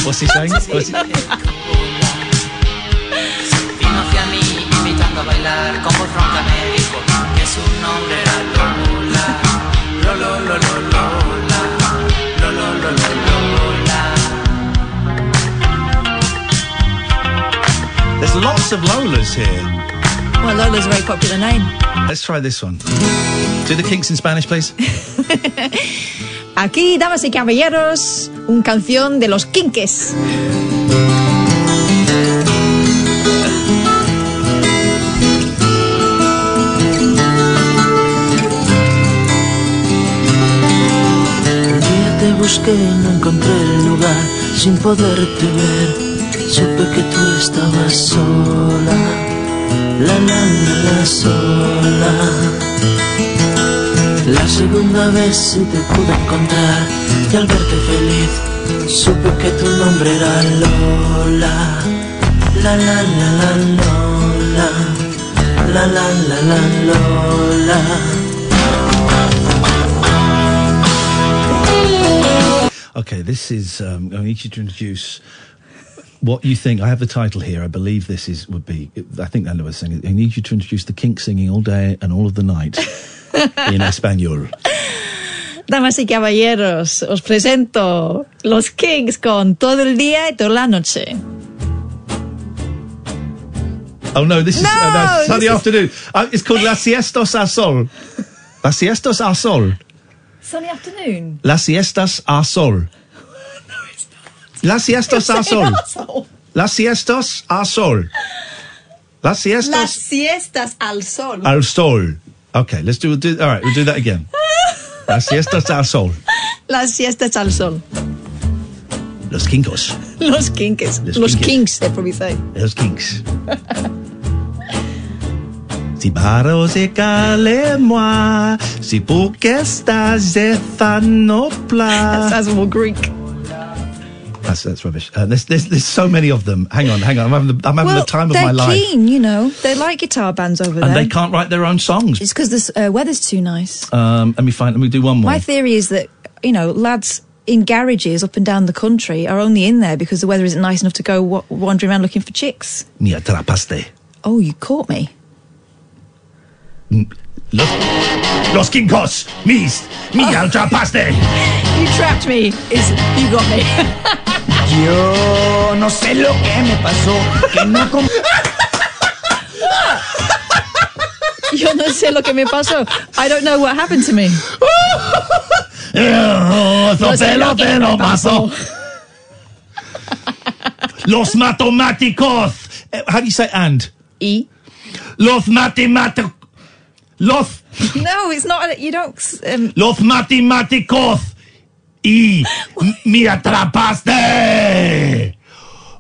Coca-Cola. What's he saying? What's he- Vino hacia mí invitando a bailar con voz ronca me dijo que su nombre era Lola. Lolo, lo, lo, Lola. Lolo, lo, lo, Lola. There's lots of Lolas here. Well, Lola's a very popular name. Let's try this one. Do the kinks in Spanish, please. Aquí, damas y caballeros, un canción de los día te busqué y no encontré el lugar sin poderte ver. Supe que tú estabas sola, la la la la sola. La segunda vez sí te pude encontrar y al verte feliz supe que tu nombre era Lola, la la la la Lola, la la la la Lola. Okay, this is. Um, I need you to introduce what you think. I have the title here. I believe this is would be. I think I was saying. singing. I need you to introduce the kink singing all day and all of the night in Espanol. Damas y caballeros, os presento los Kings con todo el día y toda la noche. Oh no, this is No, uh, no, Sunday this is- afternoon. Uh, it's called La Siestas al Sol. La Siestas al Sol. Sunday afternoon. La Siestas al Sol. La Siestas al Sol. Las Siestas al Sol. Las Siestas Las siestas al sol. al Sol. Okay, let's do, do. All right, we'll do that again. Las Siestas al Sol. Las siestas al sol. Los Kinkos. Los quinques. Los Los kings, they probably say. Los Kinks. Si paro se cale moi, si pour que estás de That sounds more Greek. That's that's rubbish. Uh, there's, there's there's so many of them. Hang on, hang on. I'm having the, I'm having well, the time of they're my life, keen, you know. They like guitar bands over and there. they can't write their own songs. It's because the uh, weather's too nice. Um, let me find. Let me do one more. My theory is that, you know, lads in garages up and down the country are only in there because the weather isn't nice enough to go wa- wandering around looking for chicks. Me atrapaste. Oh, you caught me. Los, los Kinkos. Mis. Me atrapaste. You trapped me. Is you got me. Yo no sé lo que me pasó, que no com- Yo no sé lo que me pasó. I don't know what happened to me. Oh, No sé lo que me pasó. Los matemáticos. Uh, How do you say and? E. Los matemáticos. Los No, it's not. You don't. Um, los matemáticos. Y me atrapaste.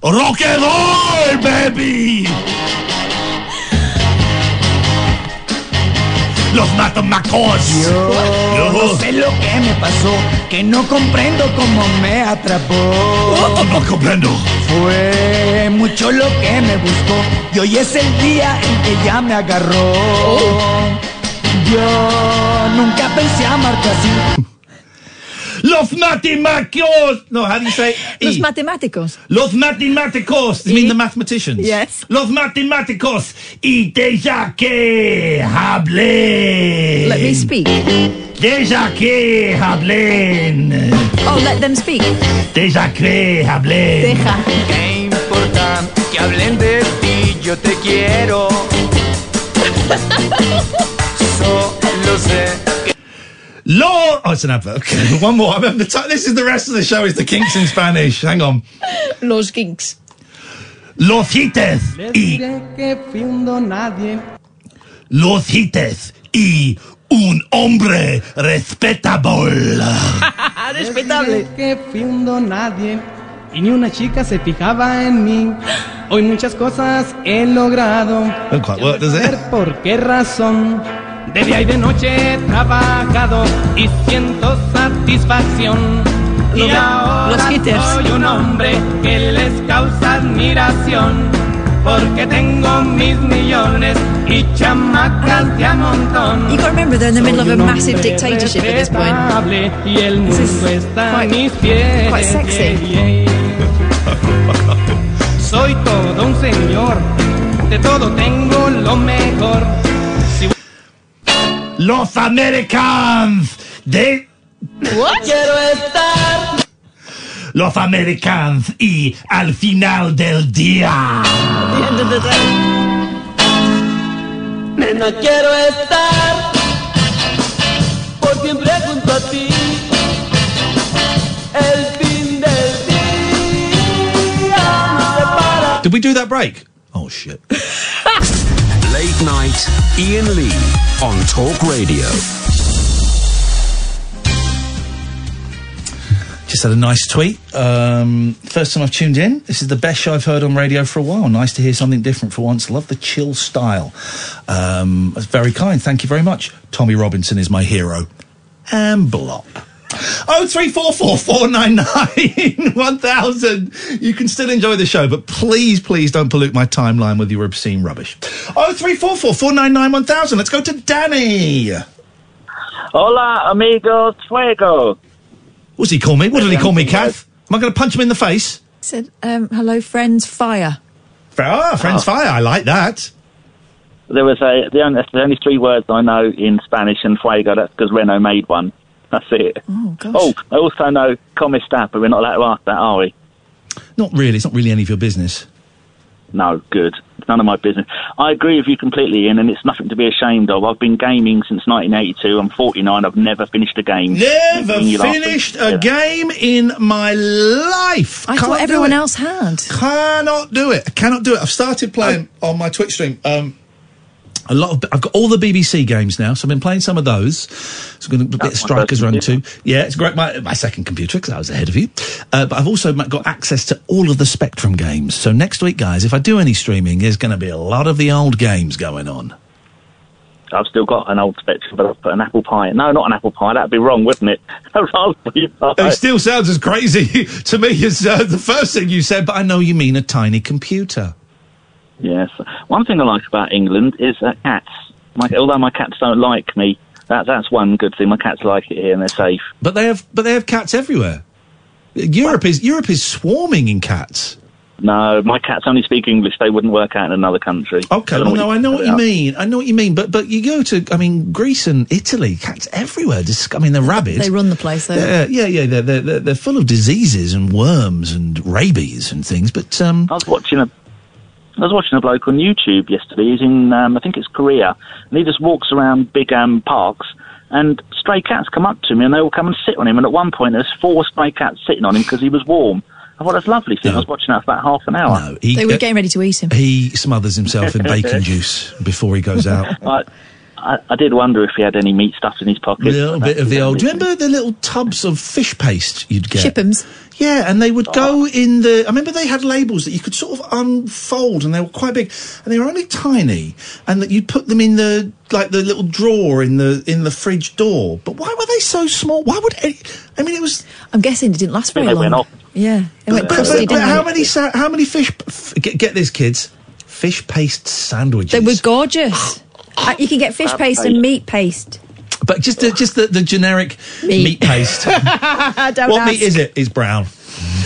Rock and roll, baby. Los matemáticos. Yo no sé lo que me pasó, que no comprendo cómo me atrapó. No comprendo. Fue mucho lo que me buscó y hoy es el día en que ya me agarró. Yo nunca pensé amarte así. Los matemáticos. No, how do you say? los E. matemáticos. Los matemáticos. You mean the mathematicians? Yes. Los matemáticos. Y deja que hable. Let me speak. Deja que hablen. Oh, let them speak. Deja que hablen. Deja. ¿Qué importa que hablen de ti? Yo te quiero. Solo sé Lord, oh, it's an advert. Okay, one more. I mean, the ti- this is the rest of the show. Is the Kinks in Spanish? Hang on. Los Kinks. Los hites y los hites y un hombre respetable. Respetable. que don nadie. Y ni una chica se fijaba en mí. Hoy muchas cosas he logrado. Quite work, does it? Por qué razón. De día y de noche he trabajado y siento satisfacción. Y ahora Los haters. soy un hombre que les causa admiración. Porque tengo mis millones y chamacas de a montón. You got to remember they're in the middle of a massive dictatorship at this point. Y el This is mundo está quite- mis pies. quite sexy. Yeah, yeah. Soy todo un señor, de todo tengo lo mejor. Los Americans de Quiero estar. Los Americans y al final del día. Nena, quiero estar por siempre junto a ti. El fin del día. Did we do that break? Oh shit. Late night, Iain Lee on Talk Radio. Just had a nice tweet. Um, first time I've tuned in. This is the best show I've heard on radio for a while. Nice to hear something different for once. Love the chill style. Um, that's very kind. Thank you very much. Tommy Robinson is my hero. And block. Oh three four four four nine nine one thousand. You can still enjoy the show, but please, please don't pollute my timeline with your obscene rubbish. Oh three four four four nine nine one thousand. Let's go to Danny. Hola, amigos, fuego. What does he call me? What did he call me, Kath? Am I going to punch him in the face? He Said, um, hello, friends, fire. Ah, friends, fire. I like that. There was a the only, the only three words I know in Spanish and fuego. That's because Renault made one. That's it. Oh, gosh. Oh, I also know come está, but we're not allowed to ask that, are we? Not really. It's not really any of your business. No, good. It's none of my business. I agree with you completely, Iain, and it's nothing to be ashamed of. I've been gaming since 1982. I'm 49. I've never finished a game. Never Ringing you last week. finished a game in my life. I Can't thought everyone else had. Cannot do it. I cannot do it. I've started playing Oh. on my Twitch stream. Um, a lot of. I've got all the BBC games now, so I've been playing some of those. So I'm going to get Strykers Run too. Yeah, it's great. My, my second computer because I was ahead of you. Uh, but I've also got access to all of the Spectrum games. So next week, guys, if I do any streaming, there's going to be a lot of the old games going on. I've still got an old Spectrum, but I've put an apple pie. No, not an apple pie. That'd be wrong, wouldn't it? A raspberry pie. It still sounds as crazy to me as uh, the first thing you said, but I know you mean a tiny computer. Yes. One thing I like about England is uh, cats. My, although my cats don't like me, that, that's one good thing. My cats like it here and they're safe. But they have, but they have cats everywhere. Europe is Europe is swarming in cats. No, my cats only speak English. They wouldn't work out in another country. Okay, don't well, no, I know what you out. mean. I know what you mean. But but you go to, I mean, Greece and Italy, cats everywhere. Just, I mean, they're rabid. They run the place, though. Yeah, yeah, yeah. They're, they're, they're, they're full of diseases and worms and rabies and things. But um, I was watching a. I was watching a bloke on YouTube yesterday. He's in, um, I think it's Korea, and he just walks around big um, parks, and stray cats come up to him, and they all come and sit on him. And at one point, there's four stray cats sitting on him because he was warm. I thought that's lovely. thing. I was watching that for about half an hour. he, They were uh, getting ready to eat him. he smothers himself in bacon juice before he goes out. I, I, I did wonder if he had any meat stuff in his pocket. A pocket. little bit of the old. Do you remember the little tubs of fish paste you'd get? Shippam's. Yeah, and they would go oh. in the. I remember they had labels that you could sort of unfold, and they were quite big, and they were only tiny, and that you'd put them in the like the little drawer in the in the fridge door. But why were they so small? Why would? Any, I mean, it was. I'm guessing it didn't last very they long. went off. Yeah, it went But, crusty, but- but didn't how it? many sa- how many fish? F- get, get this, kids. Fish paste sandwiches. They were gorgeous. Uh, you can get fish Crab paste paste. and meat paste. But just the, just the, the generic meat, paste. Don't what ask. meat is it? It's brown.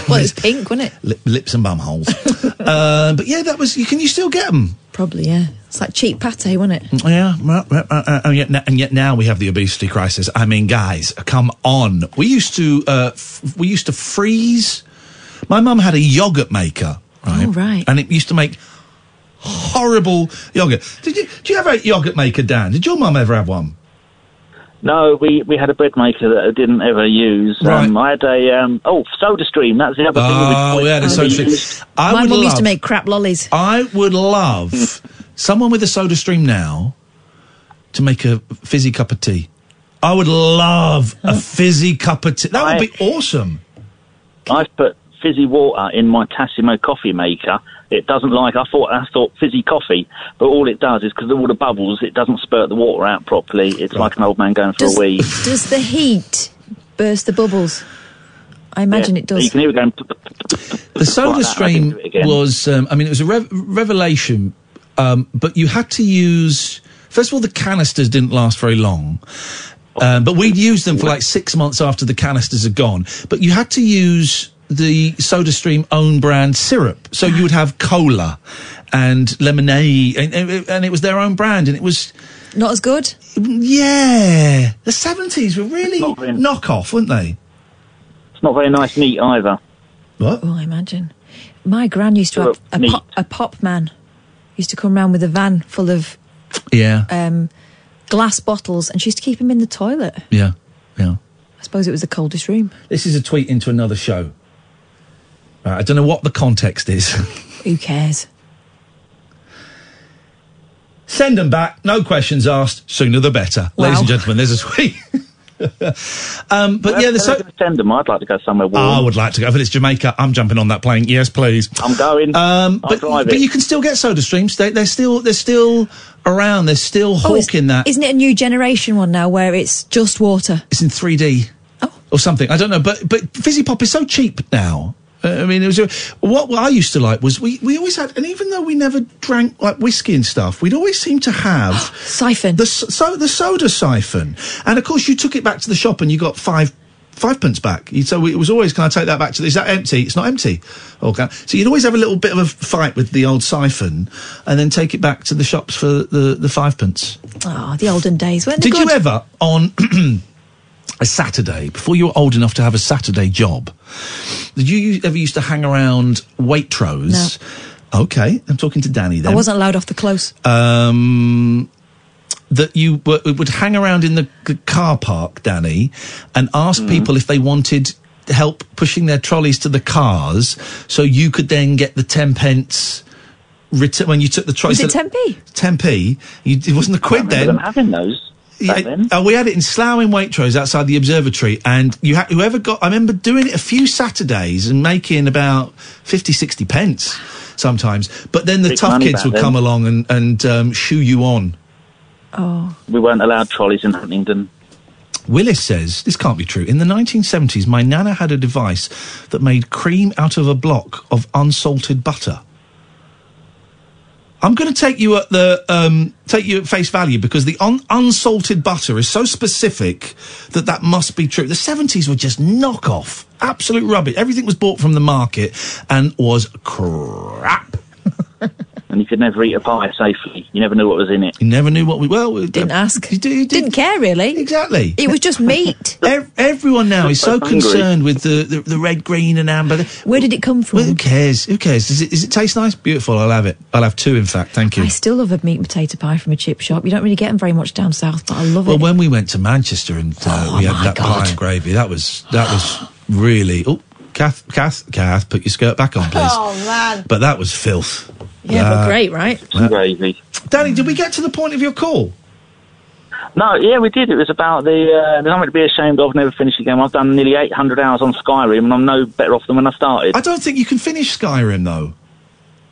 Well, it's pink, wasn't it? Lip, lips and bum holes. uh, but yeah, that was. You can you still get them? Probably, yeah. It's like cheap pate, wasn't it? Yeah, well, uh, uh, uh, and, yet, and yet now we have the obesity crisis. I mean, guys, come on. We used to uh, f- we used to freeze. My mum had a yogurt maker, right? Oh, right. And it used to make horrible yogurt. Did you? Do you have a yogurt maker, Dan? Did your mum ever have one? No, we, we had a bread maker that I didn't ever use. Um, I had a um, oh Soda Stream. That's the other thing. Oh, we had a soda stream. I My mum used to make crap lollies. I would love someone with a soda stream now to make a fizzy cup of tea. I would love a fizzy cup of tea. That would be awesome. I've put fizzy water in my Tassimo coffee maker. It doesn't like. I thought I thought fizzy coffee, but all it does is because of all the bubbles, it doesn't spurt the water out properly. It's like an old man going for Does, a wee. does the heat burst the bubbles? I imagine Yeah. it does. You can hear it going. The Soda Like that, I Stream can do it again. was, um, I mean, it was a rev- revelation, um, but you had to use. First of all, the canisters didn't last very long. Um, but we'd used them for like six months after the canisters had gone. But you had to use the Soda Stream own brand syrup. So you would have cola and lemonade, and, and and it was their own brand, and it was. Not as good? Yeah. The 70s were really knockoff, weren't they? It's not very nice meat either. What? Oh, I imagine. My gran used to have a pop, a pop man. Used to come round with a van full of Yeah. um, glass bottles, and she used to keep him in the toilet. Yeah. Yeah. I suppose it was the coldest room. This is a tweet into another show. Right, I don't know what the context is. Who cares? Send them back. No questions asked. Sooner the better. Ladies and gentlemen, there's a tweet. um, but yeah, the so- send them. I'd like to go somewhere warm. I would like to go. If it's Jamaica, I'm jumping on that plane. Yes, please. I'm going. Um, but, but you can still get soda streams. They, they're still they're still around. They're still Oh, it's- hawking that. Isn't it a new generation one now where it's just water? It's in 3D or something. I don't know. But but fizzy pop is so cheap now. Uh, I mean, it was a, what, I used to like was we, we always had, and even though we never drank like whiskey and stuff, we'd always seem to have siphon the so the soda siphon, and of course you took it back to the shop and you got five. Five pence back. So it was always, can I take that back to? the- Is that empty? It's not empty. Okay. So you'd always have a little bit of a fight with the old siphon, and then take it back to the shops for the the five pence. Oh, the olden days. Weren't they Did you ever on a Saturday before you were old enough to have a Saturday job? Did you ever used to hang around Waitrose? Okay, I'm talking to Danny then. I wasn't allowed off the close. Um, that you were, would hang around in the car park, Danny, and ask people if they wanted help pushing their trolleys to the cars, so you could then get the ten pence. Return when you took the trolley. Was it 10p? 10p. You, it wasn't a quid then. them having those. Yeah, uh, we had it in Slough in Waitrose outside the observatory, and you had whoever got. I remember doing it a few Saturdays and making about 50, 60 pence sometimes. But then the Big tough kids would then. come along and and um, shoo you on. Oh. We weren't allowed trolleys in Huntingdon. Willis says this can't be true. In the 1970s, my nana had a device that made cream out of a block of unsalted butter. I'm going to take you at the um, take you at face value because the un- unsalted butter is so specific that that must be true. The 70s were just knockoff, absolute rubbish. Everything was bought from the market and was crap. And you could never eat a pie safely. You never knew what was in it. You never knew what we well Didn't ask. You, did, Didn't care really. Exactly. It was just meat. Ev- everyone now is so so hungry. concerned with the, the, the red, green, and amber. Where did it come from? Well, who cares? Who cares? Does it, does it taste nice? Beautiful. I'll have it. I'll have two, in fact. Thank you. I still love a meat and potato pie from a chip shop. You don't really get them very much down south, but I love Well, it. Well, when we went to Manchester and uh, Oh, we had that God. pie and gravy, that was that was really. Oh, Kath, Kath, Kath, put your skirt back on, please. Oh man. But that was filth. Yeah, Uh, but great, right? That- Gravy. Danny, did we get to the point of your call? No, yeah, we did. It was about the. Uh, there's nothing to be ashamed of. Never finished the game. I've done nearly 800 hours on Skyrim, and I'm no better off than when I started. I don't think you can finish Skyrim though.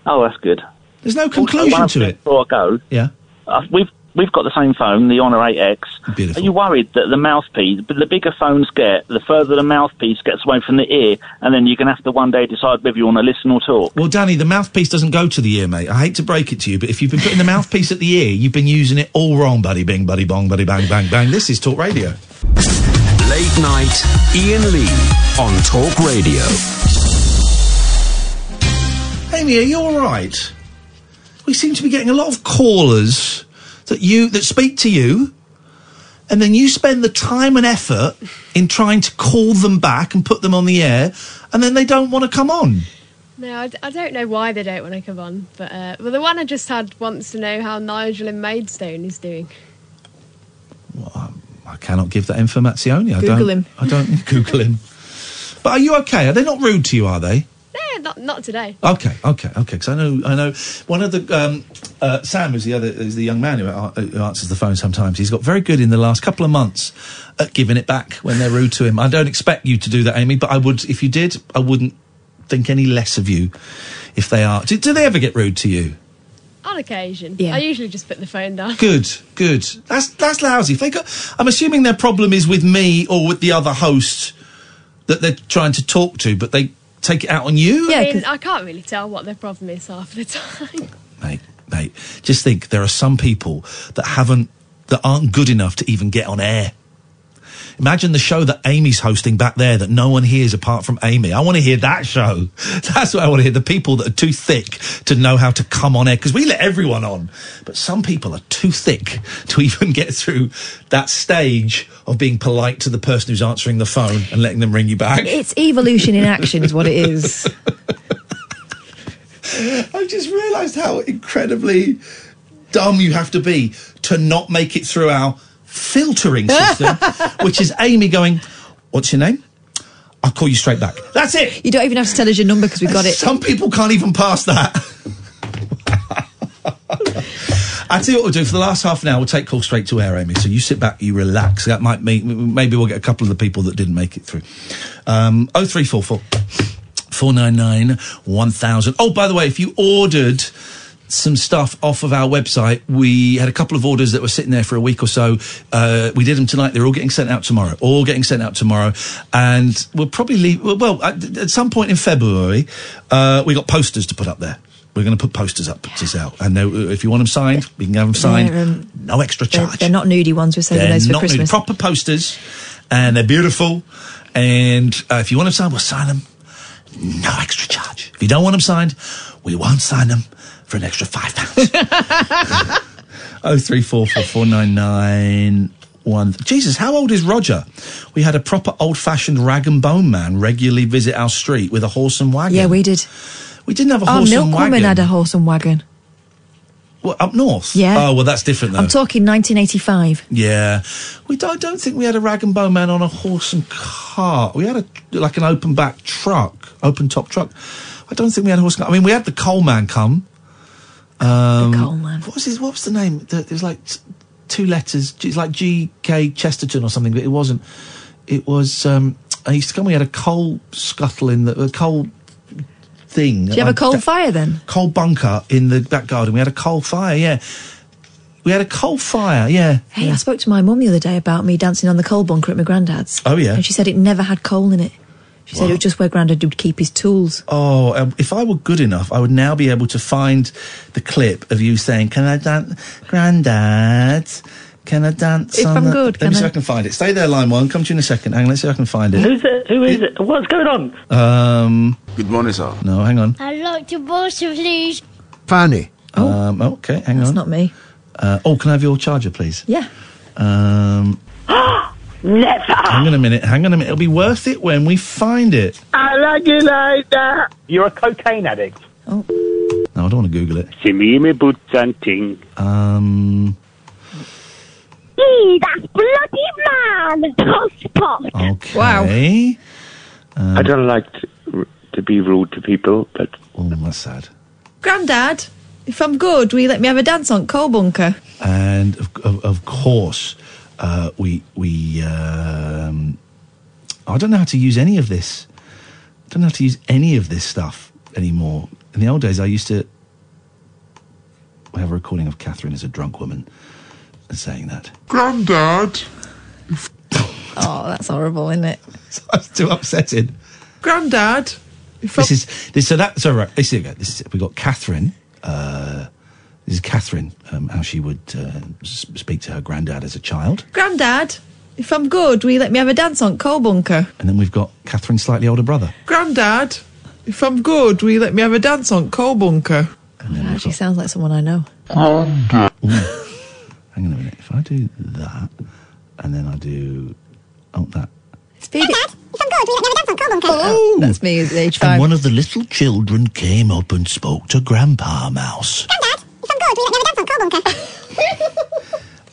Oh, that's good. There's no conclusion one to it. Before I go, Yeah. uh, we've we've got the same phone, the Honor 8X. Beautiful. Are you worried that the mouthpiece, but the bigger phones get, the further the mouthpiece gets away from the ear, and then you're going to have to one day decide whether you want to listen or talk? Well, Danny, the mouthpiece doesn't go to the ear, mate. I hate to break it to you, but if you've been putting the mouthpiece at the ear, you've been using it all wrong, buddy. Bing, buddy, bong, buddy, bang, bang, bang. This is Talk Radio. Late night, Iain Lee on Talk Radio. Amy, are you all right? We seem to be getting a lot of callers that you that speak to you, and then you spend the time and effort in trying to call them back and put them on the air, and then they don't want to come on. No, I, d- I don't know why they don't want to come on, but uh, well, the one I just had wants to know how Nigel in Maidstone is doing. I cannot give that information. I Google don't, him. I don't Google him. But are you okay? Are they not rude to you? Are they? No, not not today. Okay, okay, okay. Because I know, I know, one of the um, uh, Sam is the other is the young man who, uh, who answers the phone sometimes. He's got very good in the last couple of months at giving it back when they're rude to him. I don't expect you to do that, Amy, but I would if you did. I wouldn't think any less of you if they are. Do, do they ever get rude to you? On occasion, Yeah. I usually just put the phone down. Good, good. That's that's lousy. If they got, I'm assuming their problem is with me or with the other host that they're trying to talk to, but they take it out on you. I mean, I can't really tell what their problem is half the time. Mate, mate. Just think, there are some people that haven't, that aren't good enough to even get on air. Imagine the show that Amy's hosting back there that no one hears apart from Amy. I want to hear that show. That's what I want to hear. The people that are too thick to know how to come on air because we let everyone on, but some people are too thick to even get through that stage of being polite to the person who's answering the phone and letting them ring you back. It's evolution in action, is what it is. I've just realised how incredibly dumb you have to be to not make it through our filtering system, which is Amy going, What's your name? I'll call you straight back. That's it. You don't even have to tell us your number because we've got it. Some people can't even pass that. I tell you what we'll do for the last half an hour. We'll take calls straight to air, Amy. So you sit back, you relax. That might mean maybe we'll get a couple of the people that didn't make it through. Um, oh three four four four nine nine one thousand. Oh, by the way, if you ordered some stuff off of our website, we had a couple of orders that were sitting there for a week or so. Uh, we did them tonight. They're all getting sent out tomorrow. All getting sent out tomorrow, and we'll probably leave. Well, at, at some point in February, uh, we got posters to put up there. We're going to put posters up to sell, and if you want them signed, we can have them signed. Um, no extra They're, charge. they're not nudie ones. We're saving They're those for Christmas. proper posters, and they're beautiful. And uh, if you want them signed, we'll sign them. No extra charge. If you don't want them signed, we won't sign them for an extra five pounds. oh three four four four nine nine one. Jesus, how old is Roger? We had a proper old-fashioned rag and bone man regularly visit our street with a horse and wagon. yeah, we did. We didn't have a Our horse and milkwoman wagon. had a horse and wagon. What, up north? Yeah. Oh well, that's different though. I'm talking 1985. Yeah, we don't, I don't think we had a rag and bone man on a horse and cart. We had a like an open back truck, open top truck. I don't think we had a horse. I mean, we had the coal man come. Um, the coal man. What was his? What was the name? The, it was like t- two letters. It's like G K Chesterton or something, but it wasn't. It was. Um, I used to come. We had a coal scuttle in the a coal thing. Did you have a coal fire then? coal bunker in the back garden. We had a coal fire. Yeah, we had a coal fire. Yeah. Hey, I spoke to my mum the other day about me dancing on the coal bunker at my granddad's. Oh, yeah? And she said it never had coal in it. She said it was just where Grandad would keep his tools. Oh, um, if I were good enough, I would now be able to find the clip of you saying, "Can I dance, Grandad? Can I dance?" If on I'm the-" good, Let can me see if I can find it. Stay there, line one. Come to you in a second. Hang on, let's see if I can find it. Who's it? Who is it? What's going on? Um. Good morning, sir. No, hang on. I'd like to boss please. Fanny. Um. Okay, hang That's on. not me. Uh, oh, can I have your charger, please? Yeah. Um. Never. Hang on a minute. Hang on a minute. It'll be worth it when we find it. I like you like that. You're a cocaine addict. Oh. No, I don't want to Google it. Simime Butsanting. Um. Gee, that's bloody man. Tosspot. Okay. Um, I don't like to, to be rude to people, but oh, that's sad. Granddad, if I'm good, will you let me have a dance on coal bunker? and of, of, of course, uh, we we um, I don't know how to use any of this. I don't know how to use any of this stuff anymore. In the old days, I used to have a recording of Catherine as a drunk woman saying that. Granddad. oh, that's horrible, isn't it? That's too upsetting. Granddad. This is this, so that's all right. This is it. This is it. We got Catherine. Uh, this is Catherine. Um, how she would uh, speak to her granddad as a child, Granddad, if I'm good, will you let me have a dance on coal bunker? and then we've got Catherine's slightly older brother. Granddad, if I'm good, will you let me have a dance on coal bunker? That actually sounds like someone I know. Ooh. Hang on a minute. If I do that, and then I do oh that. Speed it. Oh, that's me at age five. And one of the little children came up and spoke to Grandpa Mouse.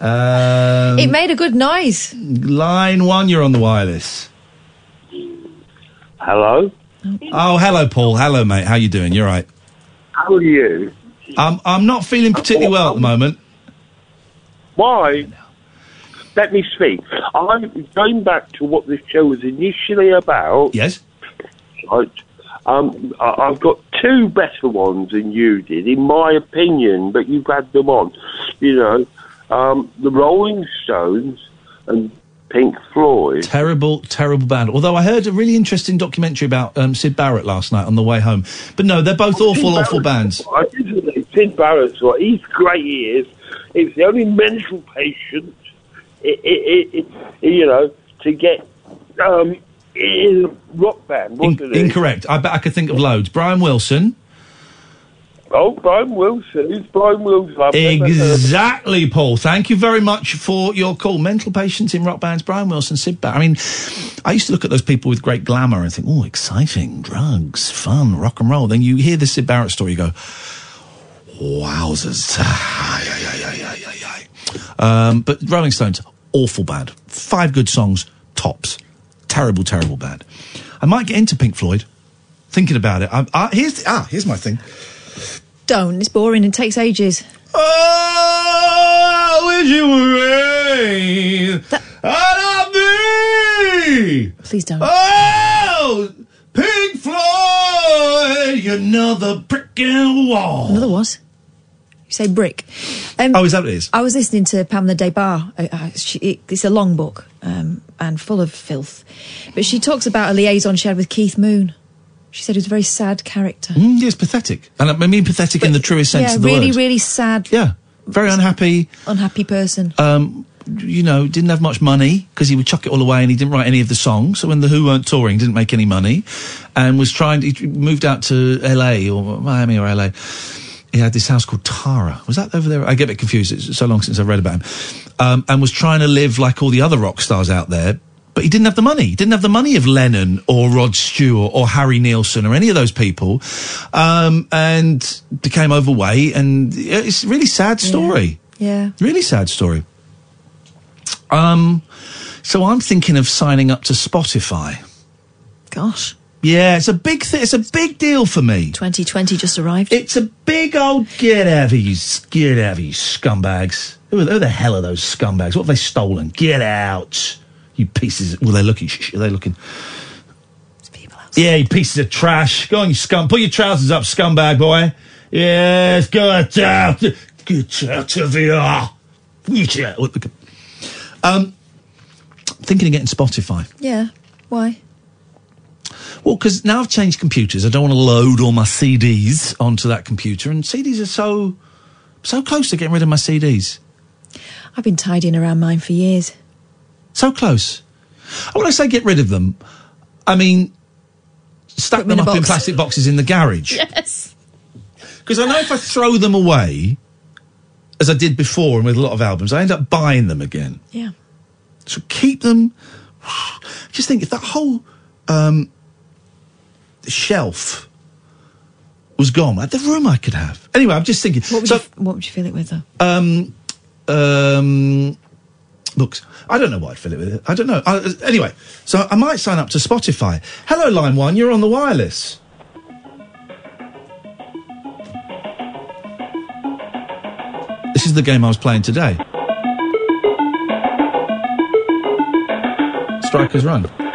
Um, it made a good noise. line one, you're on the wireless. Hello? Oh, hello, Paul. Hello, mate. How you doing? You're right. How are you? Um, I'm not feeling particularly well at the moment. Why? Let me speak. I'm going back to what this show was initially about. Yes. Right. Um, I- I've got two better ones than you did, in my opinion, but you've had them on. You know, um, the Rolling Stones and Pink Floyd. Terrible, terrible band. Although I heard a really interesting documentary about um, Syd Barrett last night on the way home. But no, they're both awful, Syd awful Barrett's- bands. I did say Syd Barrett's what he's great. He is. He's the only mental patient, i i i you know, to get um, rock band, wasn't he? Incorrect. I bet I could think of loads. Brian Wilson. Oh, Brian Wilson. Who's Brian Wilson? I've never heard of Exactly, Paul. Thank you very much for your call. Mental patients in rock bands, Brian Wilson, Syd Barrett. I mean, I used to look at those people with great glamour and think, oh, exciting, drugs, fun, rock and roll. Then you hear the Syd Barrett story, you go, wowzers. Ay, ay, ay, ay, ay, ay, ay. Um, but Rolling Stones, awful band. Five good songs, tops. Terrible, terrible band. I might get into Pink Floyd. Thinking about it. I, I, here's, ah, here's my thing. Don't. It's boring and takes ages. Oh, I wish you were rain. I'd be. Please don't. Oh, Pink Floyd, another brick in the wall. Another was. You say brick. Um, Oh, is that what it is? I was listening to Pamela Des Barres. Uh, uh, she, it, it's a long book um, and full of filth. But she talks about a liaison she had with Keith Moon. She said he was a very sad character. Mm, yes, pathetic. And I mean pathetic in the truest sense yeah, of the really, word. really sad, Yeah, very unhappy. unhappy person. Um, you know, didn't have much money because he would chuck it all away and he didn't write any of the songs. So when the Who weren't touring, didn't make any money, and was trying. He moved out to L.A. or Miami or L.A. He had this house called Tara. Was that over there? I get a bit confused. It's so long since I read about him. Um, and was trying to live like all the other rock stars out there. But he didn't have the money. He didn't have the money of Lennon or Rod Stewart or Harry Nilsson or any of those people. Um, and became overweight. And it's a really sad story. Yeah. Really sad story. Um, so I'm thinking of signing up to Spotify. Gosh. Yeah, it's a big thing. It's a big deal for me. 2020 just arrived. It's a big old get out of you, get out of you scumbags. Who, are- who the hell are those scumbags? What have they stolen? Get out, you pieces. Well, they're looking. Are they looking? Yeah, you pieces of trash. Go on, you scum. Put your trousers up, scumbag boy. Yes, go out. out. Get out of here. Get out. Um, thinking of getting Spotify. Yeah. Why? Well, because now I've changed computers, I don't want to load all my CDs onto that computer, and CDs are so so close to getting rid of my CDs. I've been tidying around mine for years. So close. When I say get rid of them, I mean stack them them a up in plastic boxes in the garage. Yes. Because I know if I throw them away, as I did before and with a lot of albums, I end up buying them again. Yeah. So keep them. Just think if that whole um, shelf was gone, like the room I could have. Anyway, I'm just thinking. What would, so, you, what would you fill it with, though? um, um, books. I don't know what I'd fill it with. It. I don't know. I, anyway, so I might sign up to Spotify. Hello, Line One. You're on the wireless. This is the game I was playing today. Strykers Run.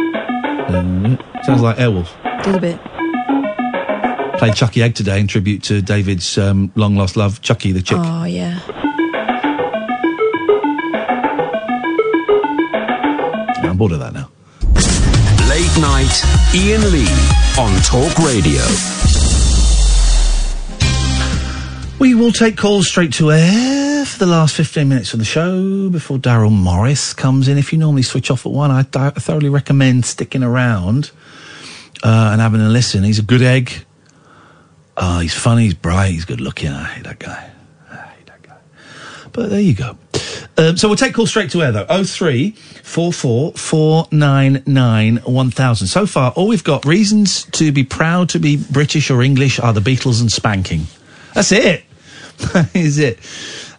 Mm, sounds like Airwolf. A little bit. Played Chuckie Egg today in tribute to David's um, long lost love, Chucky the chick. Oh, yeah. I'm bored of that now. Late night, Iain Lee on Talk Radio. We will take calls straight to air for the last 15 minutes of the show before Darryl Morris comes in. If you normally switch off at one, I thoroughly recommend sticking around uh, and having a listen. He's a good egg. Uh, he's funny, he's bright, he's good looking. I hate that guy. I hate that guy. But there you go. Um, so we'll take calls straight to air though. Oh three four four four nine nine one thousand. So far, all we've got reasons to be proud to be British or English are the Beatles and spanking. That's it. That is it.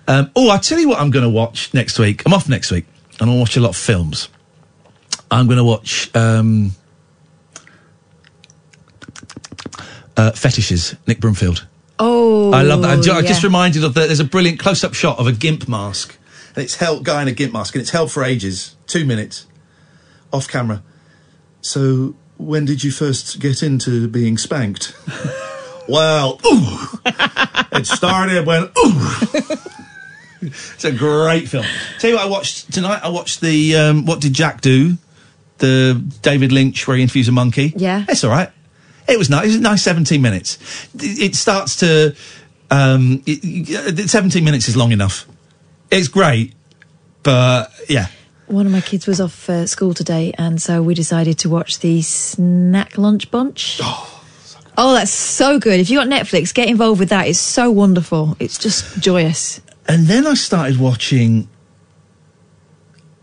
Um, oh, I'll tell you what I'm going to watch next week. I'm off next week, and I'll watch a lot of films. I'm going to watch um, uh, Fetishes, Nick Broomfield. Oh, I love that. I'm, ju- I'm just reminded of that. There's a brilliant close-up shot of a gimp mask, and it's held guy in a gimp mask, and it's held for ages, two minutes, off camera. So, when did you first get into being spanked? well, ooh, it started when ooh. it's a great film. Tell you what, I watched tonight. I watched the um, What Did Jack Do? The David Lynch where he interviews a monkey. Yeah. it's all right. It was nice. It was a nice seventeen minutes. It, starts to. Um, it, seventeen minutes is long enough. It's great, but yeah. One of my kids was off uh, school today, and so we decided to watch the Snack Lunch Bunch. Oh, that's so good. If you got Netflix, get involved with that. It's so wonderful. It's just joyous. And then I started watching.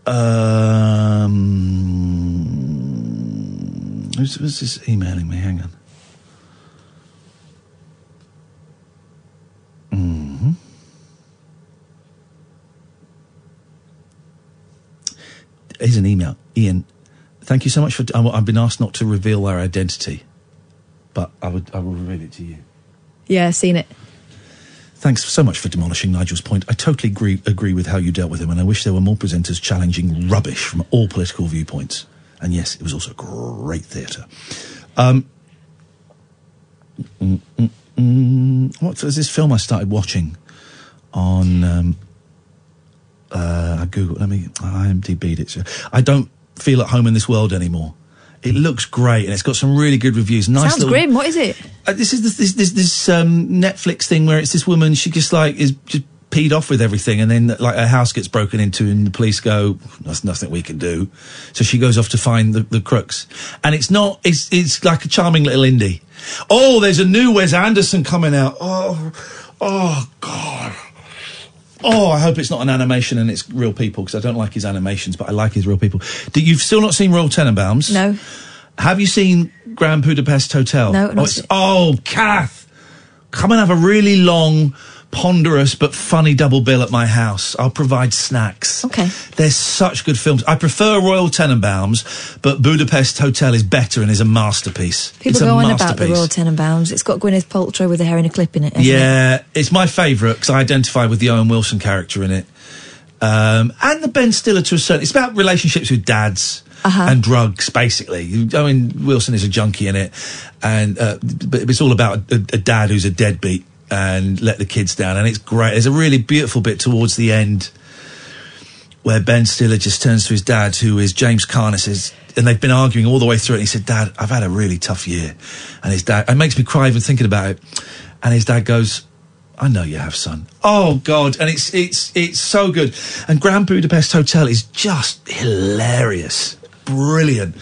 Um, who's, who's this emailing me? Hang on. hmm Here's an email. Iain, thank you so much for. I've been asked not to reveal our identity, but I would. I will reveal it to you. Yeah, seen it. Thanks so much for demolishing Nigel's point. I totally agree, agree with how you dealt with him, and I wish there were more presenters challenging rubbish from all political viewpoints. And yes, it was also great theatre. Um, mm, mm, mm, what was this film I started watching on? Um, uh, I Google. Let me. I IMDb'd it. I don't feel at home in this world anymore. It looks great, and it's got some really good reviews. Nice Sounds little, grim. What is it? uh, this is this this this, this um, Netflix thing where it's this woman. She just like is just peed off with everything, and then like her house gets broken into, and the police go, "There's nothing we can do." So she goes off to find the, the crooks, and it's not. It's it's like a charming little indie. Oh, there's a new Wes Anderson coming out. Oh, oh God. Oh, I hope it's not an animation and it's real people because I don't like his animations, but I like his real people. Do, you've still not seen Royal Tenenbaums? No. Have you seen Grand Budapest Hotel? No, Oh, not it's- oh, Kath, come and have a really long, ponderous but funny double bill at my house. I'll provide snacks. Okay. They're such good films. I prefer Royal Tenenbaums, but Budapest Hotel is better and is a masterpiece. People it's a go on about the. Royal Tenenbaums. It's got Gwyneth Paltrow with the hair in a clip in it. hasn't it? Yeah, it's my favourite because I identify with the Owen Wilson character in it, um, and the Ben Stiller to a certain. It's about relationships with dads Uh-huh. and drugs, basically. I mean, Wilson is a junkie in it, and uh, but it's all about a, a dad who's a deadbeat and let the kids down, and it's great. There's a really beautiful bit towards the end where Ben Stiller just turns to his dad, who is James and and they've been arguing all the way through it. And he said, "Dad, I've had a really tough year," and his dad, it makes me cry even thinking about it. And his dad goes, "I know you have, son." Oh God, and it's it's it's so good. And Grand Budapest Hotel is just hilarious, brilliant.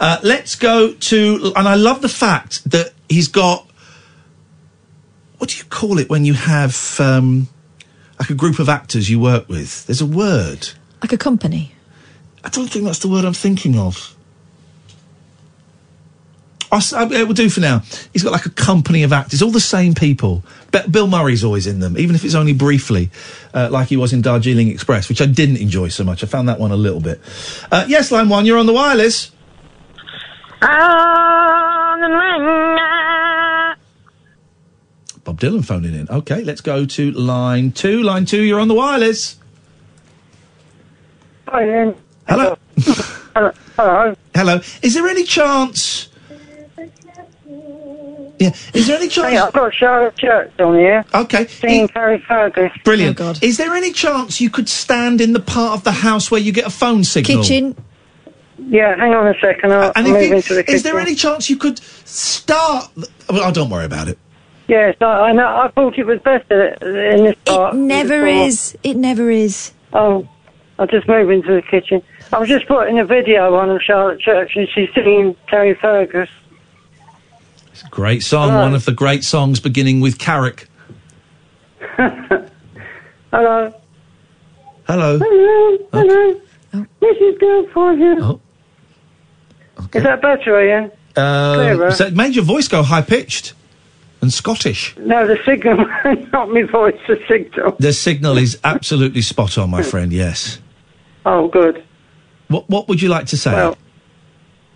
Uh, let's go to, and I love the fact that he's got. What do you call it when you have um, like a group of actors you work with? There's a word. Like a company. I don't think that's the word I'm thinking of. I'll, it will do for now. He's got like a company of actors, all the same people. Be- Bill Murray's always in them, even if it's only briefly, uh, like he was in Darjeeling Express, which I didn't enjoy so much. I found that one a little bit. Uh, yes, line one, you're on the wireless. Bob Dylan phoning in. Okay, let's go to line two. Line two, you're on the wireless. Hi, Iain. Hello. Hello. Hello. Hello. Is there any chance? Yeah. Is there any chance? Hey, I've got Charlotte Church on here. Okay. Singing Carrickfergus. Brilliant. Oh, God. Is there any chance you could stand in the part of the house where you get a phone signal? Kitchen. Yeah, hang on a second. I'll, And I'll if move you- into the kitchen. is there any chance you could start? Well, oh, don't worry about it. Yes, I, I know. I thought it was better in this part. It never before. is. It never is. Oh, I'll just move into the kitchen. I was just putting a video on of Charlotte Church and she's singing Terry Fergus. It's a great song. Hello. One of the great songs beginning with Carrick. Hello. Hello. Hello. Hello. This is Bill for you. Oh. Is that better, Iain? Uh, Clearer. so it made your voice go high pitched and Scottish. No, the signal, not my voice, the signal. The signal is absolutely spot on, my friend. Yes. Oh, good. What What would you like to say? Well,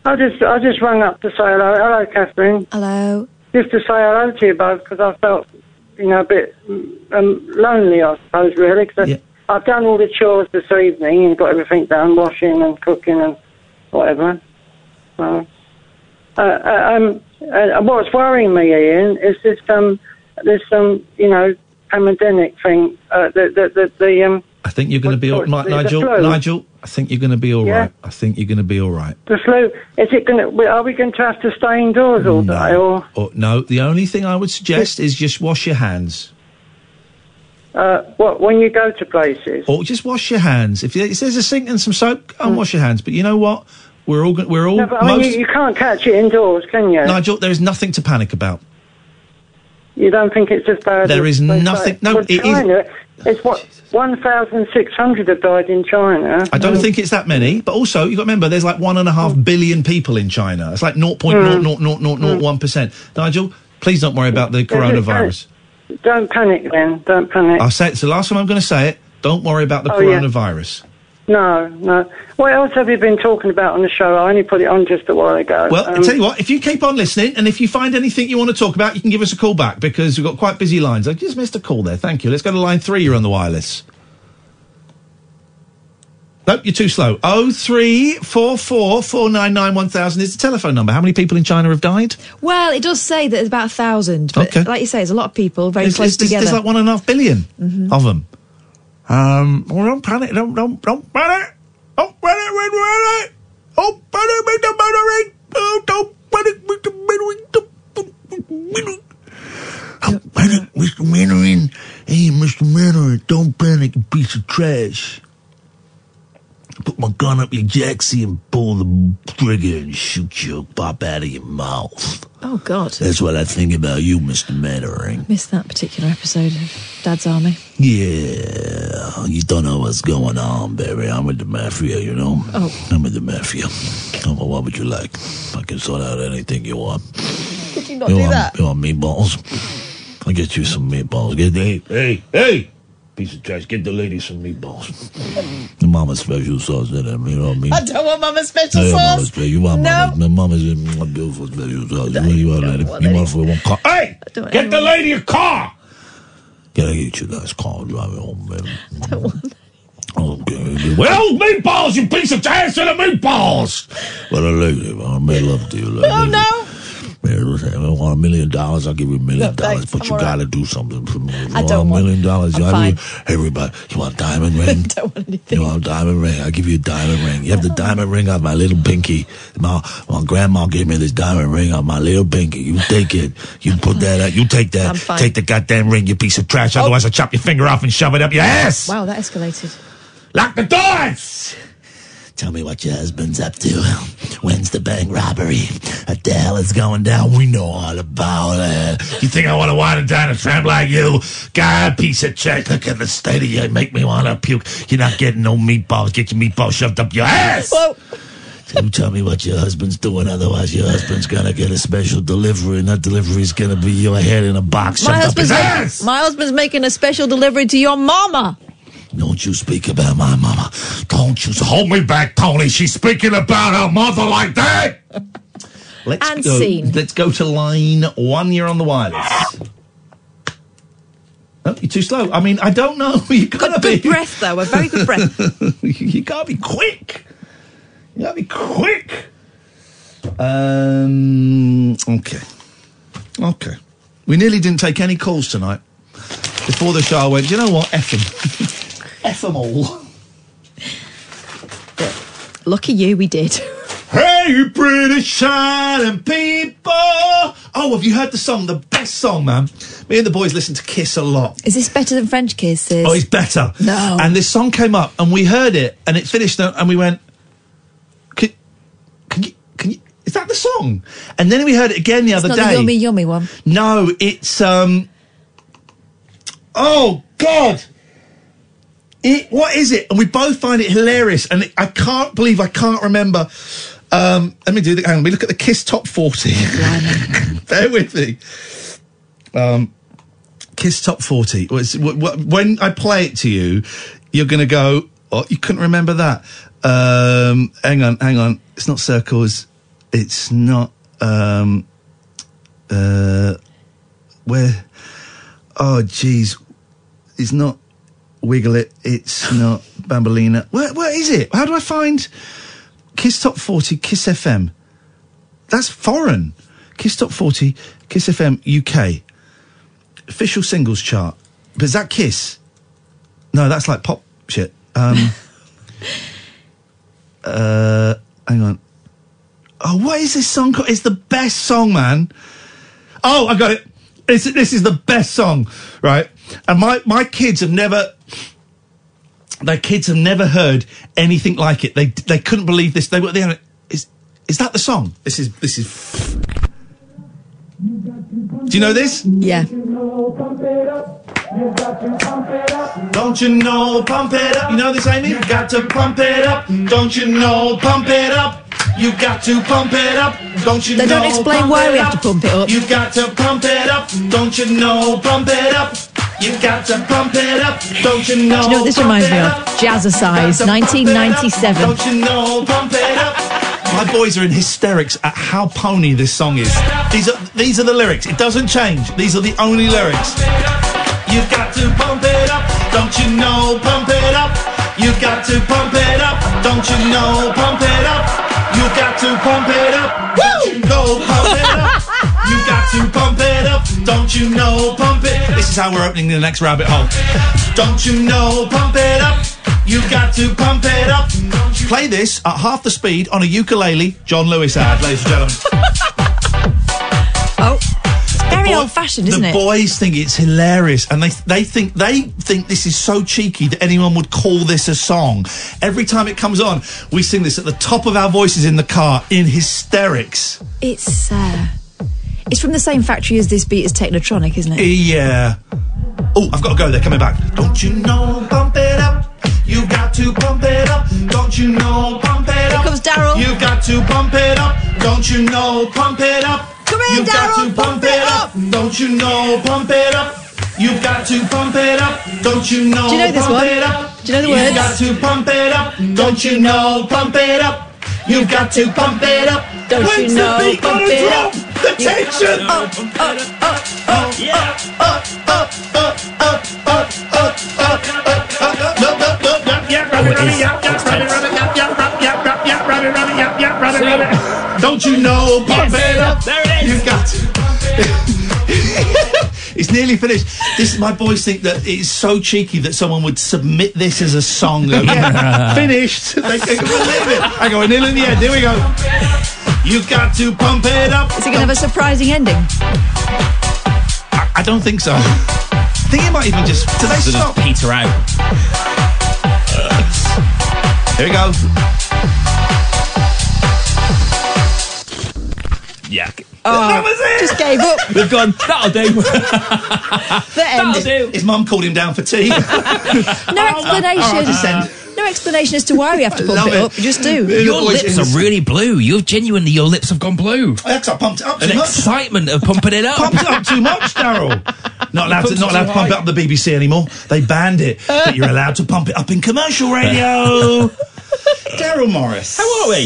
I just, I just rang up to say hello. Hello, Catherine. Hello. Just to say hello to you both because I felt, you know, a bit um, lonely, I suppose, really. Because I've done all the chores this evening and got everything done, washing and cooking and whatever. So, uh, uh, um, uh, what's worrying me, Iain, is this um, this um, you know, pandemic thing, uh, the, the, the, the, um, I think you're going to be all right, Nigel. Nigel, I think you're going to be all right. Yeah? I think you're going to be all right. the flu. Is it going to, are we going to have to stay indoors all day or, Or, no, the only thing I would suggest is just wash your hands. uh, what, when you go to places? Or just wash your hands. If there's a sink and some soap, go and wash your hands. But you know what? We're all we're all. No, but I mean, most. you, you can't catch it indoors, can you? Nigel, there is nothing to panic about. You don't think it's as bad There is nothing- no, well, it is- China, It's what, 1,600 have died in China. I don't Um, think it's that many, but also you've got to remember there's like one and a half mm. billion people in China. It's like mm. 0.00001 percent. Nigel, please don't worry about the coronavirus. Don't panic then, don't panic. I'll say it's the last time I'm going to say it. Don't worry about the Oh, yeah. Coronavirus. No, no. What else have you been talking about on the show? I only put it on just a while ago. Well, I Um, tell you what, if you keep on listening and if you find anything you want to talk about, you can give us a call back because we've got quite busy lines. I just missed a call there. Thank you. Let's go to line three. You're on the wireless. Nope, you're too slow. Oh three four four four nine nine one thousand is the telephone number. How many people in China have died? Well, it does say that there's about a thousand, but Okay. like you say, there's a lot of people very There's, close there's, together. there's like one and a half billion Mhm. of them. Um, well, don't panic. Don't don't don't panic. Don't panic. Panic. Don't panic with the murdering. Oh, don't panic with the murdering. Don't panic, Mr. Mandarin. Hey, Mr. Mandarin, don't panic, you piece of trash. Put my gun up your jacksie and pull the trigger and shoot you pop out of your mouth. oh God, That's what I think about you, Mr. Mandarin. missed that particular episode of Dad's Army. Yeah, you don't know what's going on, baby. I'm with the mafia, you know. Oh. I'm with the mafia. Oh, well, what would you like? I can sort out anything you want. Could you not you do want, that? You want meatballs? I'll get you some meatballs. Get hey, hey, hey! Piece of trash. Get the lady some meatballs. the mama special sauce, in them, you know what I mean? I don't want Mama's special Yeah, mama's sauce. special. You want no. mama's, my mama's my beautiful special sauce. What do you want, lady? You want for one car? Hey! don't Get the lady a car! Can I get you guys car and drive it home, baby? I don't want. Okay. Well, meatballs, you piece of trash to the meatballs! Well, I like it. I made love to you. Like, Oh no! I want a million dollars. I'll give you a million dollars, but you gotta do something for me. If I you don't want a million dollars. You fine. Everybody, you want a diamond ring? don't want anything. You want a diamond ring? I'll give you a diamond ring. You have the diamond ring on my little pinky. My, my grandma gave me this diamond ring on my little pinky. You take it. You put that out. You take that. Take the goddamn ring, you piece of trash. Otherwise, oh. I'll chop your finger off and shove it up your ass. Wow, that escalated. Lock the doors! Tell me what your husband's up to. When's the bank robbery? What the hell is going down? We know all about it. You think I want to wind down a tramp like you? God, piece of shit. Look at the state of you. Make me want to puke. You're not getting no meatballs. Get your meatballs shoved up your ass. Well, You tell me what your husband's doing. Otherwise, your husband's gonna get a special delivery, and that delivery's gonna be your head in a box my shoved up his husband's, ass. making, my husband's making a special delivery to your mama. Don't you speak about my mama. Don't you hold me back, Tony. She's speaking about her mother like that. Let's And go. scene. Let's go to line one. You're on the wireless. Oh, you're too slow. I mean, I don't know. You gotta Good be. breath, though. A very good breath. you you gotta be quick. You gotta be quick. Um. Okay. Okay. We nearly didn't take any calls tonight. Before the show, I went. You know what? F them all. Lucky you, we did. Hey, you pretty shining people. Oh, have you heard the song? The best song, man. Me and the boys listen to Kiss a lot. Is this better than French kisses? Oh, it's better. No. And this song came up, and we heard it, and it finished, and we went, "Can, can you, can you? Is that the song?" And then we heard it again the It's other not day. the yummy yummy one. No, it's um. Oh God! It what is it? And we both find it hilarious, and it, I can't believe I can't remember. Um, let me do the. Hang on, we look at the Kiss Top Forty. Bear with me. Um, Kiss Top Forty. Was wh- wh- when I play it to you, you're going to go. Oh, you couldn't remember that. Um, hang on, hang on. It's not circles. It's not. Um, uh, where? Oh, jeez. It's not Wiggle It. It's not Bambolina. Where, where is it? How do I find Kiss Top 40, Kiss FM? That's foreign. Kiss Top 40, Kiss FM UK. Official singles chart. but is that Kiss? No, that's like pop shit. Um, uh, hang on. Oh, what is this song called? It's the best song, man. Oh, I got it. It's, this is the best song, right? And my, my kids have never, their kids have never heard anything like it. They they couldn't believe this. They were they is is that the song? This is this is. Do you know this? Yeah. Don't you know, pump it up. You know this, Amy? You got to pump it up. Don't you know, pump it up. You got to pump it up. Don't you They know? don't explain pump why we have to pump it up. You've got to pump it up. Don't you know, pump it up. You've got to pump it up. Don't you know? Do you know what this pump reminds me of? Jazzercise, 1997. Don't you know, pump it up. My boys are in hysterics at how pony this song is. These are these are the lyrics. It doesn't change. These are the only lyrics. You've got to pump it up, don't you know? Pump it up. You've got to pump it up, don't you know? Pump it up. You've got to pump it up. Woo! Go pump it up. You've got to pump it up, don't you know? Pump it. This is how we're opening the next rabbit hole. Don't you know? Pump it up. You've got to pump it up. Play this at half the speed on a ukulele. John Lewis ad, ladies and gentlemen. Oh, it's very old fashioned, isn't the it? boys think it's hilarious, and they they think they think this is so cheeky that anyone would call this a song. Every time it comes on, we sing this at the top of our voices in the car in hysterics. It's uh, it's from the same factory as this beat is Technotronic, isn't it? Yeah. Oh, I've got to go. They're coming back. Don't you know? Pump it up. You got to pump it up. Don't you know? Pump it up. Here comes Darryl. You got to pump it up. Don't you know? Pump it up. Come here, You got to pump it up. Don't you know? Pump it up. You've got to pump it up. Don't you know? Do you know this pump one? It up. Do you know the You've got to pump it up. Don't you know? Pump it up. You've got to pump it up. Don't you When's know? the beat Pump gonna it drop? up. The You- tension. Oh, oh, oh, oh. Yeah. Don't you know? Pump it up. There it is. You've got to. it's nearly finished. This my boys think that it's so cheeky that someone would submit this as a song. Go, yeah, finished. They can believe it. I go, nearly in the end. Here we go. You've got to pump it up. Is it going to have a surprising ending? I, I don't think so. I think it might even just. Do they stop? peter out. Here we go. Yeah. Oh, That was it. Just gave up. We've gone, that'll do. The end. that'll do. His mum called him down for tea. No All right, explanation. descend. no explanation as to why we have to pump Love it, it. up. You just do. The Your boys lips in are really blue. You've genuinely, your lips have gone blue. That's I pumped it up too An much. excitement of pumping it up. pumped it up too much, Darryl. Not allowed to, pumped not allowed too to pump it high. up the BBC anymore. They banned it, but you're allowed to pump it up in commercial radio. Darryl Morris. How are we?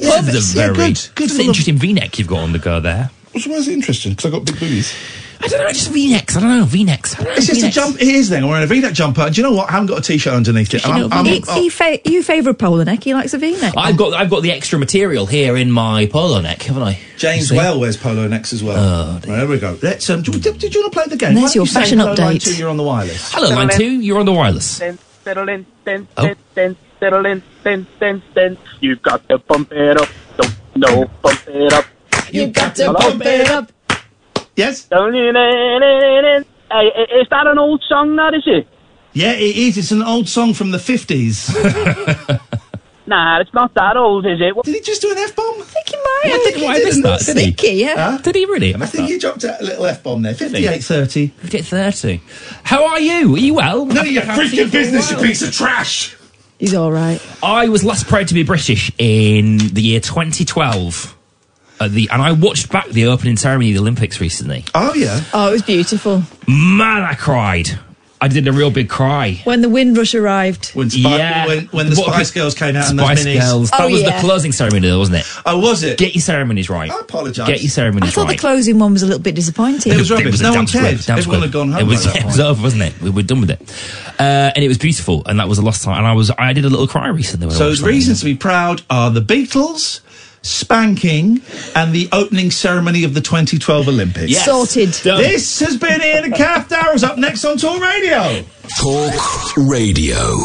Yeah, Love the yeah, very good, good it's an of- interesting V-neck you've got on the go there. Which one is interesting? Because I got big boobies. I don't know, just V-necks. I don't know, V-necks. Don't know, It's just a V-necks. jump. It is then. I'm wearing a V-neck jumper. And do you know what? I haven't got a t-shirt underneath it. You And know, I'm, I'm, He, he fa- you favour a polo neck. He likes a V-neck. I've got I've got the extra material here in my polo neck, haven't I? James Well wears polo necks as well. Oh, right, there we go. Let's. Um, did, did you want to play the game? And Why there's your you say fashion hello, line update. two, You're on the wireless. Hello, line two. You're on the wireless. Settling, then, Oh. then, settling, then, then, then. You've got to pump it up. Don't no, pump it up. You got to Hello? pump it up. Yes. Don't you know- Hey, is that an old song? That is it? Yeah, it is. It's an old song from the 50s. Nah, it's not that old, is it? Did he just do an F bomb? I think he might. I think he Why did. missed that, did he? Sneaky, yeah. Huh? Did he really? I think he dropped a little F bomb there. 5830. 5830. How are you? Are you well? None of your freaking you for a business, you piece of trash. He's all right. I was last proud to be British in the year 2012. At the, and I watched back the opening ceremony of the Olympics recently. Oh, yeah. Oh, it was beautiful. Man, I cried. I did a real big cry. When the Windrush arrived. When, Spi- Yeah. when, when the What- Spice Girls came out and those Spice minis. Girls. That Oh, was yeah. the closing ceremony, though, wasn't it? Oh, was it? Get your ceremonies right. I apologise. Get your ceremonies right. I thought right. the closing one was a little bit disappointing. It was rubbish. a No one damn cared. squib, Everyone squib. had gone home It was, by that it was over, wasn't it? We were done with it, uh, and it was beautiful, and that was the last time. And I was, I did a little cry recently. When So watched the reasons to be proud are the Beatles, spanking, and the opening ceremony of the 2012 Olympics. Yes. Sorted. Done. This has been Iain and Kath Darryl's up next on Talk Radio. Talk Radio.